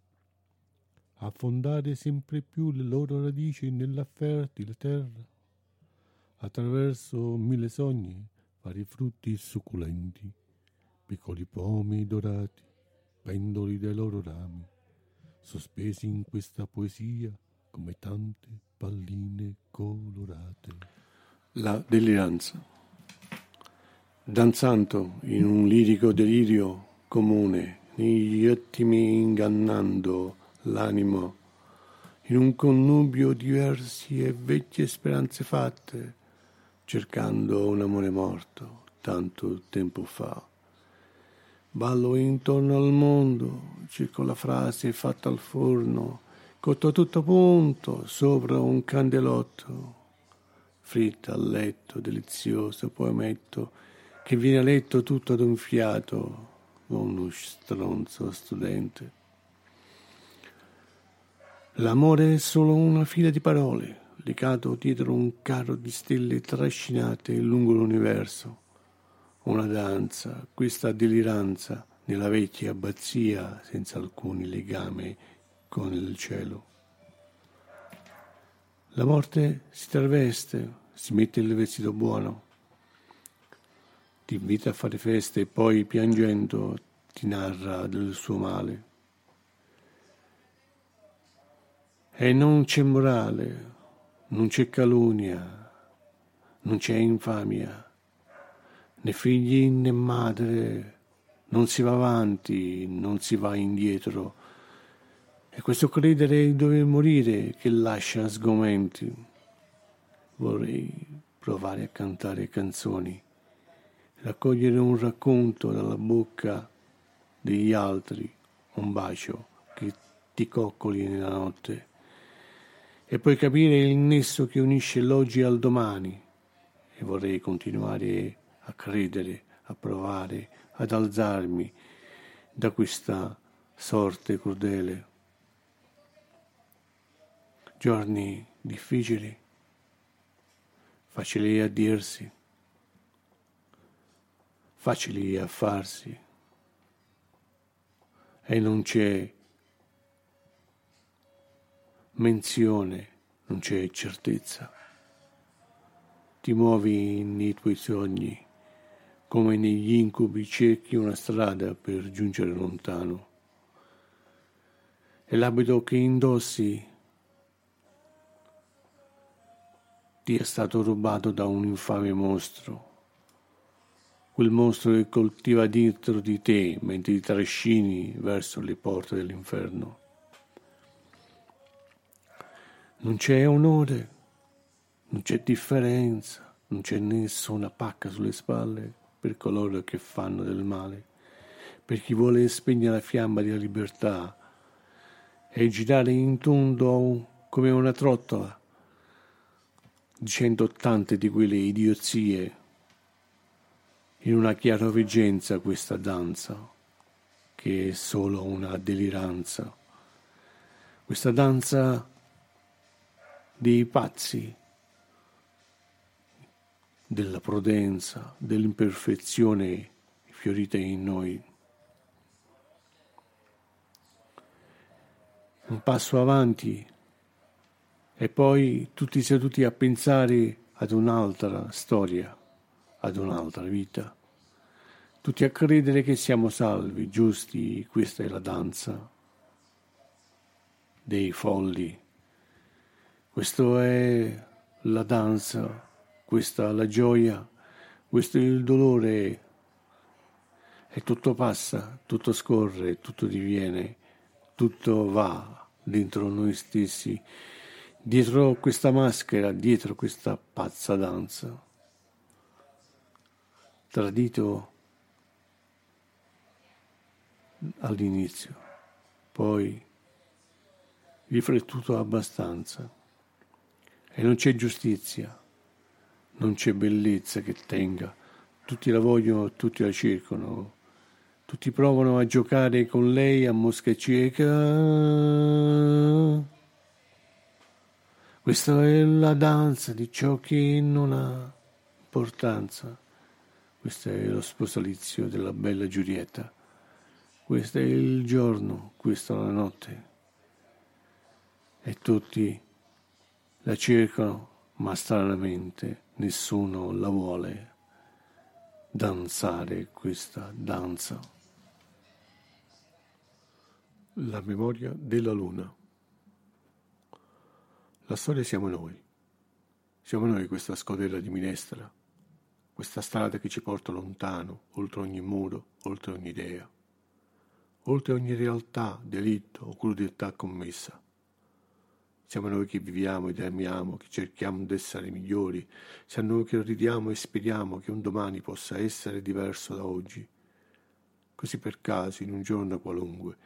Speaker 2: affondare sempre più le loro radici nella fertile terra, attraverso mille sogni vari frutti succulenti, piccoli pomi dorati, pendoli dai loro rami, sospesi in questa poesia come tante palline colorate.
Speaker 3: La deliranza. Danzando in un lirico delirio comune, negli ottimi ingannando l'animo, in un connubio di versi e vecchie speranze fatte, cercando un amore morto tanto tempo fa. Ballo intorno al mondo, cerco la frase fatta al forno, cotto a tutto punto, sopra un candelotto, fritta al letto, delizioso poemetto, che viene letto tutto ad un fiato, uno stronzo studente. L'amore è solo una fila di parole, legato dietro un carro di stelle trascinate lungo l'universo una danza, questa deliranza nella vecchia abbazia senza alcun legame con il cielo. La morte si traveste, si mette il vestito buono, ti invita a fare feste e poi piangendo ti narra del suo male. E non c'è morale, non c'è calunnia, non c'è infamia né figli né madre, non si va avanti, non si va indietro. E questo credere di dover morire che lascia sgomenti. Vorrei provare a cantare canzoni, raccogliere un racconto dalla bocca degli altri, un bacio che ti coccoli nella notte, e poi capire il nesso che unisce l'oggi al domani. E vorrei continuare a credere, a provare, ad alzarmi da questa sorte crudele. Giorni difficili, facili a dirsi, facili a farsi, e non c'è menzione, non c'è certezza. Ti muovi nei tuoi sogni come negli incubi cerchi una strada per giungere lontano. E l'abito che indossi ti è stato rubato da un infame mostro, quel mostro che coltiva dentro di te mentre ti trascini verso le porte dell'inferno. Non c'è onore, non c'è differenza, non c'è nessuna pacca sulle spalle per coloro che fanno del male, per chi vuole spegnere la fiamma della libertà
Speaker 1: e girare in tondo come una trottola, dicendo tante di quelle idiozie in una chiaroveggenza questa danza, che è solo una deliranza, questa danza dei pazzi, della prudenza, dell'imperfezione fiorita in noi. Un passo avanti e poi tutti seduti a pensare ad un'altra storia, ad un'altra vita. Tutti a credere che siamo salvi, giusti, questa è la danza dei folli. Questa è la danza questa la gioia, questo è il dolore e tutto passa, tutto scorre, tutto diviene, tutto va dentro noi stessi, dietro questa maschera, dietro questa pazza danza. Tradito all'inizio, poi riflettuto abbastanza e non c'è giustizia non c'è bellezza che tenga. Tutti la vogliono, tutti la cercano, tutti provano a giocare con lei a mosca cieca. Questa è la danza di ciò che non ha importanza. Questo è lo sposalizio della bella Giulietta. Questo è il giorno, questa è la notte. E tutti la cercano, ma stranamente nessuno la vuole danzare questa danza.
Speaker 2: La memoria della luna. La storia siamo noi. Siamo noi questa scodella di minestra, questa strada che ci porta lontano, oltre ogni muro, oltre ogni idea, oltre ogni realtà, delitto o crudeltà commessa siamo noi che viviamo ed amiamo, che cerchiamo di essere migliori, siamo noi che ridiamo e speriamo che un domani possa essere diverso da oggi. Così per caso, in un giorno qualunque,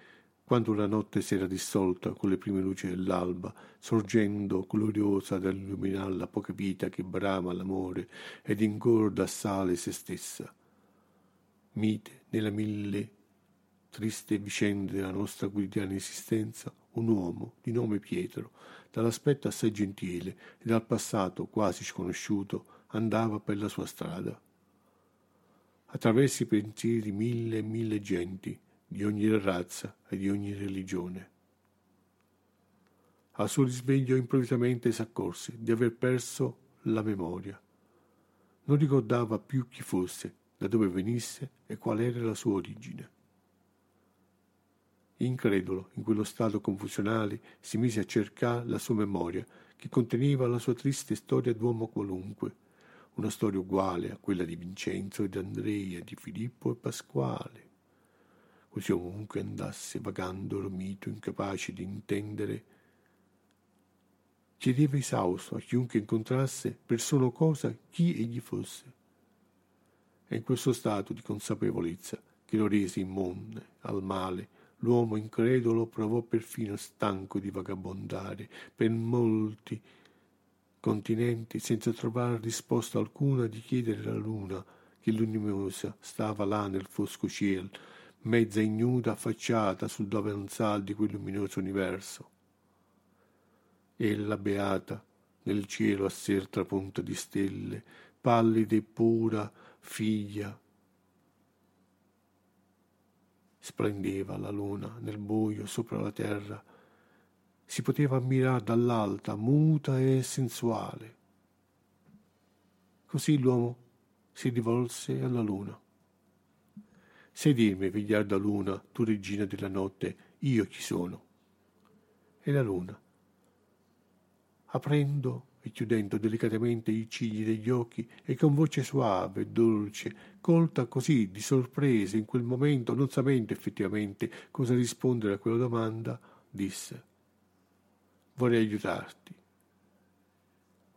Speaker 2: quando la notte si era dissolta con le prime luci dell'alba, sorgendo gloriosa dall'illuminare la poca vita che brama l'amore ed ingorda assale se stessa, mite nella mille triste vicende della nostra quotidiana esistenza, un uomo di nome Pietro, dall'aspetto assai gentile e dal passato quasi sconosciuto, andava per la sua strada. Attraverso i pensieri di mille e mille genti, di ogni razza e di ogni religione. Al suo risveglio improvvisamente s'accorse di aver perso la memoria. Non ricordava più chi fosse, da dove venisse e qual era la sua origine. Incredulo, in quello stato confusionale, si mise a cercare la sua memoria, che conteneva la sua triste storia d'uomo qualunque, una storia uguale a quella di Vincenzo e di Andrea, di Filippo e Pasquale. Così ovunque andasse, vagando dormito, incapace di intendere, chiedeva esausto a chiunque incontrasse, persona o cosa, chi egli fosse. È in questo stato di consapevolezza che lo rese immune al male, L'uomo incredulo provò perfino stanco di vagabondare per molti continenti senza trovare risposta alcuna di chiedere alla luna che luminosa stava là nel fosco cielo, mezza ignuda affacciata sul davanzal di quel luminoso universo. Ella beata nel cielo a ser trapunta di stelle, pallida e pura, figlia Splendeva la luna nel buio sopra la terra. Si poteva ammirare dall'alta, muta e sensuale. Così l'uomo si rivolse alla luna. Sai dirmi, vegliarda luna, tu regina della notte, io chi sono? E la luna, aprendo e chiudendo delicatamente i cigli degli occhi e con voce suave dolce, colta così di sorpresa in quel momento, non sapendo effettivamente cosa rispondere a quella domanda, disse Vorrei aiutarti.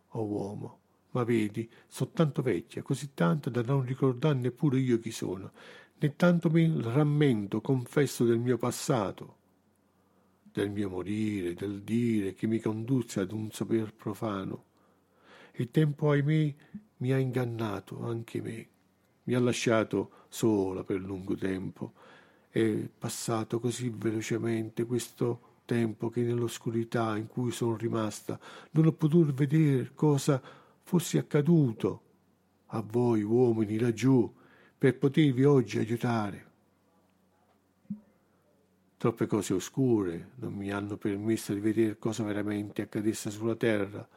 Speaker 2: O oh uomo, ma vedi, sono tanto vecchia, così tanto da non ricordare neppure io chi sono, né tanto mi rammento, confesso, del mio passato. del mio morire, del dire che mi condusse ad un saper profano. Il tempo, ahimè, mi ha ingannato anche me, mi ha lasciato sola per lungo tempo. È passato così velocemente questo tempo che nell'oscurità in cui sono rimasta non ho potuto vedere cosa fosse accaduto a voi uomini laggiù per potervi oggi aiutare. Troppe cose oscure non mi hanno permesso di vedere cosa veramente accadesse sulla terra,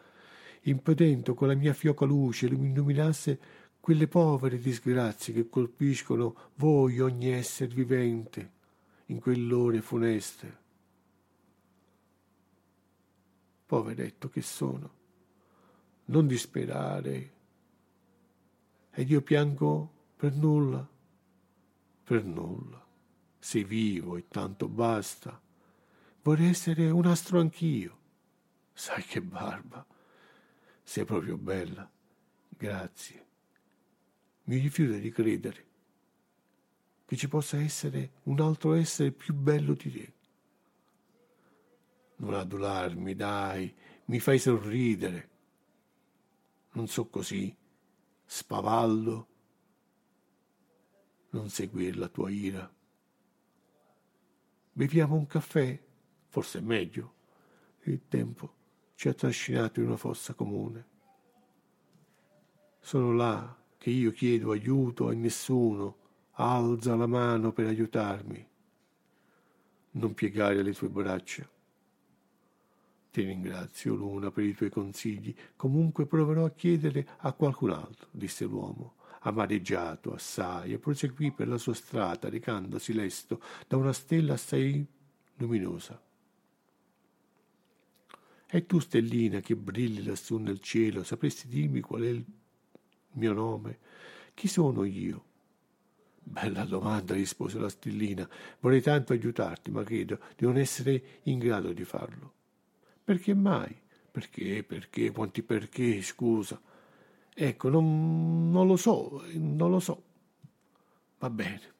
Speaker 2: impedendo con la mia fioca luce mi illuminasse quelle povere disgrazie che colpiscono voi ogni essere vivente in quell'ore funeste. Poveretto che sono, non disperare. Ed io piango per nulla, per nulla. Sei vivo e tanto basta. Vorrei essere un astro anch'io. Sai che barba. Sei proprio bella. Grazie. Mi rifiuto di credere che ci possa essere un altro essere più bello di te. Non adularmi, dai, mi fai sorridere. Non so così, spavaldo. Non seguire la tua ira. Beviamo un caffè, forse è meglio. Il tempo ci ha trascinato in una fossa comune. Sono là che io chiedo aiuto a nessuno alza la mano per aiutarmi. Non piegare le tue braccia. Ti ringrazio, Luna, per i tuoi consigli. Comunque proverò a chiedere a qualcun altro, disse l'uomo, amareggiato assai, e proseguì per la sua strada, recandosi lesto da una stella assai luminosa. E tu, stellina, che brilli lassù nel cielo, sapresti dirmi qual è il mio nome? Chi sono io? Bella domanda, rispose la stellina. Vorrei tanto aiutarti, ma credo di non essere in grado di farlo. Perché mai? Perché, perché, quanti perché, scusa. Ecco, non, non lo so, non lo so. Va bene,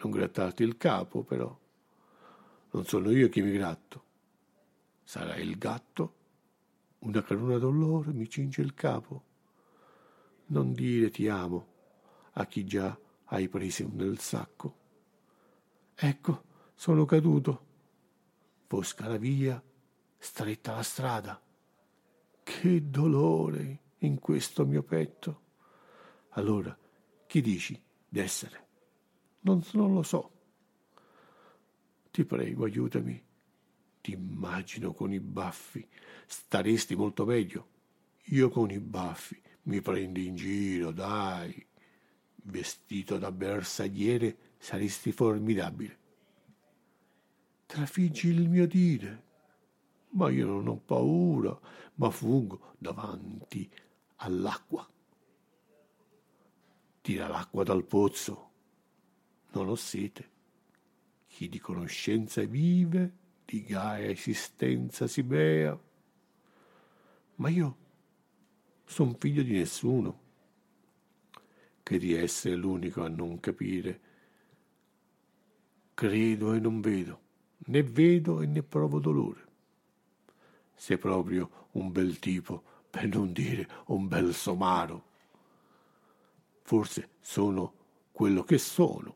Speaker 2: non grattarti il capo, però. Non sono io che mi gratto. Sarà il gatto? Una caruna dolore mi cinge il capo. Non dire ti amo a chi già hai preso nel sacco. Ecco, sono caduto. Fosca la via stretta la strada. Che dolore in questo mio petto. Allora, chi dici d'essere? Non, non lo so. Ti prego, aiutami. Ti immagino con i baffi. Staresti molto meglio. Io con i baffi. Mi prendi in giro, dai. Vestito da bersagliere saresti formidabile. Trafiggi il mio dire ma io non ho paura, ma fungo davanti all'acqua. Tira l'acqua dal pozzo, non ho sete. Chi di conoscenza vive, di gaia esistenza si bea. Ma io son figlio di nessuno, che di essere l'unico a non capire. Credo e non vedo, né vedo e ne provo dolore sei proprio un bel tipo, per non dire un bel somaro. Forse sono quello che sono.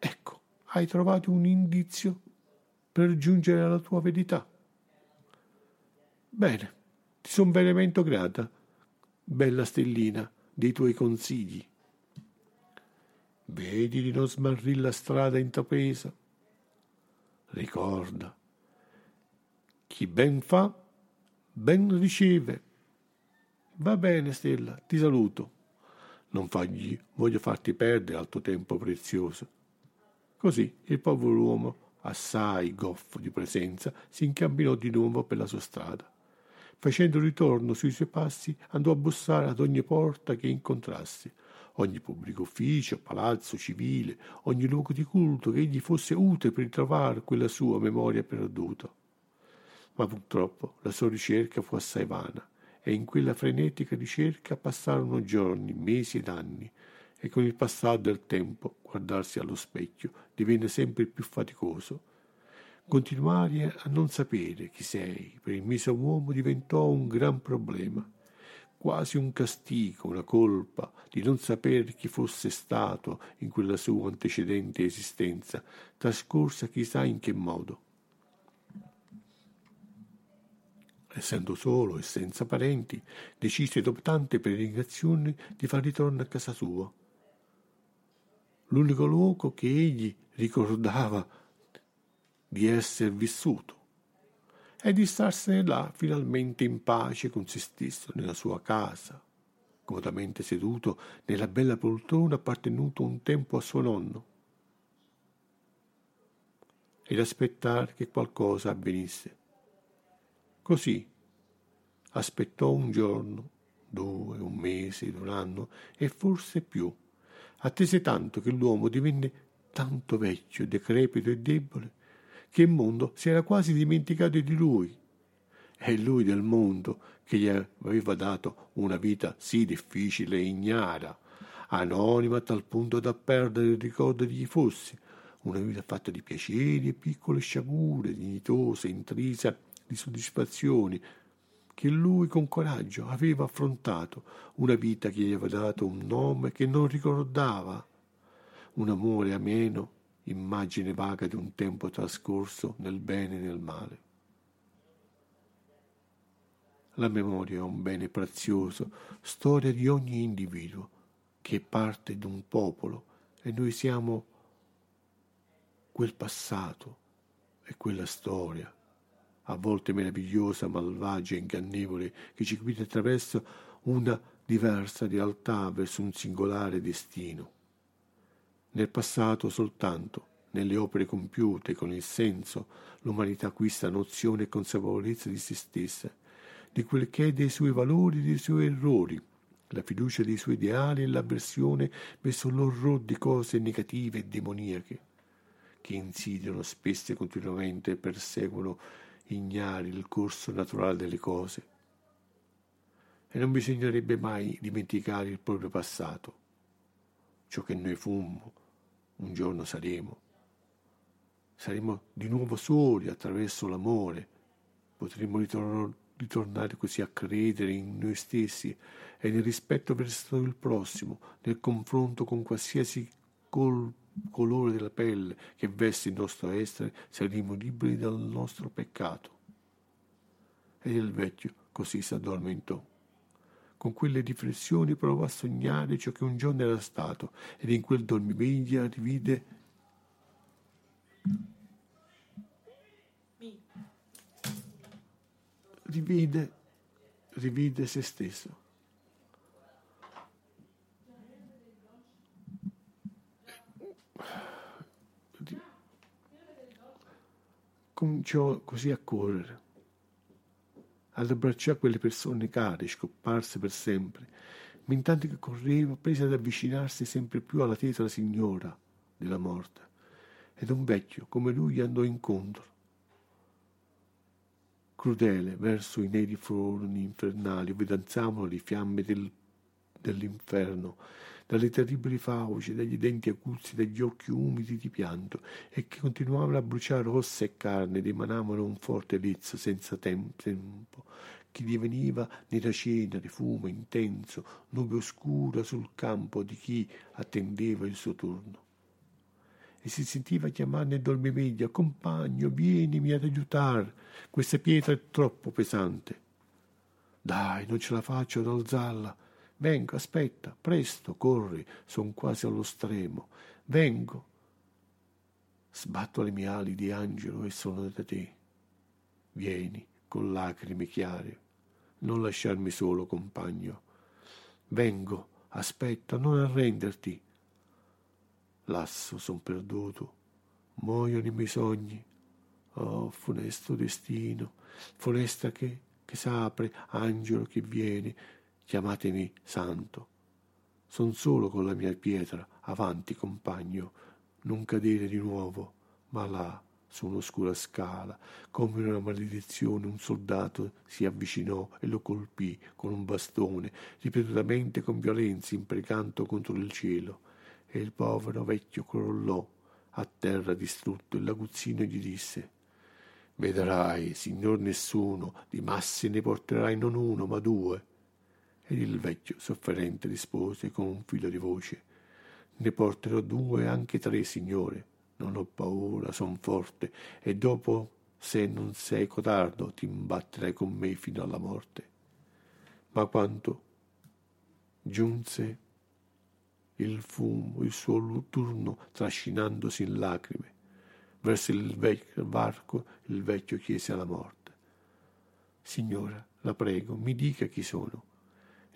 Speaker 2: Ecco, hai trovato un indizio per giungere alla tua verità. Bene, ti sono veramente grata, bella stellina, dei tuoi consigli. Vedi di non smarrire la strada intrapresa. Ricorda chi ben fa, ben riceve. Va bene, Stella, ti saluto. Non fagli, voglio farti perdere al tuo tempo prezioso. Così il povero uomo, assai goffo di presenza, si incamminò di nuovo per la sua strada. Facendo ritorno sui suoi passi, andò a bussare ad ogni porta che incontrasse, ogni pubblico ufficio, palazzo civile, ogni luogo di culto che egli fosse utile per ritrovare quella sua memoria perduta ma purtroppo la sua ricerca fu assai vana e in quella frenetica ricerca passarono giorni, mesi ed anni e con il passare del tempo guardarsi allo specchio divenne sempre più faticoso. Continuare a non sapere chi sei per il miso uomo diventò un gran problema, quasi un castigo, una colpa di non sapere chi fosse stato in quella sua antecedente esistenza, trascorsa chissà in che modo. Essendo solo e senza parenti, decise dopo tante peregrinazioni di far ritorno a casa sua. L'unico luogo che egli ricordava di essere vissuto e di starsene là finalmente in pace con se stesso nella sua casa, comodamente seduto nella bella poltrona appartenuto un tempo a suo nonno, ed aspettare che qualcosa avvenisse. Così aspettò un giorno, due, un mese, un anno e forse più. Attese tanto che l'uomo divenne tanto vecchio, decrepito e debole che il mondo si era quasi dimenticato di lui. È lui del mondo che gli aveva dato una vita sì difficile e ignara, anonima a tal punto da perdere il ricordo di chi fosse, una vita fatta di piaceri e piccole sciagure, dignitose, intrisa di soddisfazioni, che lui con coraggio aveva affrontato, una vita che gli aveva dato un nome che non ricordava, un amore ameno immagine vaga di un tempo trascorso nel bene e nel male. La memoria è un bene prezioso, storia di ogni individuo, che è parte di un popolo e noi siamo quel passato e quella storia, a volte meravigliosa, malvagia, ingannevole, che ci guida attraverso una diversa realtà verso un singolare destino. Nel passato soltanto, nelle opere compiute con il senso, l'umanità acquista nozione e consapevolezza di se stessa, di quel che è dei suoi valori e dei suoi errori, la fiducia dei suoi ideali e l'avversione verso l'orrore di cose negative e demoniache, che insidiano spesso e continuamente e perseguono ignari il corso naturale delle cose. E non bisognerebbe mai dimenticare il proprio passato, ciò che noi fummo, un giorno saremo. Saremo di nuovo soli attraverso l'amore. Potremo ritor- ritornare così a credere in noi stessi e nel rispetto verso il prossimo, nel confronto con qualsiasi col- colore della pelle che veste il nostro essere, saremo liberi dal nostro peccato. E il vecchio così si addormentò. Con quelle riflessioni provò a sognare ciò che un giorno era stato ed in quel dormiveglia rivide rivide rivide se stesso. Cominciò così a correre ad abbracciare quelle persone care, scomparse per sempre, ma intanto che correva, prese ad avvicinarsi sempre più alla tetra signora della morte, ed un vecchio come lui gli andò incontro. Crudele verso i neri forni infernali dove danzavano le fiamme del, dell'inferno, dalle terribili fauci, dagli denti aguzzi, dagli occhi umidi di pianto, e che continuavano a bruciare ossa e carne ed emanavano un forte lezzo senza tempo, che diveniva nera cena di fumo intenso, nube oscura sul campo di chi attendeva il suo turno. E si sentiva chiamare nel dormiveglia, compagno, vienimi ad aiutare, questa pietra è troppo pesante. Dai, non ce la faccio ad alzarla, Vengo, aspetta, presto, corri, son quasi allo stremo. Vengo. Sbatto le mie ali di angelo e sono da te. Vieni, con lacrime chiare. Non lasciarmi solo, compagno. Vengo, aspetta, non arrenderti. Lasso, son perduto. Muoiono i miei sogni. Oh, funesto destino, funesta che, che s'apre, angelo che viene, chiamatemi santo. Son solo con la mia pietra, avanti compagno, non cadere di nuovo, ma là, su un'oscura scala, come una maledizione, un soldato si avvicinò e lo colpì con un bastone, ripetutamente con violenza, imprecando contro il cielo, e il povero vecchio crollò a terra distrutto e l'aguzzino gli disse Vedrai, signor nessuno, di massi ne porterai non uno, ma due. Ed il vecchio, sofferente, rispose con un filo di voce, ne porterò due, anche tre, signore. Non ho paura, son forte, e dopo, se non sei codardo, ti imbatterai con me fino alla morte. Ma quando giunse il fumo, il suo turno trascinandosi in lacrime, verso il vecchio varco, il vecchio chiese alla morte. Signora, la prego, mi dica chi sono.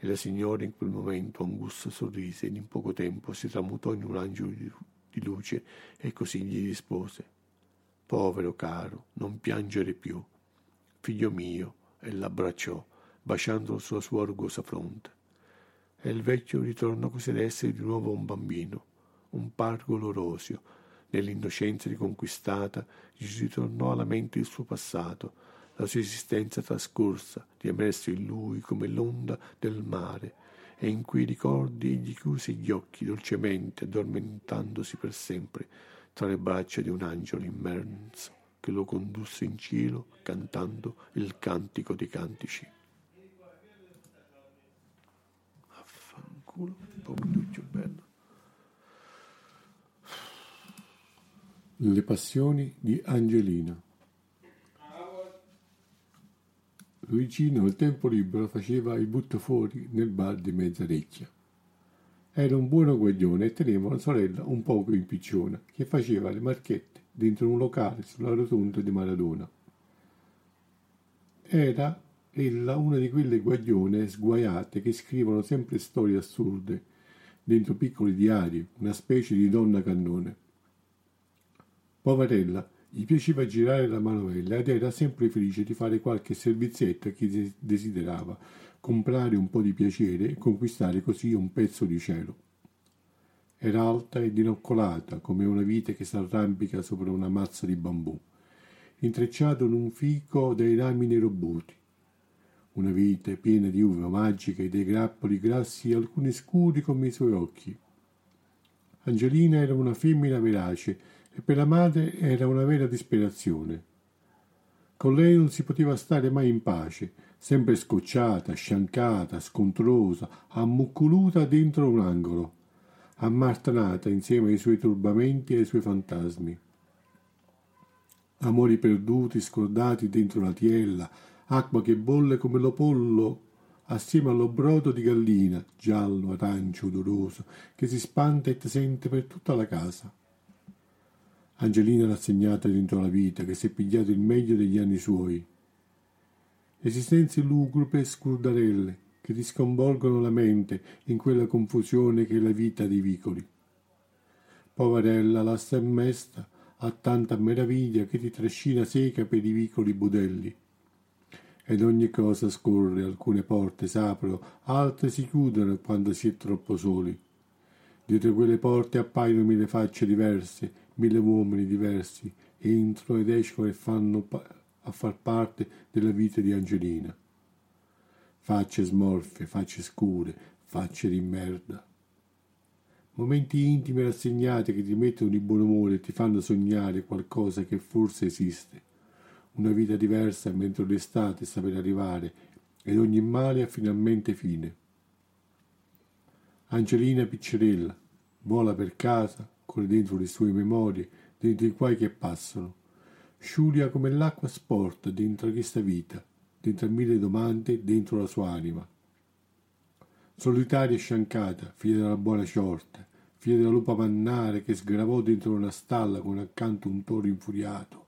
Speaker 2: E la signora in quel momento Angusto sorrise ed in poco tempo si tramutò in un angelo di luce e così gli rispose Povero caro, non piangere più. Figlio mio, e l'abbracciò, baciandolo sulla sua rugosa fronte. E il vecchio ritornò così ad essere di nuovo un bambino, un pargolo roseo. Nell'innocenza riconquistata gli ritornò alla mente il suo passato, la sua esistenza trascorsa, riemerso in lui come l'onda del mare, e in quei ricordi egli chiuse gli occhi dolcemente, addormentandosi per sempre tra le braccia di un angelo immenso che lo condusse in cielo cantando il cantico dei cantici. Affanculo, un po' bello. Le passioni di Angelina. Luigino al tempo libero faceva il buttafuori nel bar di Mezzarecchia. Era un buono guaglione e teneva una sorella un poco impicciona che faceva le marchette dentro un locale sulla rotonda di Maradona. Era ella una di quelle guaglione sguaiate che scrivono sempre storie assurde dentro piccoli diari, una specie di donna cannone. Poverella gli piaceva girare la manovella ed era sempre felice di fare qualche servizietto a chi desiderava, comprare un po' di piacere e conquistare così un pezzo di cielo. Era alta e dinoccolata come una vite che s'arrampica sopra una mazza di bambù, intrecciato in un fico dai rami neroboti. Una vite piena di uva magiche e dei grappoli grassi alcuni scuri come i suoi occhi. Angelina era una femmina verace e per la madre era una vera disperazione. Con lei non si poteva stare mai in pace, sempre scocciata, sciancata, scontrosa, ammucculuta dentro un angolo, ammartanata insieme ai suoi turbamenti e ai suoi fantasmi. Amori perduti, scordati dentro la tiella, acqua che bolle come lo pollo assieme allo brodo di gallina, giallo, arancio, odoroso, che si spanta e sente per tutta la casa. Angelina rassegnata dentro la vita, che si è pigliato il meglio degli anni suoi. Esistenze lugubre e scurdarelle, che ti sconvolgono la mente in quella confusione che è la vita dei vicoli. Poverella, la mesta ha tanta meraviglia che ti trascina seca per i vicoli budelli. Ed ogni cosa scorre, alcune porte s'aprono, altre si chiudono quando si è troppo soli. Dietro quelle porte appaiono mille facce diverse, mille uomini diversi entrano ed escono e fanno a far parte della vita di Angelina. Facce smorfe, facce scure, facce di merda. Momenti intimi e rassegnati che ti mettono di buon umore e ti fanno sognare qualcosa che forse esiste. Una vita diversa mentre l'estate sta per arrivare ed ogni male ha finalmente fine. Angelina piccerella vola per casa, con dentro le sue memorie, dentro i guai che passano. Sciulia come l'acqua sporta dentro questa vita, dentro mille domande, dentro la sua anima. Solitaria e sciancata, figlia della buona sorte, figlia della lupa mannare che sgravò dentro una stalla con accanto un toro infuriato,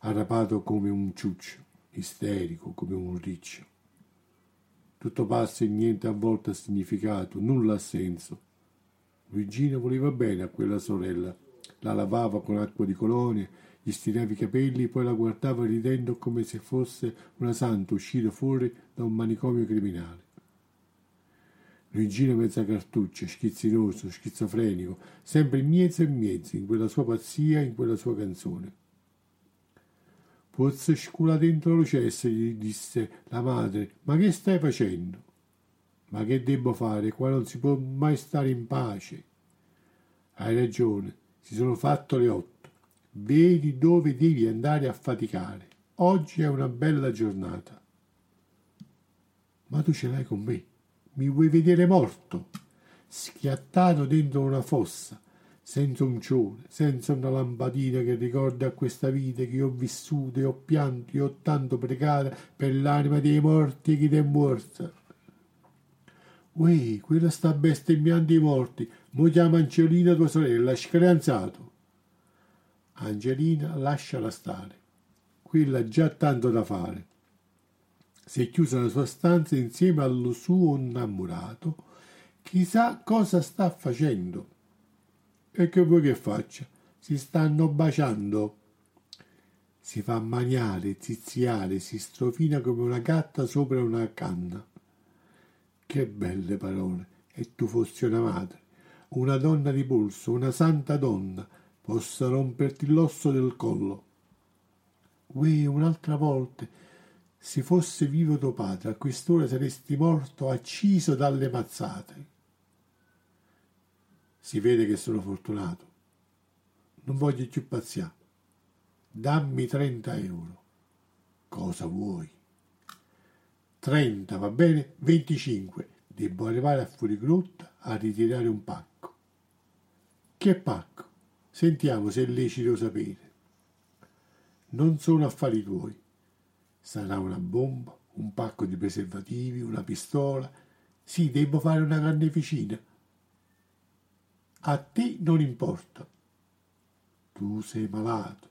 Speaker 2: arrapato come un ciuccio, isterico come un riccio. Tutto passa e niente a ha significato, nulla ha senso Luigina voleva bene a quella sorella. La lavava con acqua di colonia, gli stirava i capelli, poi la guardava ridendo come se fosse una santa uscita fuori da un manicomio criminale. Luigino mezza cartuccia, schizzinoso, schizofrenico, sempre in mezzo e mezzo, in quella sua pazzia, in quella sua canzone. Pozza scula dentro lo cesso, gli disse la madre, ma che stai facendo? Ma che debbo fare? Qua non si può mai stare in pace. Hai ragione, si sono fatto le otto. Vedi dove devi andare a faticare. Oggi è una bella giornata. Ma tu ce l'hai con me. Mi vuoi vedere morto, schiattato dentro una fossa, senza un cione, senza una lampadina che ricordi a questa vita che ho vissuto e ho pianto e ho tanto pregato per l'anima dei morti che ti è morta. Uè, quella sta bestemmiando i morti, mo chiama Angelina tua sorella, screanzato. Angelina lasciala stare, quella ha già tanto da fare. Si è chiusa nella sua stanza insieme allo suo innamorato, chissà cosa sta facendo. E che vuoi che faccia? Si stanno baciando. Si fa maniare, ziziare, si strofina come una gatta sopra una canna. Che belle parole! E tu fossi una madre, una donna di polso, una santa donna, possa romperti l'osso del collo. Uè, un'altra volta, se fosse vivo tuo padre, a quest'ora saresti morto acciso dalle mazzate. Si vede che sono fortunato. Non voglio più pazziare. Dammi trenta euro. Cosa vuoi? 30, va bene? 25. Devo arrivare a Fuorigrotta a ritirare un pacco. Che pacco? Sentiamo se è lecito sapere. Non sono affari tuoi. Sarà una bomba, un pacco di preservativi, una pistola. Sì, devo fare una carneficina. A te non importa. Tu sei malato.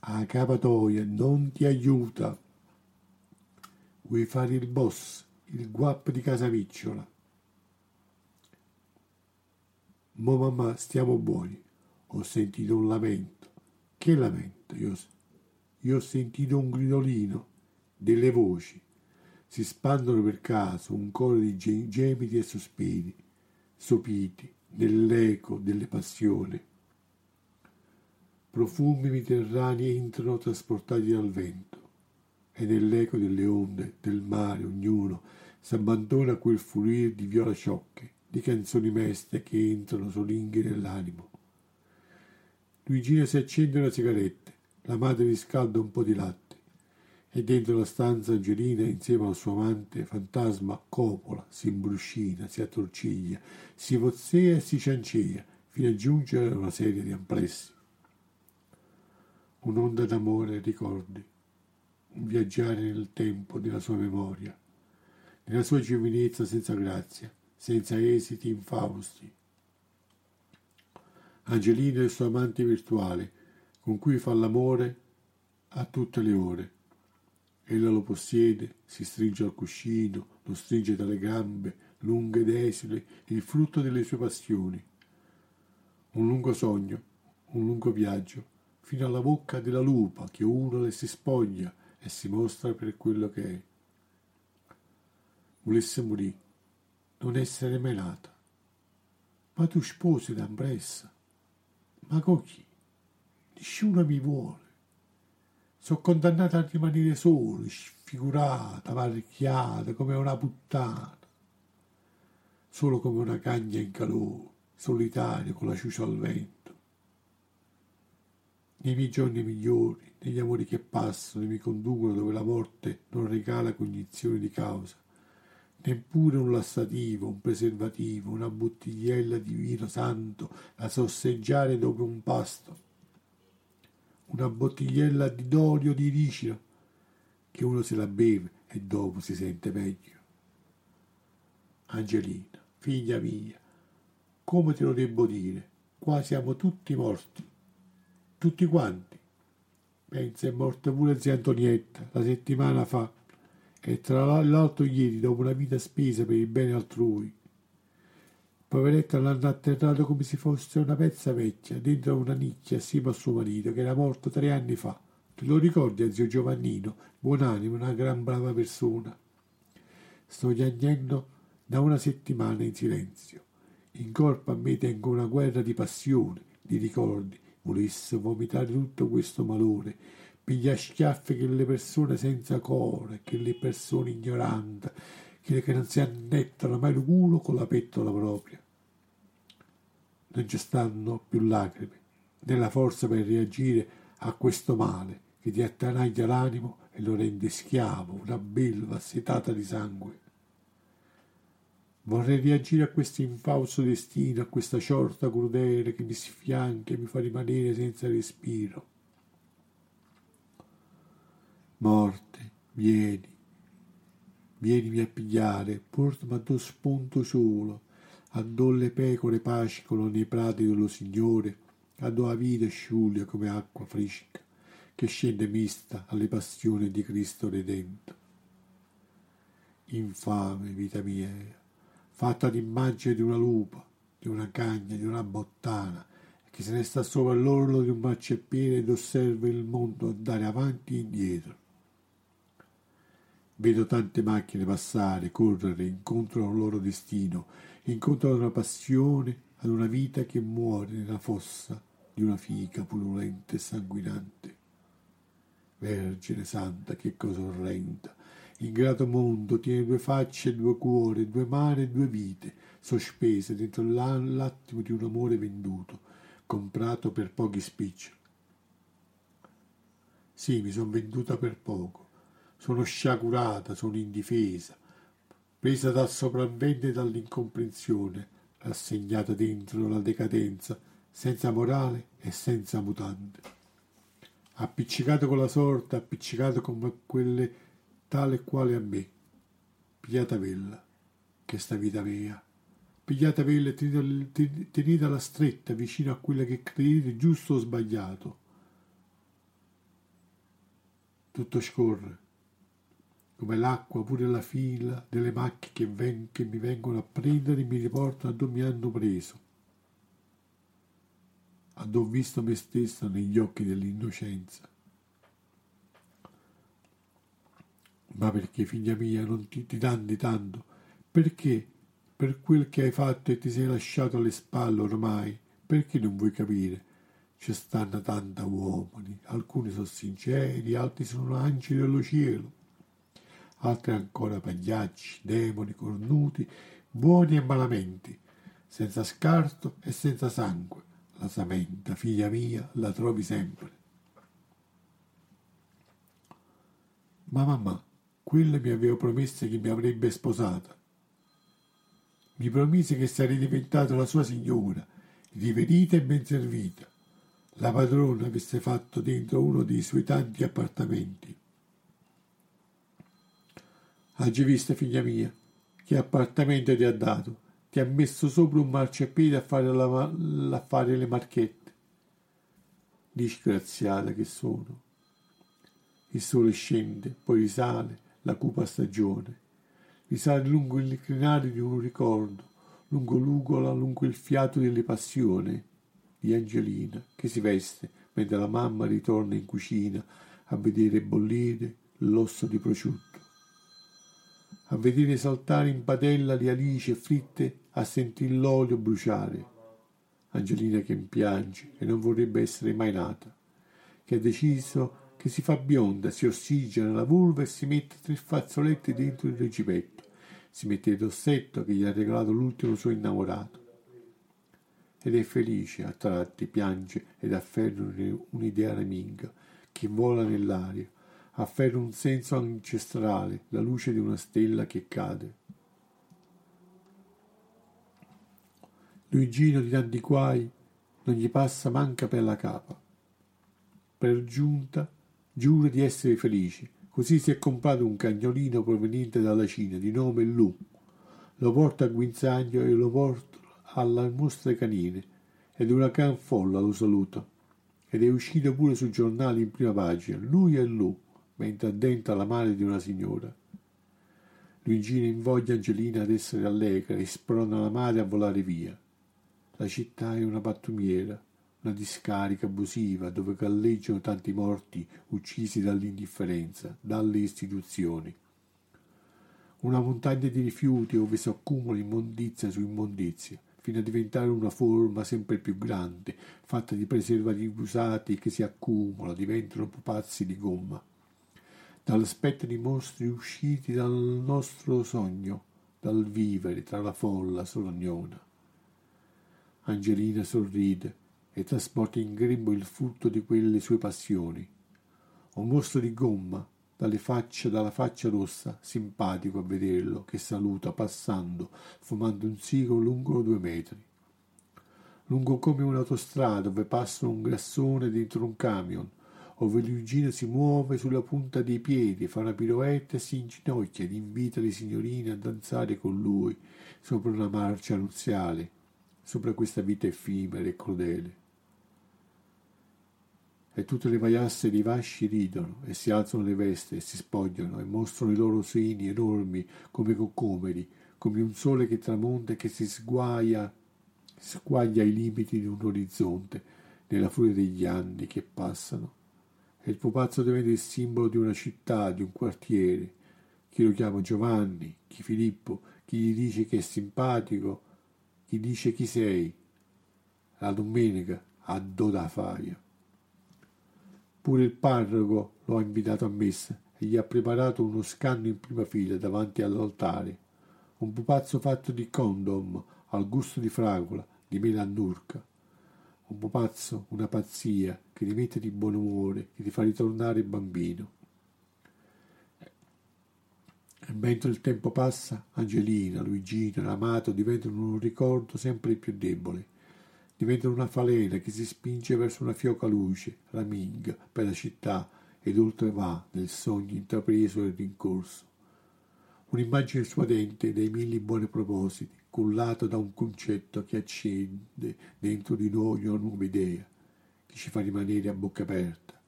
Speaker 2: A capatoia non ti aiuta. Vuoi fare il boss, il guap di casa Micciola? Mo mamma, stiamo buoni. Ho sentito un lamento. Che lamento? Io, io ho sentito un gridolino, delle voci. Si spandono per caso un coro di gemiti e sospiri, sopiti, nell'eco delle passioni. Profumi mediterranei entrano trasportati dal vento e nell'eco delle onde del mare ognuno s'abbandona a quel fluir di viola sciocche, di canzoni meste che entrano solinghi nell'animo. Luigina si accende una sigaretta, la madre riscalda un po' di latte e dentro la stanza Angelina insieme al suo amante fantasma copola, si imbruscina, si attorciglia, si vozzea e si ciancea fino a giungere a una serie di amplessi. Un'onda d'amore ricordi viaggiare nel tempo della sua memoria, nella sua giovinezza senza grazia, senza esiti infausti. Angelina è il suo amante virtuale, con cui fa l'amore a tutte le ore. Ella lo possiede, si stringe al cuscino, lo stringe dalle gambe, lunghe ed esile, il frutto delle sue passioni. Un lungo sogno, un lungo viaggio, fino alla bocca della lupa che uno le si spoglia e si mostra per quello che è. Volesse morire, non essere mai nata. Ma tu sposi d'ambressa. Ma con chi? Nessuno mi vuole. Sono condannata a rimanere solo, sfigurata, marchiata, come una puttana. Solo come una cagna in calore, solitario, con la ciucia al vento nei miei giorni migliori, negli amori che passano e mi conducono dove la morte non regala cognizione di causa, neppure un lassativo, un preservativo, una bottigliella di vino santo da sosseggiare dopo un pasto, una bottigliella di d'olio di ricino che uno se la beve e dopo si sente meglio. Angelina, figlia mia, come te lo debbo dire, qua siamo tutti morti tutti quanti. Pensa è morta pure zia Antonietta la settimana fa e tra l'altro ieri dopo una vita spesa per il bene altrui. Poveretta l'hanno atterrato come se fosse una pezza vecchia dentro una nicchia assieme a suo marito che era morto tre anni fa. Te lo ricordi zio Giovannino, buonanimo, una gran brava persona. Sto piangendo da una settimana in silenzio. In corpo a me tengo una guerra di passione, di ricordi, volesse vomitare tutto questo malore, piglia schiaffi che le persone senza cuore, che le persone ignoranti, che, che non si annettano mai il culo con la pettola propria. Non ci stanno più lacrime, né la forza per reagire a questo male che ti attanaglia l'animo e lo rende schiavo, una belva assetata di sangue. Vorrei reagire a questo infausto destino, a questa ciorta crudele che mi sfianca e mi fa rimanere senza respiro. Morte, vieni, vienimi a pigliare, portami a do spunto solo, a le pecore pascolo nei prati dello Signore, a do la vita sciulia come acqua fresca, che scende mista alle passioni di Cristo Redento. Infame vita mia, fatta d'immagine di una lupa, di una cagna, di una bottana, che se ne sta sopra l'orlo di un marciapiede ed osserva il mondo andare avanti e indietro. Vedo tante macchine passare, correre incontro a un loro destino, incontro ad una passione, ad una vita che muore nella fossa di una fica pululenta e sanguinante. Vergine santa, che cosa orrenda! Ingrato mondo tiene due facce due cuori, due mani e due vite, sospese dentro l'attimo di un amore venduto, comprato per pochi spiccioli. Sì, mi sono venduta per poco. Sono sciagurata, sono indifesa, presa dal sopravvento e dall'incomprensione, rassegnata dentro la decadenza, senza morale e senza mutande. Appiccicato con la sorte, appiccicato come quelle tale quale a me. Pigliatavella, che sta vita mia. Pigliatavella e tenetela stretta vicino a quella che credete giusto o sbagliato. Tutto scorre, come l'acqua pure la fila delle macchie che, ven- che mi vengono a prendere e mi riportano a dove mi hanno preso. A dove ho visto me stessa negli occhi dell'innocenza. Ma perché, figlia mia, non ti, ti danni tanto? Perché, per quel che hai fatto e ti sei lasciato alle spalle ormai, perché non vuoi capire? Ci stanno tanti uomini, alcuni sono sinceri, altri sono angeli dello cielo, altri ancora pagliacci, demoni, cornuti, buoni e malamenti, senza scarto e senza sangue. La samenta, figlia mia, la trovi sempre. Ma mamma, quella mi aveva promesso che mi avrebbe sposata. Mi promise che sarei diventata la sua signora, riverita e ben servita. La padrona avesse fatto dentro uno dei suoi tanti appartamenti. Hai visto, figlia mia, che appartamento ti ha dato? Ti ha messo sopra un marciapiede a fare, la, a fare le marchette. Disgraziata che sono. Il sole scende, poi risale, la cupa stagione. Risale lungo il crinale di un ricordo, lungo l'ugola, lungo il fiato delle passioni di Angelina, che si veste mentre la mamma ritorna in cucina a vedere bollire l'osso di prosciutto, a vedere saltare in padella le alici fritte, a sentire l'olio bruciare. Angelina che piange e non vorrebbe essere mai nata, che ha deciso che si fa bionda, si ossigena la vulva e si mette tre fazzoletti dentro il recipetto. Si mette il rossetto che gli ha regalato l'ultimo suo innamorato. Ed è felice, a tratti piange ed afferra un'idea reminga che vola nell'aria, afferra un senso ancestrale, la luce di una stella che cade. Luigino di tanti guai non gli passa manca per la capa. Per giunta Giura di essere felice. Così si è comprato un cagnolino proveniente dalla Cina di nome Lu. Lo porta a guinzaglio e lo porta alla mostre canine ed una gran folla lo saluta. Ed è uscito pure sui giornali in prima pagina, lui e Lu, mentre addenta la mano di una signora. Luigino invoglia Angelina ad essere allegra e sprona la madre a volare via. La città è una pattumiera, una discarica abusiva dove galleggiano tanti morti uccisi dall'indifferenza, dalle istituzioni. Una montagna di rifiuti dove si accumula immondizia su immondizia, fino a diventare una forma sempre più grande, fatta di preservativi usati che si accumula, diventano pupazzi di gomma. Dall'aspetto di mostri usciti dal nostro sogno, dal vivere tra la folla solognona. Angelina sorride e trasporta in grembo il frutto di quelle sue passioni. un mostro di gomma, dalle facce, dalla faccia rossa, simpatico a vederlo, che saluta passando, fumando un sigaro lungo due metri. Lungo come un'autostrada dove passa un grassone dentro un camion, ove Luigino si muove sulla punta dei piedi, fa una piroetta e si inginocchia ed invita le signorine a danzare con lui sopra una marcia nuziale, sopra questa vita effimera e crudele. E tutte le maiasse dei vasci ridono e si alzano le veste e si spogliano e mostrano i loro seni enormi come coccomeri, come un sole che tramonta e che si sguaia, squaglia ai limiti di un orizzonte nella furia degli anni che passano e il pupazzo diventa il simbolo di una città, di un quartiere. Chi lo chiama Giovanni, chi Filippo, chi gli dice che è simpatico, chi dice chi sei. La domenica a Doda Faia. Pure il parroco lo ha invitato a messa e gli ha preparato uno scanno in prima fila davanti all'altare. Un pupazzo fatto di condom al gusto di fragola, di mela annurca un po' pazzo, una pazzia che ti mette di buon umore, che ti fa ritornare bambino. E mentre il tempo passa, Angelina, Luigina, l'amato diventano un ricordo sempre più debole. Diventano una falena che si spinge verso una fioca luce, raminga per la città ed oltre va nel sogno intrapreso e rincorso. Un'immagine suadente dei mille buoni propositi, cullato da un concetto che accende dentro di noi una nuova idea, che ci fa rimanere a bocca aperta,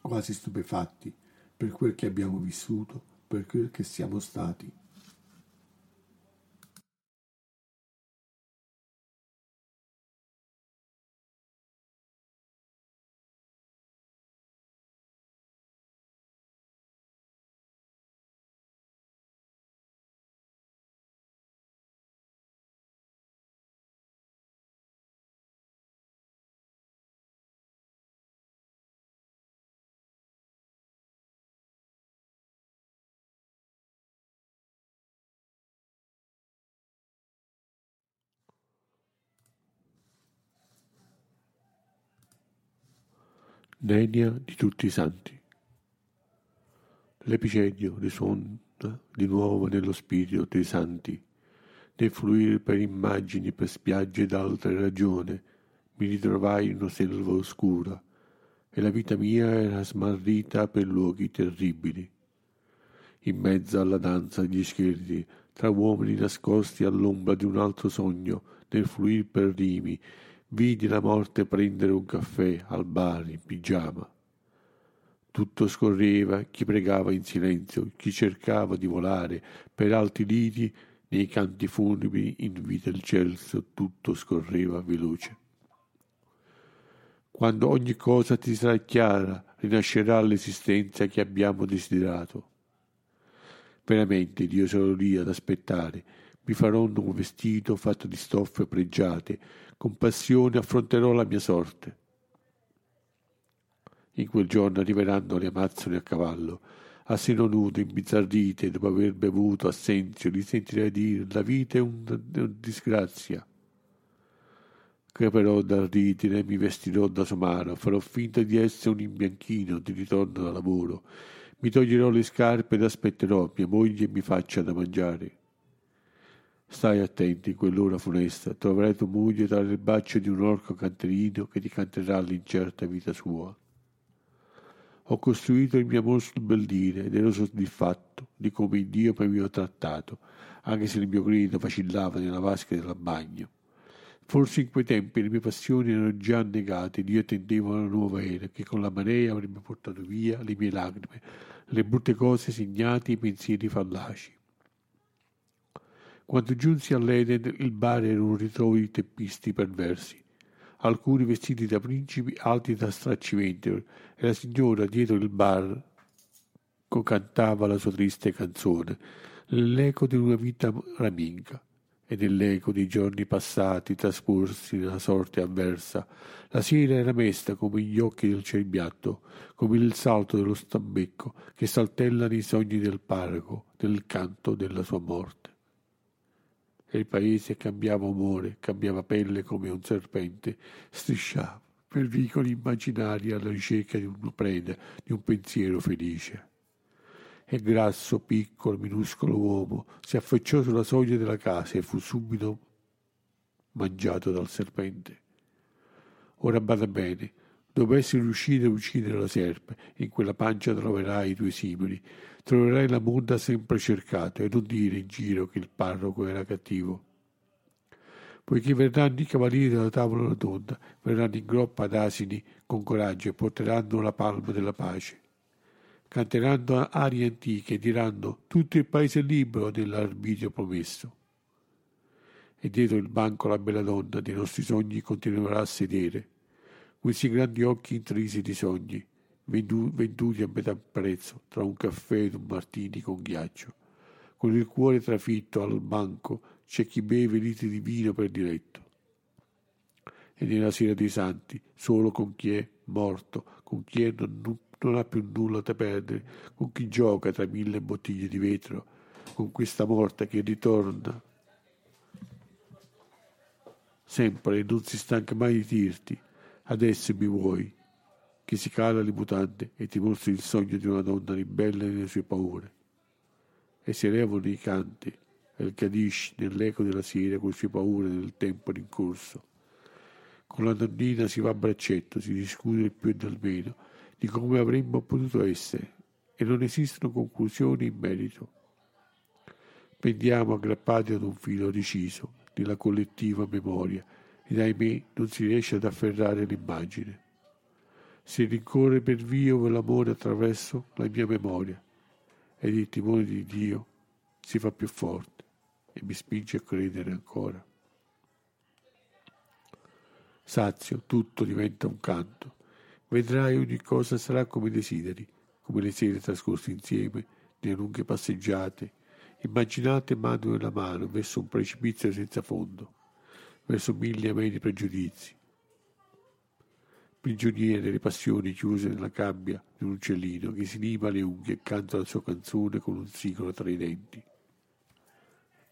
Speaker 2: quasi stupefatti per quel che abbiamo vissuto, per quel che siamo stati.
Speaker 1: Degna di tutti i santi. L'epicedio risuona di nuovo nello spirito dei santi, nel fluire per immagini, per spiagge d'altre ragione, mi ritrovai in una selva oscura, e la vita mia era smarrita per luoghi terribili. In mezzo alla danza degli scheletri, tra uomini nascosti all'ombra di un altro sogno, nel fluir per rimi, Vidi la morte prendere un caffè al bar in pigiama. Tutto scorreva, chi pregava in silenzio, chi cercava di volare per alti liti nei canti funebri in vita il Celso, tutto scorreva veloce. Quando ogni cosa ti sarà chiara, rinascerà l'esistenza che abbiamo desiderato. Veramente Dio sarò lì ad aspettare, mi farò un vestito fatto di stoffe pregiate, con passione affronterò la mia sorte. In quel giorno arriveranno le amazzoni a cavallo, a seno nudo, imbizzardite, dopo aver bevuto assenzio, li sentirei dire la vita è una, disgrazia. Creperò dal ritire, mi vestirò da somaro, farò finta di essere un imbianchino di ritorno da lavoro, mi toglierò le scarpe ed aspetterò mia moglie mi faccia da mangiare. Stai attenti, in quell'ora funesta troverai tua moglie tra le braccia di un orco canterino che ti canterà l'incerta vita sua. Ho costruito il mio amor sul bel dire ed ero soddisfatto di come Dio mi aveva trattato, anche se il mio grido vacillava nella vasca del bagno. Forse in quei tempi le mie passioni erano già annegate ed io attendevo una nuova era che con la marea avrebbe portato via le mie lacrime, le brutte cose segnate e i pensieri fallaci. Quando giunsi all'Eden il bar era un ritrovo di teppisti perversi, alcuni vestiti da principi, altri da straccimenti, e la signora dietro il bar cantava la sua triste canzone, nell'eco di una vita raminga e nell'eco dei giorni passati trascorsi nella sorte avversa. La sera era mesta come gli occhi del cerbiatto, come il salto dello stambecco che saltella nei sogni del parco, nel canto della sua morte e il paese cambiava umore, cambiava pelle come un serpente, strisciava, per vicoli immaginari alla ricerca di una preda, di un pensiero felice. E grasso, piccolo, minuscolo uomo si affacciò sulla soglia della casa e fu subito mangiato dal serpente. Ora bada bene, dovessi riuscire a uccidere la serpe, in quella pancia troverai i tuoi simili, troverai la monda sempre cercata e non dire in giro che il parroco era cattivo. Poiché verranno i cavalieri della tavola rotonda, verranno in groppa d'asini con coraggio e porteranno la palma della pace. Canteranno arie antiche e diranno tutto il paese è libero nell'arbitrio promesso. E dietro il banco la bella donna dei nostri sogni continuerà a sedere, questi grandi occhi intrisi di sogni, venduti a metà prezzo tra un caffè ed un martini con ghiaccio. Con il cuore trafitto al banco c'è chi beve litri di vino per diletto. E nella sera dei santi, solo con chi è morto, con chi è non, non ha più nulla da perdere, con chi gioca tra mille bottiglie di vetro, con questa morta che ritorna sempre e non si stanca mai di dirti, adesso mi vuoi, che si cala le mutande e ti mostri il sogno di una donna ribelle nelle sue paure. E si elevano i canti e il Kadish nell'eco della sera con le sue paure nel tempo rincorso. Con la donnina si va a braccetto, si discute del più e del meno, di come avremmo potuto essere, e non esistono conclusioni in merito. Pendiamo aggrappati ad un filo deciso nella collettiva memoria ed ahimè non si riesce ad afferrare l'immagine si rincorre per via l'amore attraverso la mia memoria ed il timore di Dio si fa più forte e mi spinge a credere ancora. Sazio, tutto diventa un canto. Vedrai ogni cosa sarà come desideri, come le sere trascorse insieme, nelle lunghe passeggiate, immaginate mano nella mano verso un precipizio senza fondo, verso mille ameni pregiudizi, prigioniere delle passioni chiuse nella gabbia di un uccellino che si lima le unghie e canta la sua canzone con un sigaro tra i denti.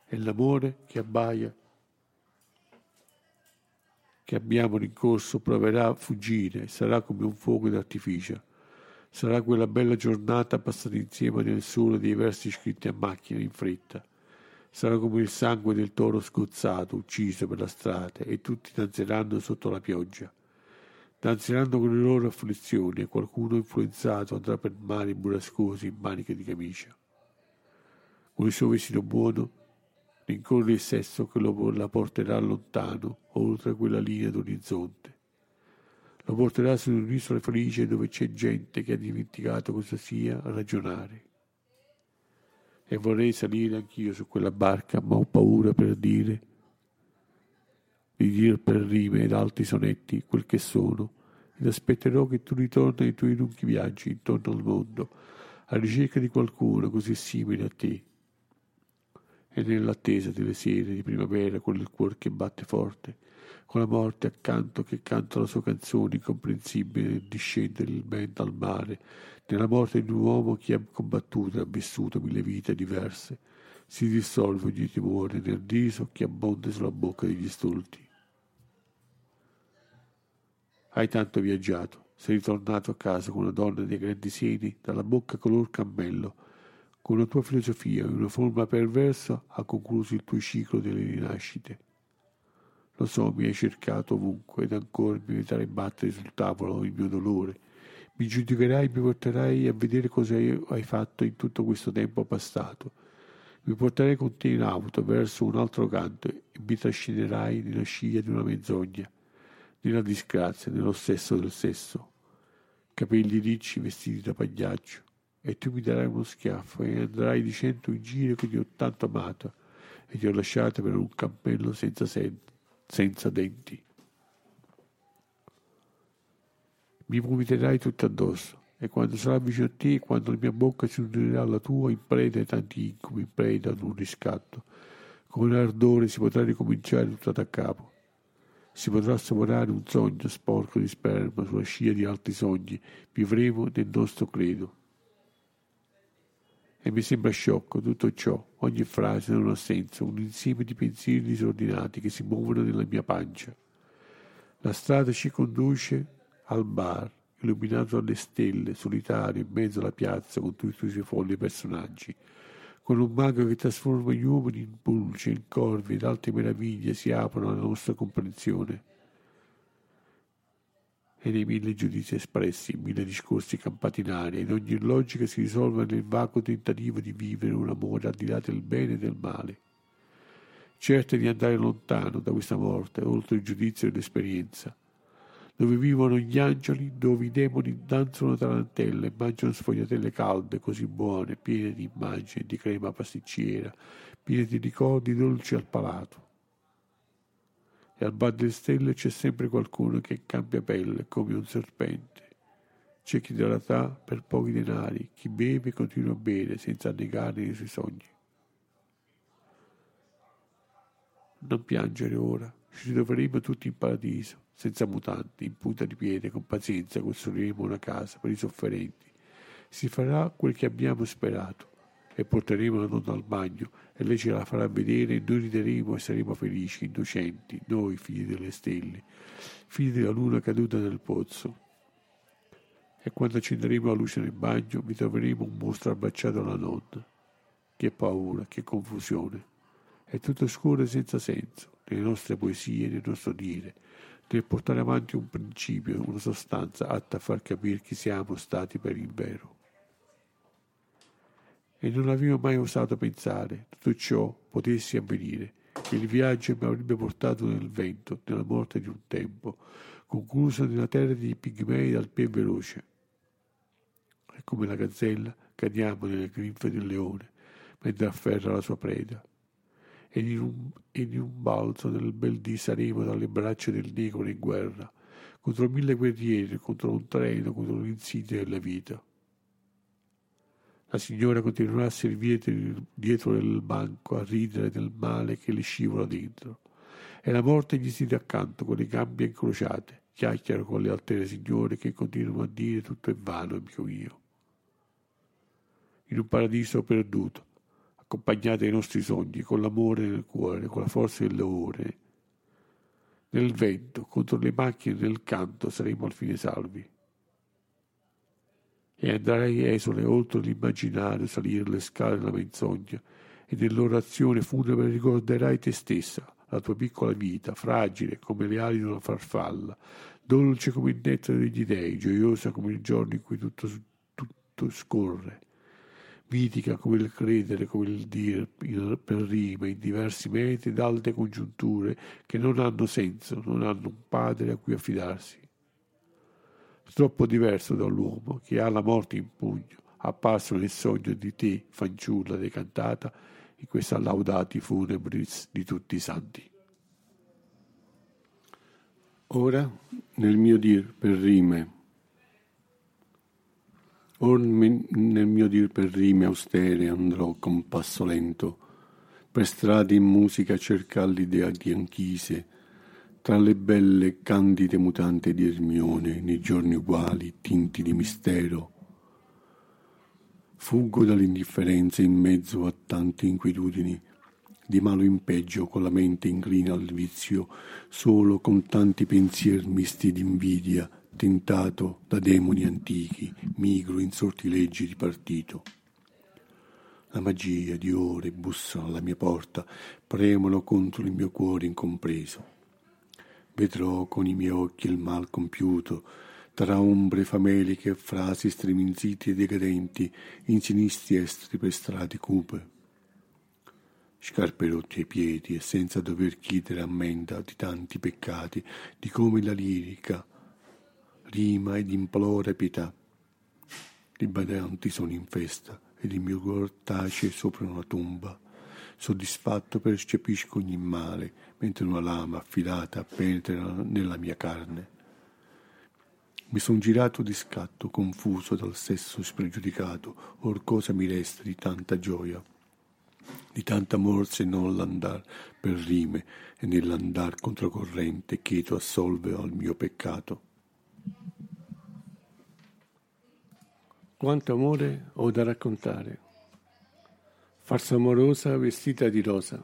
Speaker 1: È l'amore che abbaia, che abbiamo rincorso, proverà a fuggire, sarà come un fuoco d'artificio. Sarà quella bella giornata passata insieme nel sole dei versi scritti a macchina in fretta. Sarà come il sangue del toro scozzato, ucciso per la strada, e tutti danzeranno sotto la pioggia danzeranno con le loro afflizioni e qualcuno influenzato andrà per mari burrascosi in maniche di camicia. Con il suo vestito buono rincorre il sesso che lo, la porterà lontano, oltre quella linea d'orizzonte. Lo porterà su un'isola felice dove c'è gente che ha dimenticato cosa sia ragionare. E vorrei salire anch'io su quella barca, ma ho paura per dire di dir per rime ed altri sonetti quel che sono, ed aspetterò che tu ritorni ai tuoi lunghi viaggi intorno al mondo, a ricerca di qualcuno così simile a te. E nell'attesa delle sere di primavera, con il cuore che batte forte, con la morte accanto che canta la sua canzone incomprensibile nel discendere il vento al mare, nella morte di un uomo che ha combattuto e ha vissuto mille vite diverse, si dissolve ogni timore nel riso che abbonda sulla bocca degli stolti. Hai tanto viaggiato, sei ritornato a casa con una donna dei grandi seni, dalla bocca color cammello. Con la tua filosofia e una forma perversa ha concluso il tuo ciclo delle rinascite. Lo so, mi hai cercato ovunque ed ancora mi vedrai battere sul tavolo il mio dolore. Mi giudicherai mi porterai a vedere cosa hai fatto in tutto questo tempo passato. Mi porterai con te in auto verso un altro canto e mi trascinerai nella scia di una menzogna nella disgrazia, nello stesso del sesso. Capelli ricci vestiti da pagliaccio, e tu mi darai uno schiaffo e andrai dicendo in giro che ti ho tanto amato e ti ho lasciato per un cappello senza, sen- senza denti. Mi vomiterai tutto addosso. E quando sarà vicino a te, quando la mia bocca si unirà alla tua, in preda ai tanti incubi, in preda ad un riscatto, con ardore si potrà ricominciare tutto da capo. Si potrà assaporare un sogno sporco di sperma sulla scia di altri sogni, vivremo nel nostro credo. E mi sembra sciocco tutto ciò, ogni frase non ha senso, un insieme di pensieri disordinati che si muovono nella mia pancia.
Speaker 2: La strada ci conduce al bar, illuminato dalle stelle, solitario in mezzo alla piazza con tutti i suoi folli personaggi. Con un mago che trasforma gli uomini in pulci, in corvi ed altre meraviglie si aprono alla nostra comprensione. E nei mille giudizi espressi, in mille discorsi campati in aria, in ogni logica si risolve nel vago tentativo di vivere un amore al di là del bene e del male certe di andare lontano da questa morte, oltre il giudizio e l'esperienza, dove vivono gli angeli, dove i demoni danzano tarantelle e mangiano sfogliatelle calde, così buone, piene di immagini, di crema pasticcera, piene di ricordi dolci al palato. E al bar delle stelle c'è sempre qualcuno che cambia pelle come un serpente. C'è chi dà per pochi denari, chi beve e continua a bere senza annegare i suoi sogni. Non piangere ora, ci troveremo tutti in paradiso, senza mutanti, in punta di piede, con pazienza costruiremo una casa per i sofferenti. Si farà quel che abbiamo sperato e porteremo la donna al bagno e lei ce la farà vedere e noi rideremo e saremo felici, innocenti, noi figli delle stelle, figli della luna caduta nel pozzo. E quando accenderemo la luce nel bagno vi troveremo un mostro abbracciato alla nonna. Che paura, che confusione. È tutto scuro e senza senso, nelle nostre poesie, nel nostro dire, nel portare avanti un principio, una sostanza atta a far capire chi siamo stati per il vero. E non avevo mai osato pensare tutto ciò potesse avvenire, che il viaggio mi avrebbe portato nel vento, nella morte di un tempo, concluso nella terra dei pigmei dal piede veloce. E come la gazzella cadiamo nelle grinfe del leone, mentre afferra la sua preda, ed in un, ed in un balzo nel bel dì saremo dalle braccia del negro in guerra, contro mille guerrieri, contro un treno, contro l'insidia della vita. La signora continuerà a servire dietro del banco, a ridere del male che le scivola dentro. E la morte gli si accanto con le gambe incrociate, chiacchiera con le altere signore che continuano a dire tutto è vano, amico mio. In un paradiso perduto, accompagnate ai nostri sogni, con l'amore nel cuore, con la forza del leone. Nel vento, contro le macchine nel canto saremo al fine salvi. E andrai esole oltre l'immaginario, salire le scale della menzogna, e nell'orazione funebre ricorderai te stessa, la tua piccola vita, fragile come le ali di una farfalla, dolce come il nettare degli dei, gioiosa come il giorno in cui tutto, tutto scorre mitica come il credere, come il dire per rima, in diversi metri ed alte congiunture che non hanno senso, non hanno un padre a cui affidarsi. Troppo diverso dall'uomo che ha la morte in pugno, apparso nel sogno di te, fanciulla decantata, in questa laudati funebris di tutti i santi.
Speaker 3: Ora, nel mio dir per rime, Or nel mio dir per rime austere andrò con passo lento, per strade in musica cercar l'idea di tra le belle candide mutante di Ermione, nei giorni uguali, tinti di mistero. Fuggo dall'indifferenza in mezzo a tante inquietudini, di malo in peggio con la mente inclina al vizio, solo con tanti pensier misti d'invidia, tentato da demoni antichi, migro in sortileggi di partito. La magia di ore bussano alla mia porta, premono contro il mio cuore incompreso. Vedrò con i miei occhi il mal compiuto, tra ombre fameliche e frasi striminziti e decadenti, in sinistri estri per strade cupe. Scarpe rotte ai piedi e senza dover chiedere ammenda di tanti peccati, di come la lirica rima ed implora pietà. I badanti sono in festa ed il mio cuore tace sopra una tomba. Soddisfatto percepisco ogni male, mentre una lama affilata penetra nella mia carne. Mi son girato di scatto, confuso dal sesso spregiudicato, or cosa mi resta di tanta gioia, di tanta morse non l'andar per rime e nell'andar controcorrente cheto assolve al mio peccato.
Speaker 1: Quanto amore ho da raccontare. Farsa amorosa vestita di rosa.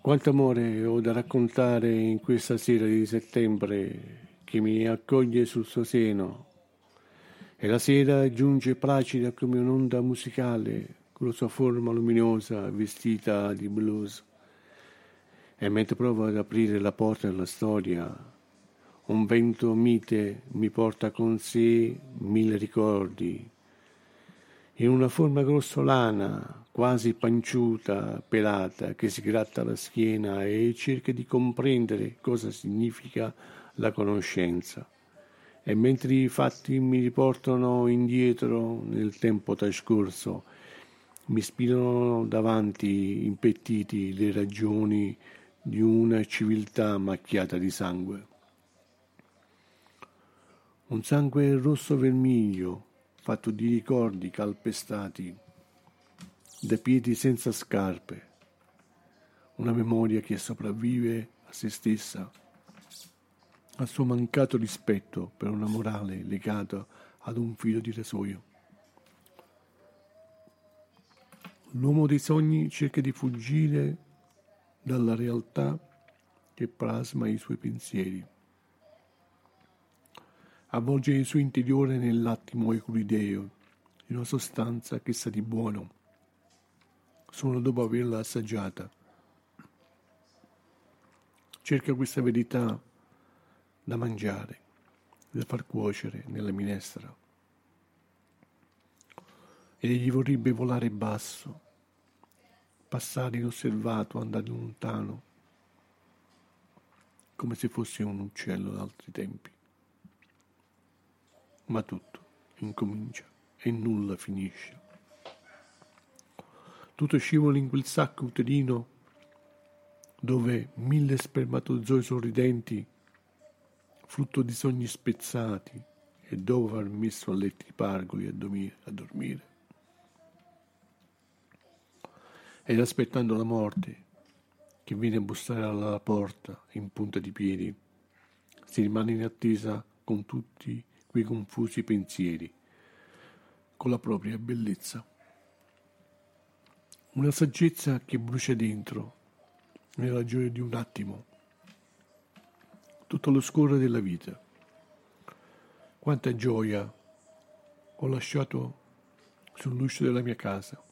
Speaker 3: Quanto amore ho da raccontare in questa sera di settembre che mi accoglie sul suo seno. E la sera giunge placida come un'onda musicale con la sua forma luminosa vestita di blues. E mentre provo ad aprire la porta della storia, un vento mite mi porta con sé mille ricordi. In una forma grossolana, quasi panciuta, pelata, che si gratta la schiena e cerca di comprendere cosa significa la conoscenza. E mentre i fatti mi riportano indietro nel tempo trascorso, mi spinano davanti impettiti le ragioni di una civiltà macchiata di sangue. Un sangue rosso vermiglio, fatto di ricordi calpestati da piedi senza scarpe, una memoria che sopravvive a se stessa, al suo mancato rispetto per una morale legata ad un filo di rasoio. L'uomo dei sogni cerca di fuggire dalla realtà che plasma i suoi pensieri. Avvolge il suo interiore nell'attimo equideo di una sostanza che sa di buono solo dopo averla assaggiata. Cerca questa verità da mangiare, da far cuocere nella minestra. E gli vorrebbe volare basso, passare inosservato, andare lontano, come se fosse un uccello d'altri tempi. Ma tutto incomincia e nulla finisce tutto scivola in quel sacco uterino dove mille spermatozoi sorridenti, frutto di sogni spezzati, e dopo aver messo a letti i pargoli a a dormire. Ed aspettando la morte, che viene a bussare alla porta in punta di piedi, si rimane in attesa con tutti quei confusi pensieri, con la propria bellezza una saggezza che brucia dentro, nella gioia di un attimo, tutto lo scorrere della vita. Quanta gioia ho lasciato sull'uscio della mia casa.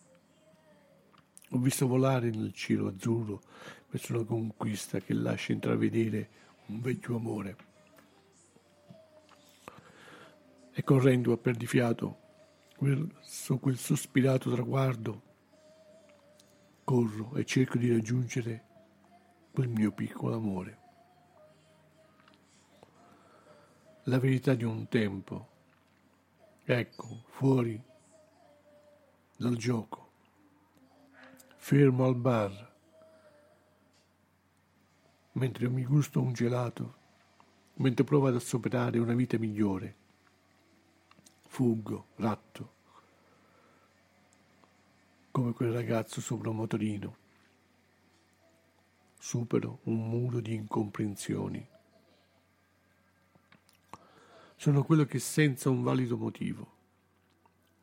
Speaker 3: Ho visto volare nel cielo azzurro verso una conquista che lascia intravedere un vecchio amore. E correndo a perdifiato verso quel sospirato traguardo, corro e cerco di raggiungere quel mio piccolo amore. La verità di un tempo, ecco, fuori dal gioco, fermo al bar, mentre mi gusto un gelato, mentre provo ad assoperare una vita migliore. Fuggo, ratto, come quel ragazzo sopra un motorino. Supero un muro di incomprensioni. Sono quello che senza un valido motivo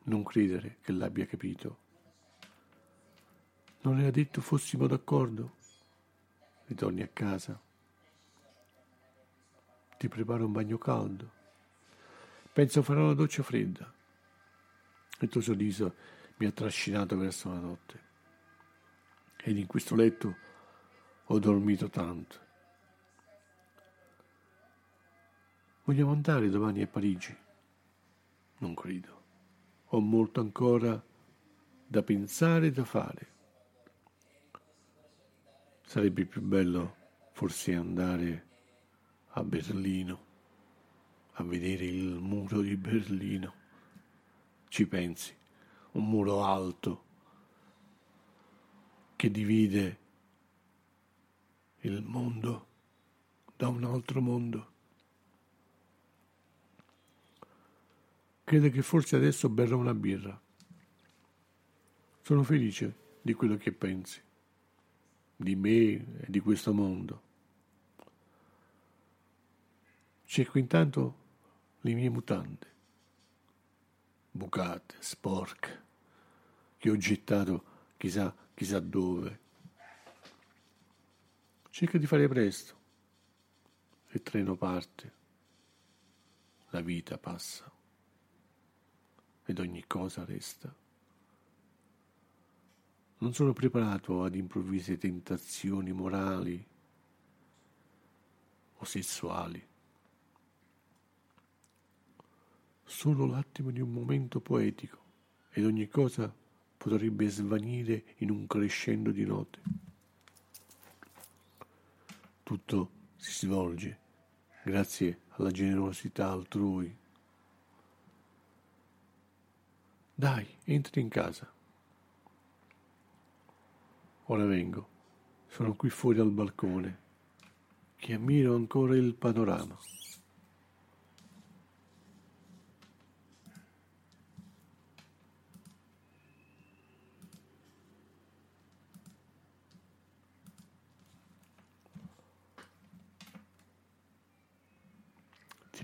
Speaker 3: non credere che l'abbia capito. Non era detto fossimo d'accordo? Ritorni a casa. Ti preparo un bagno caldo. Penso farò la doccia fredda. Il tuo sorriso mi ha trascinato verso la notte. Ed in questo letto ho dormito tanto. Vogliamo andare domani a Parigi? Non credo. Ho molto ancora da pensare e da fare. Sarebbe più bello forse andare a Berlino, a vedere il muro di Berlino. Ci pensi? un muro alto che divide il mondo da un altro mondo. Credo che forse adesso berrò una birra. Sono felice di quello che pensi, di me e di questo mondo. Cerco intanto le mie mutande bucate, sporche, che ho gettato chissà, chissà dove.
Speaker 1: Cerca di fare presto. Il treno parte. La vita passa. Ed ogni cosa resta. Non sono preparato ad improvvise tentazioni morali o sessuali. Solo l'attimo di un momento poetico ed ogni cosa potrebbe svanire in un crescendo di note. Tutto si svolge grazie alla generosità altrui. Dai, entri in casa. Ora vengo, sono qui fuori al balcone, che ammiro ancora il panorama.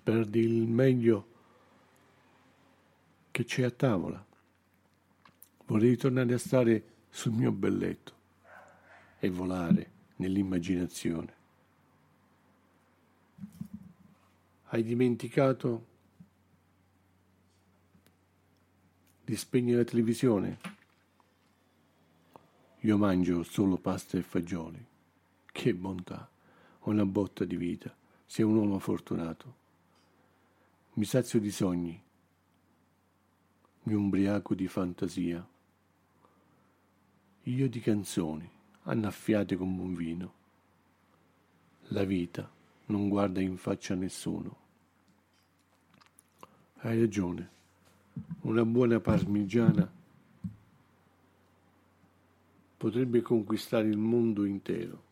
Speaker 1: Perdi il meglio che c'è a tavola. Vorrei tornare a stare sul mio belletto e volare nell'immaginazione. Hai dimenticato di spegnere la televisione? Io mangio solo pasta e fagioli. Che bontà, una botta di vita, sei un uomo fortunato. Mi sazio di sogni, mi ubriaco di fantasia, io di canzoni annaffiate con buon vino. La vita non guarda in faccia a nessuno. Hai ragione, una buona parmigiana potrebbe conquistare il mondo intero.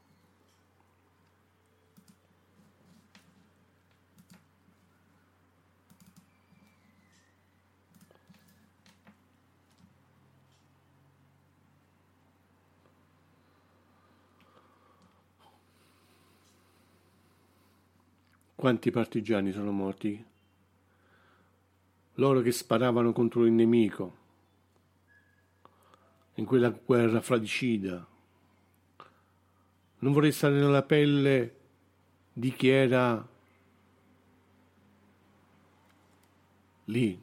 Speaker 1: Quanti partigiani sono morti? Loro che sparavano contro il nemico in quella guerra fratricida. Non vorrei stare nella pelle di chi era lì.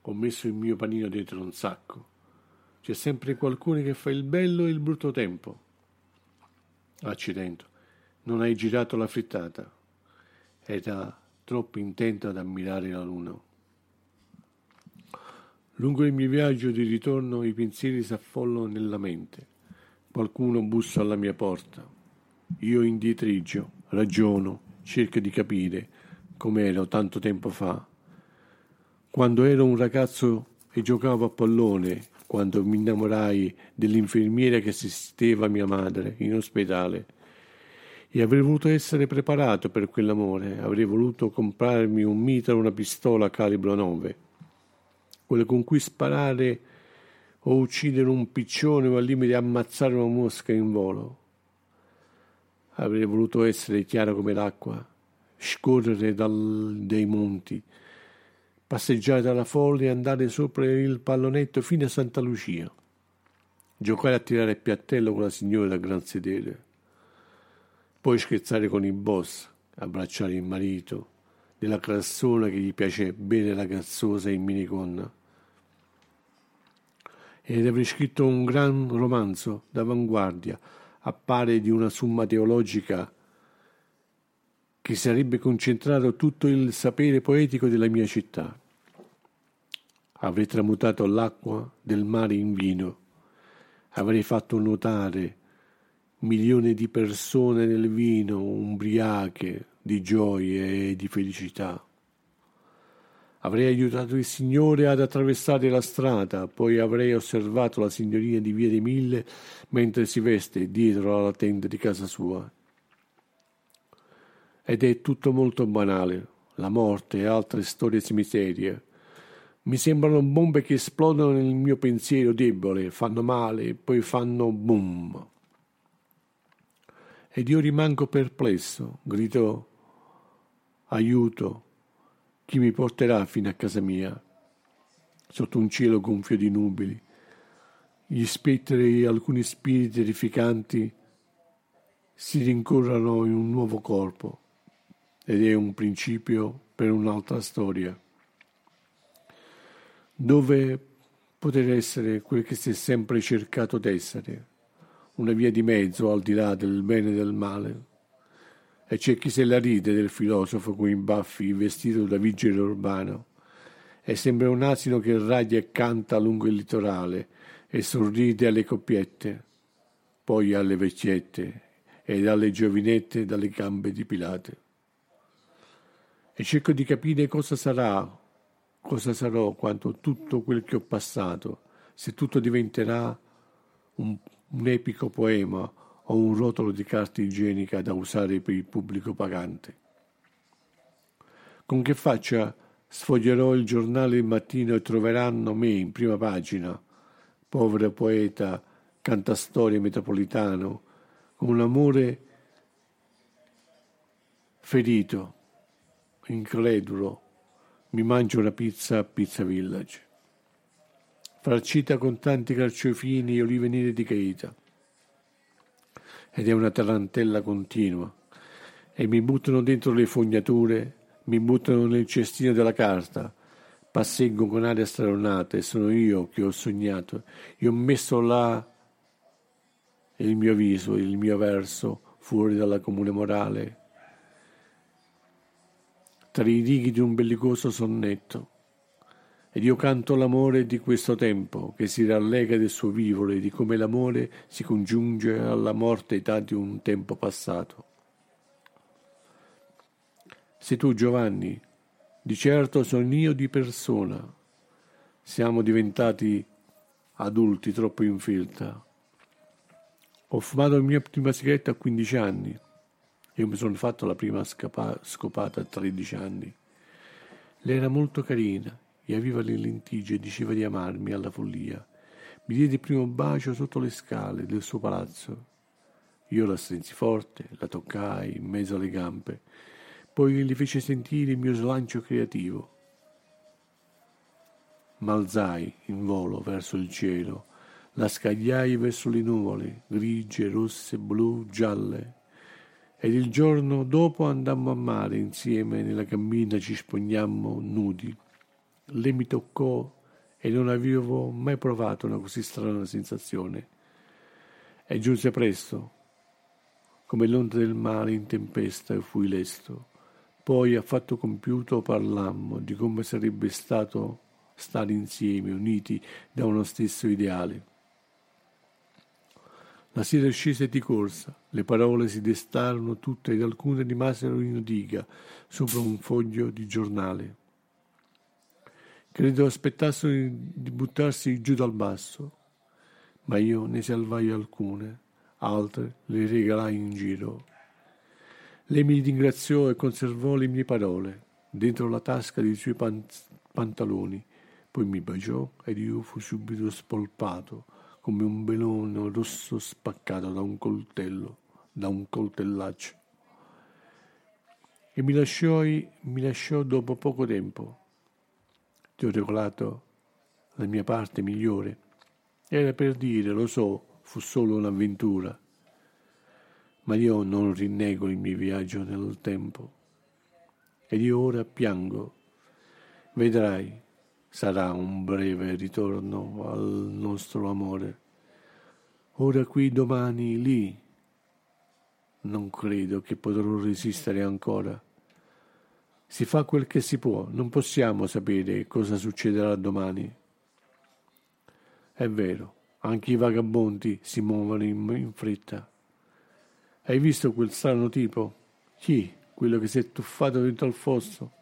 Speaker 1: Ho messo il mio panino dentro un sacco. C'è sempre qualcuno che fa il bello e il brutto tempo. Accidente non hai girato la frittata. Era troppo intento ad ammirare la luna. Lungo il mio viaggio di ritorno i pensieri si affollano nella mente. Qualcuno bussa alla mia porta. Io indietriggio, ragiono, cerco di capire come ero tanto tempo fa. Quando ero un ragazzo e giocavo a pallone, quando mi innamorai dell'infermiera che assisteva mia madre in ospedale e avrei voluto essere preparato per quell'amore, avrei voluto comprarmi un mitra o una pistola calibro 9, quelle con cui sparare o uccidere un piccione o al limite ammazzare una mosca in volo. Avrei voluto essere chiaro come l'acqua, scorrere dal, dei monti, passeggiare dalla folla e andare sopra il pallonetto fino a Santa Lucia, giocare a tirare il piattello con la signora del gran sedere poi scherzare con il boss, abbracciare il marito, della classona che gli piace bene la cazzosa in minigonna. Ed avrei scritto un gran romanzo d'avanguardia, appare di una summa teologica che sarebbe concentrato tutto il sapere poetico della mia città. Avrei tramutato l'acqua del mare in vino, avrei fatto nuotare milioni di persone nel vino, umbriache di gioie e di felicità. Avrei aiutato il Signore ad attraversare la strada, poi avrei osservato la signorina di Via dei Mille mentre si veste dietro alla tenda di casa sua. Ed è tutto molto banale, la morte e altre storie cimiterie. Mi sembrano bombe che esplodono nel mio pensiero debole, fanno male poi fanno boom ed io rimango perplesso, gridò aiuto, chi mi porterà fino a casa mia? Sotto un cielo gonfio di nubili, gli spettri alcuni spiriti terrificanti si rincorrono in un nuovo corpo ed è un principio per un'altra storia, dove poter essere quel che si è sempre cercato d'essere, una via di mezzo al di là del bene e del male. E c'è chi se la ride del filosofo con i baffi vestito da vigile urbano, e sembra un asino che raglia e canta lungo il litorale e sorride alle coppiette, poi alle vecchiette ed alle giovinette dalle gambe dipilate e cerco di capire cosa sarà, cosa sarò quando tutto quel che ho passato, se tutto diventerà un, un epico poema o un rotolo di carta igienica da usare per il pubblico pagante. Con che faccia sfoglierò il giornale il mattino e troveranno me in prima pagina, povero poeta, cantastorie metropolitano, con un amore ferito incredulo, mi mangio una pizza a Pizza Village, farcita con tanti carciofini e olive nere di caita. Ed è una tarantella continua. E mi buttano dentro le fognature, mi buttano nel cestino della carta, passeggo con aria straronata e sono io che ho sognato. Io ho messo là il mio viso, il mio verso, fuori dalla comune morale tra i righi di un bellicoso sonnetto. Ed io canto l'amore di questo tempo, che si rallega del suo vivere, di come l'amore si congiunge alla morte età di un tempo passato. Se tu, Giovanni, di certo sono io di persona. Siamo diventati adulti troppo in filta. Ho fumato la mia prima sigaretta a 15 anni io mi sono fatto la prima scopata a 13 anni. Lei era molto carina e aveva le lentiglie e diceva di amarmi alla follia. Mi diede il primo bacio sotto le scale del suo palazzo. Io la strinsi forte, la toccai in mezzo alle gambe, poi le fece sentire il mio slancio creativo. M'alzai in volo verso il cielo, la scagliai verso le nuvole, grigie, rosse, blu, gialle, ed il giorno dopo andammo a mare insieme nella cammina ci spogliammo nudi. Lei mi toccò e non avevo mai provato una così strana sensazione. E giunse presto, come l'onda del mare in tempesta e fui lesto. Poi a fatto compiuto parlammo di come sarebbe stato stare insieme, uniti da uno stesso ideale. La sera scese di corsa, le parole si destarono tutte ed alcune rimasero in diga sopra un foglio di giornale. Credo aspettassero di buttarsi giù dal basso, ma io ne salvai alcune, altre le regalai in giro. Lei mi ringraziò e conservò le mie parole dentro la tasca dei suoi pan- pantaloni, poi mi baciò ed io fu subito spolpato come un belone rosso spaccato da un coltello, da un coltellaccio. E mi lasciò, mi lasciò dopo poco tempo. Ti ho regolato la mia parte migliore. Era per dire, lo so, fu solo un'avventura. Ma io non rinnego il mio viaggio nel tempo. Ed io ora piango. Vedrai, sarà un breve ritorno al nostro amore. Ora qui, domani lì. Non credo che potrò resistere ancora. Si fa quel che si può, non possiamo sapere cosa succederà domani. È vero, anche i vagabondi si muovono in, in fretta. Hai visto quel strano tipo? Chi? Quello che si è tuffato dentro al fosso?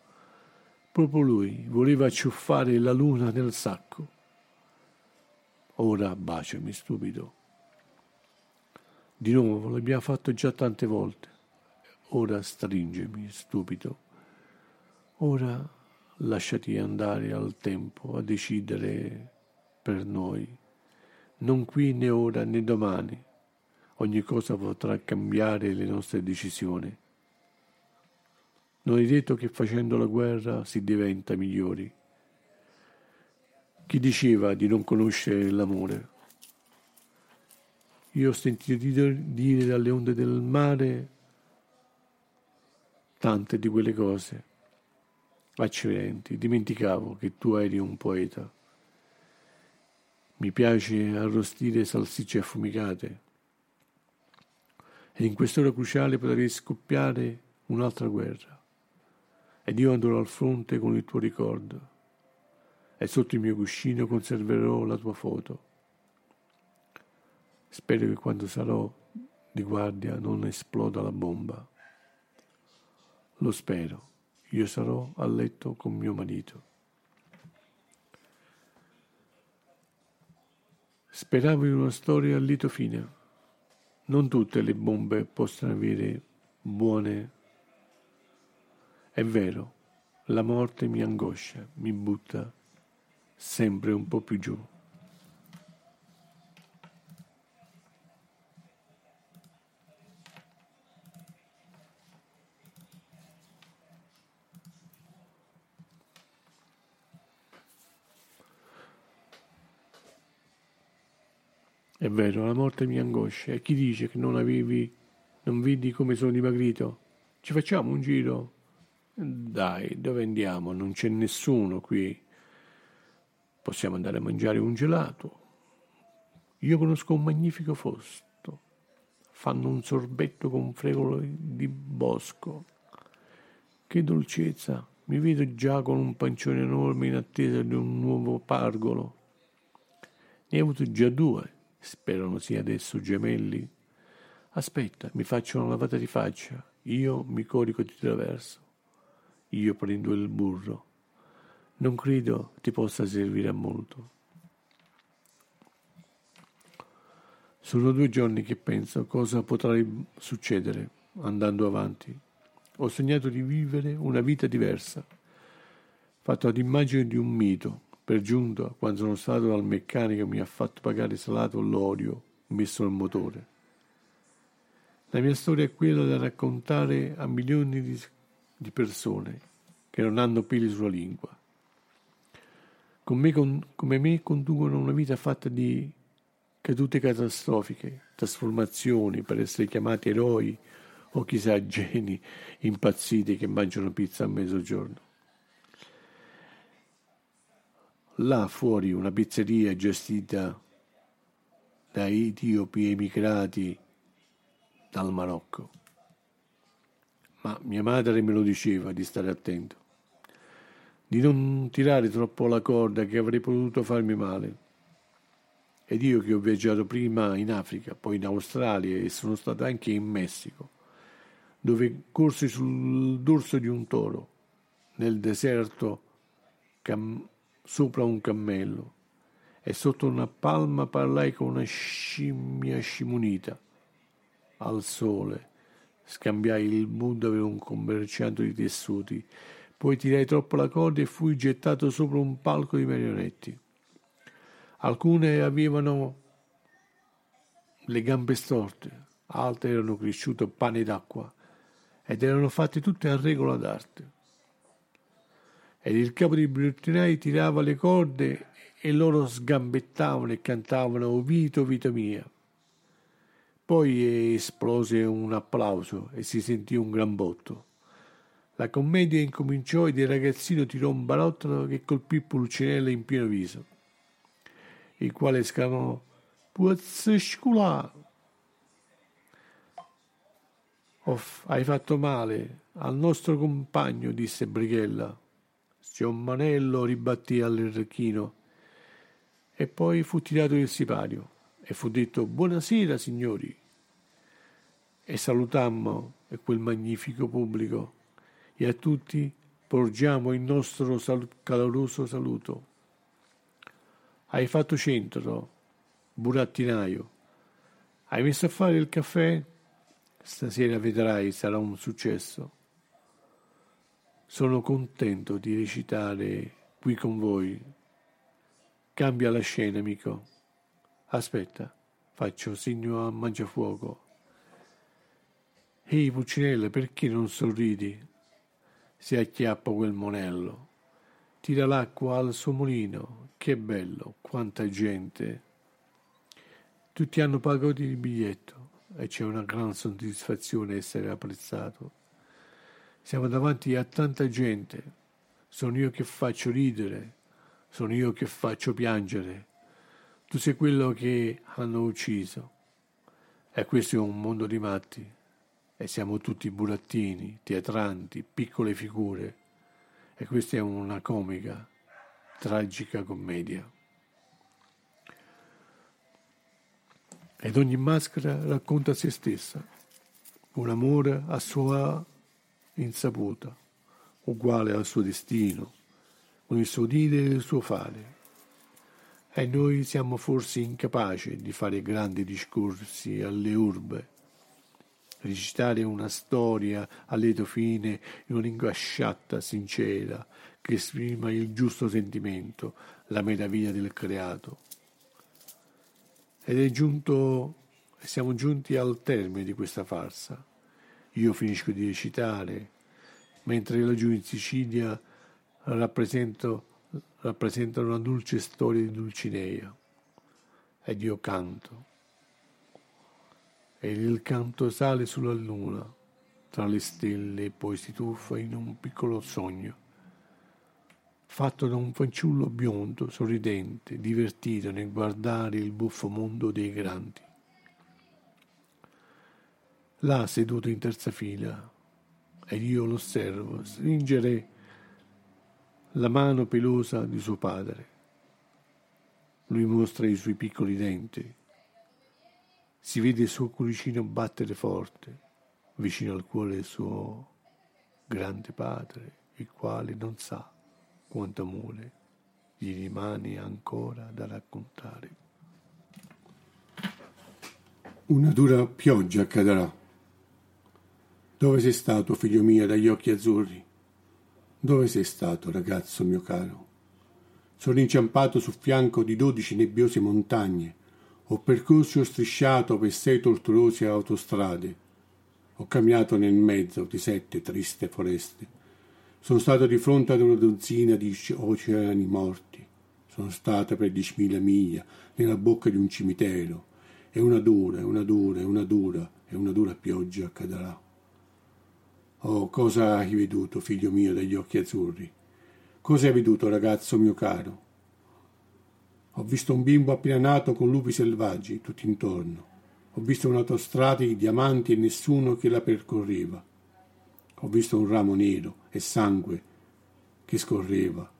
Speaker 1: Proprio lui voleva acciuffare la luna nel sacco. Ora baciami, stupido. Di nuovo l'abbiamo fatto già tante volte. Ora stringimi, stupido. Ora lasciati andare al tempo a decidere per noi. Non qui né ora né domani. Ogni cosa potrà cambiare le nostre decisioni. Non è detto che facendo la guerra si diventa migliori. Chi diceva di non conoscere l'amore? Io ho sentito dire dalle onde del mare tante di quelle cose. Accidenti, dimenticavo che tu eri un poeta. Mi piace arrostire salsicce affumicate. E in quest'ora cruciale potrei scoppiare un'altra guerra. Ed io andrò al fronte con il tuo ricordo. E sotto il mio cuscino conserverò la tua foto. Spero che quando sarò di guardia non esploda la bomba. Lo spero. Io sarò a letto con mio marito. Speravo in una storia a lieto fine. Non tutte le bombe possono avere buone. È vero, la morte mi angoscia, mi butta sempre un po' più giù. È vero, la morte mi angoscia. E chi dice che non avevi, non vedi come sono dimagrito? Ci facciamo un giro? Dai, dove andiamo? Non c'è nessuno qui. Possiamo andare a mangiare un gelato. Io conosco un magnifico posto. Fanno un sorbetto con fregolo di bosco. Che dolcezza! Mi vedo già con un pancione enorme in attesa di un nuovo pargolo. Ne ho avuto già due Spero non sia adesso gemelli. Aspetta, mi faccio una lavata di faccia. Io mi corico di traverso. Io prendo il burro. Non credo ti possa servire a molto. Sono due giorni che penso cosa potrà succedere andando avanti. Ho sognato di vivere una vita diversa, fatta ad immagine di un mito, per giunta, quando sono stato dal meccanico, mi ha fatto pagare salato l'olio messo nel motore. La mia storia è quella da raccontare a milioni di, di persone che non hanno peli sulla lingua. Con me, con, come me conducono una vita fatta di cadute catastrofiche, trasformazioni per essere chiamati eroi o chissà geni impazziti che mangiano pizza a mezzogiorno. Là fuori una pizzeria gestita da etiopi emigrati dal Marocco. Ma mia madre me lo diceva di stare attento, di non tirare troppo la corda che avrei potuto farmi male. Ed io che ho viaggiato prima in Africa, poi in Australia e sono stato anche in Messico, dove corsi sul dorso di un toro, nel deserto sopra un cammello e sotto una palma parlai con una scimmia scimunita. Al sole scambiai il Buddha per un commerciante di tessuti, poi tirai troppo la corda e fui gettato sopra un palco di marionetti. Alcune avevano le gambe storte, altre erano cresciute pane d'acqua ed erano fatte tutte a regola d'arte ed il capo dei bruttinai tirava le corde e loro sgambettavano e cantavano Vito, vita mia. Poi esplose un applauso e si sentì un gran botto. La commedia incominciò ed il ragazzino tirò un balottolo che colpì Pulcinella in pieno viso, il quale esclamò Puozze sculà! Off, hai fatto male al nostro compagno, disse Brighella. Manello ribattì all'Irrechino e poi fu tirato il sipario e fu detto buonasera signori e salutammo quel magnifico pubblico e a tutti porgiamo il nostro sal- caloroso saluto. Hai fatto centro, burattinaio. Hai messo a fare il caffè? Stasera vedrai, sarà un successo. Sono contento di recitare qui con voi. Cambia la scena, amico. Aspetta, faccio segno a mangiafuoco. Ehi, Puccinella, perché non sorridi? Si acchiappa quel monello. Tira l'acqua al suo mulino. Che bello, quanta gente. Tutti hanno pagato il biglietto e c'è una gran soddisfazione essere apprezzato. Siamo davanti a tanta gente. Sono io che faccio ridere, sono io che faccio piangere. Tu sei quello che hanno ucciso. E questo è un mondo di matti. E siamo tutti burattini, teatranti, piccole figure. E questa è una comica, tragica commedia. Ed ogni maschera racconta se stessa, un amore a sua insaputa, uguale al suo destino, con il suo dire e il suo fare. E noi siamo forse incapaci di fare grandi discorsi alle urbe, recitare una storia a lieto fine in una lingua sciatta, sincera, che esprima il giusto sentimento, la meraviglia del creato. Ed è giunto, siamo giunti al termine di questa farsa. Io finisco di recitare, mentre laggiù in Sicilia rappresento, rappresenta una dolce storia di Dulcinea. Ed io canto. E il canto sale sulla luna, tra le stelle, e poi si tuffa in un piccolo sogno fatto da un fanciullo biondo, sorridente, divertito nel guardare il buffo mondo dei grandi. Là seduto in terza fila, ed io lo osservo stringere la mano pelosa di suo padre. Lui mostra i suoi piccoli denti. Si vede il suo cuoricino battere forte, vicino al cuore del suo grande padre, il quale non sa quanto amore gli rimane ancora da raccontare.
Speaker 3: Una dura pioggia cadrà. Dove sei stato, figlio mio, dagli occhi azzurri? Dove sei stato, ragazzo mio caro? Sono inciampato sul fianco di dodici nebbiose montagne. Ho percorso e strisciato per sei tortuose autostrade. Ho camminato nel mezzo di sette triste foreste sono stato di fronte ad una dozzina di oceani morti. Sono stato per diecimila miglia nella bocca di un cimitero. E una dura, una dura, una dura, e una dura pioggia cadrà. Oh, cosa hai veduto, figlio mio, dagli occhi azzurri? Cosa hai veduto, ragazzo mio caro? Ho visto un bimbo appena nato con lupi selvaggi tutto intorno. Ho visto un'autostrada di diamanti e nessuno che la percorreva. Ho visto un ramo nero e sangue che scorreva.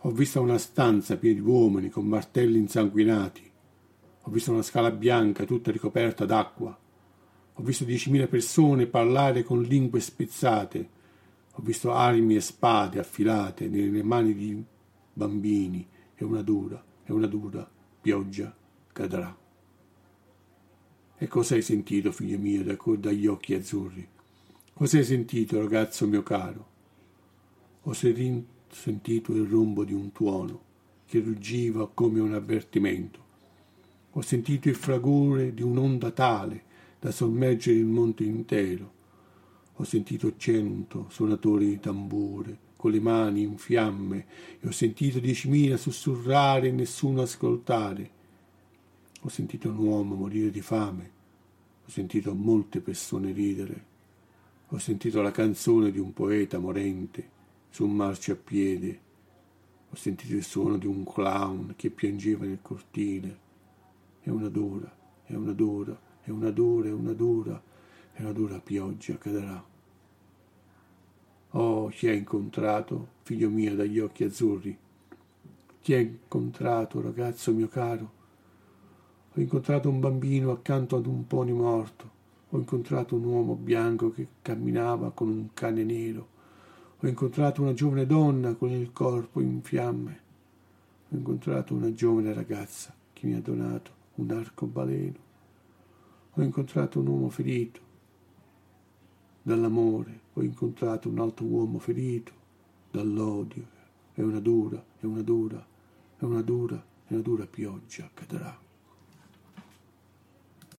Speaker 3: Ho visto una stanza piena di uomini con martelli insanguinati. Ho visto una scala bianca tutta ricoperta d'acqua. Ho visto diecimila persone parlare con lingue spezzate. Ho visto armi e spade affilate nelle mani di bambini e una dura, e una dura pioggia cadrà. E cosa hai sentito, figlio mio, dagli occhi azzurri? Cosa hai sentito, ragazzo mio caro? Ho sentito il rombo di un tuono che ruggiva come un avvertimento. Ho sentito il fragore di un'onda tale da sommergere il monte intero. Ho sentito cento suonatori di tambure con le mani in fiamme e ho sentito diecimila sussurrare e nessuno ascoltare. Ho sentito un uomo morire di fame. Ho sentito molte persone ridere. Ho sentito la canzone di un poeta morente su un marciapiede. Ho sentito il suono di un clown che piangeva nel cortile. È una dura, è una dura, è una dura, una dura, è una dura pioggia cadrà. Oh, chi hai incontrato, figlio mio dagli occhi azzurri? Chi hai incontrato, ragazzo mio caro? Ho incontrato un bambino accanto ad un pony morto. Ho incontrato un uomo bianco che camminava con un cane nero. Ho incontrato una giovane donna con il corpo in fiamme. Ho incontrato una giovane ragazza che mi ha donato un arcobaleno. Ho incontrato un uomo ferito dall'amore. Ho incontrato un altro uomo ferito dall'odio. È una dura, è una dura, è una dura, è una dura pioggia cadrà.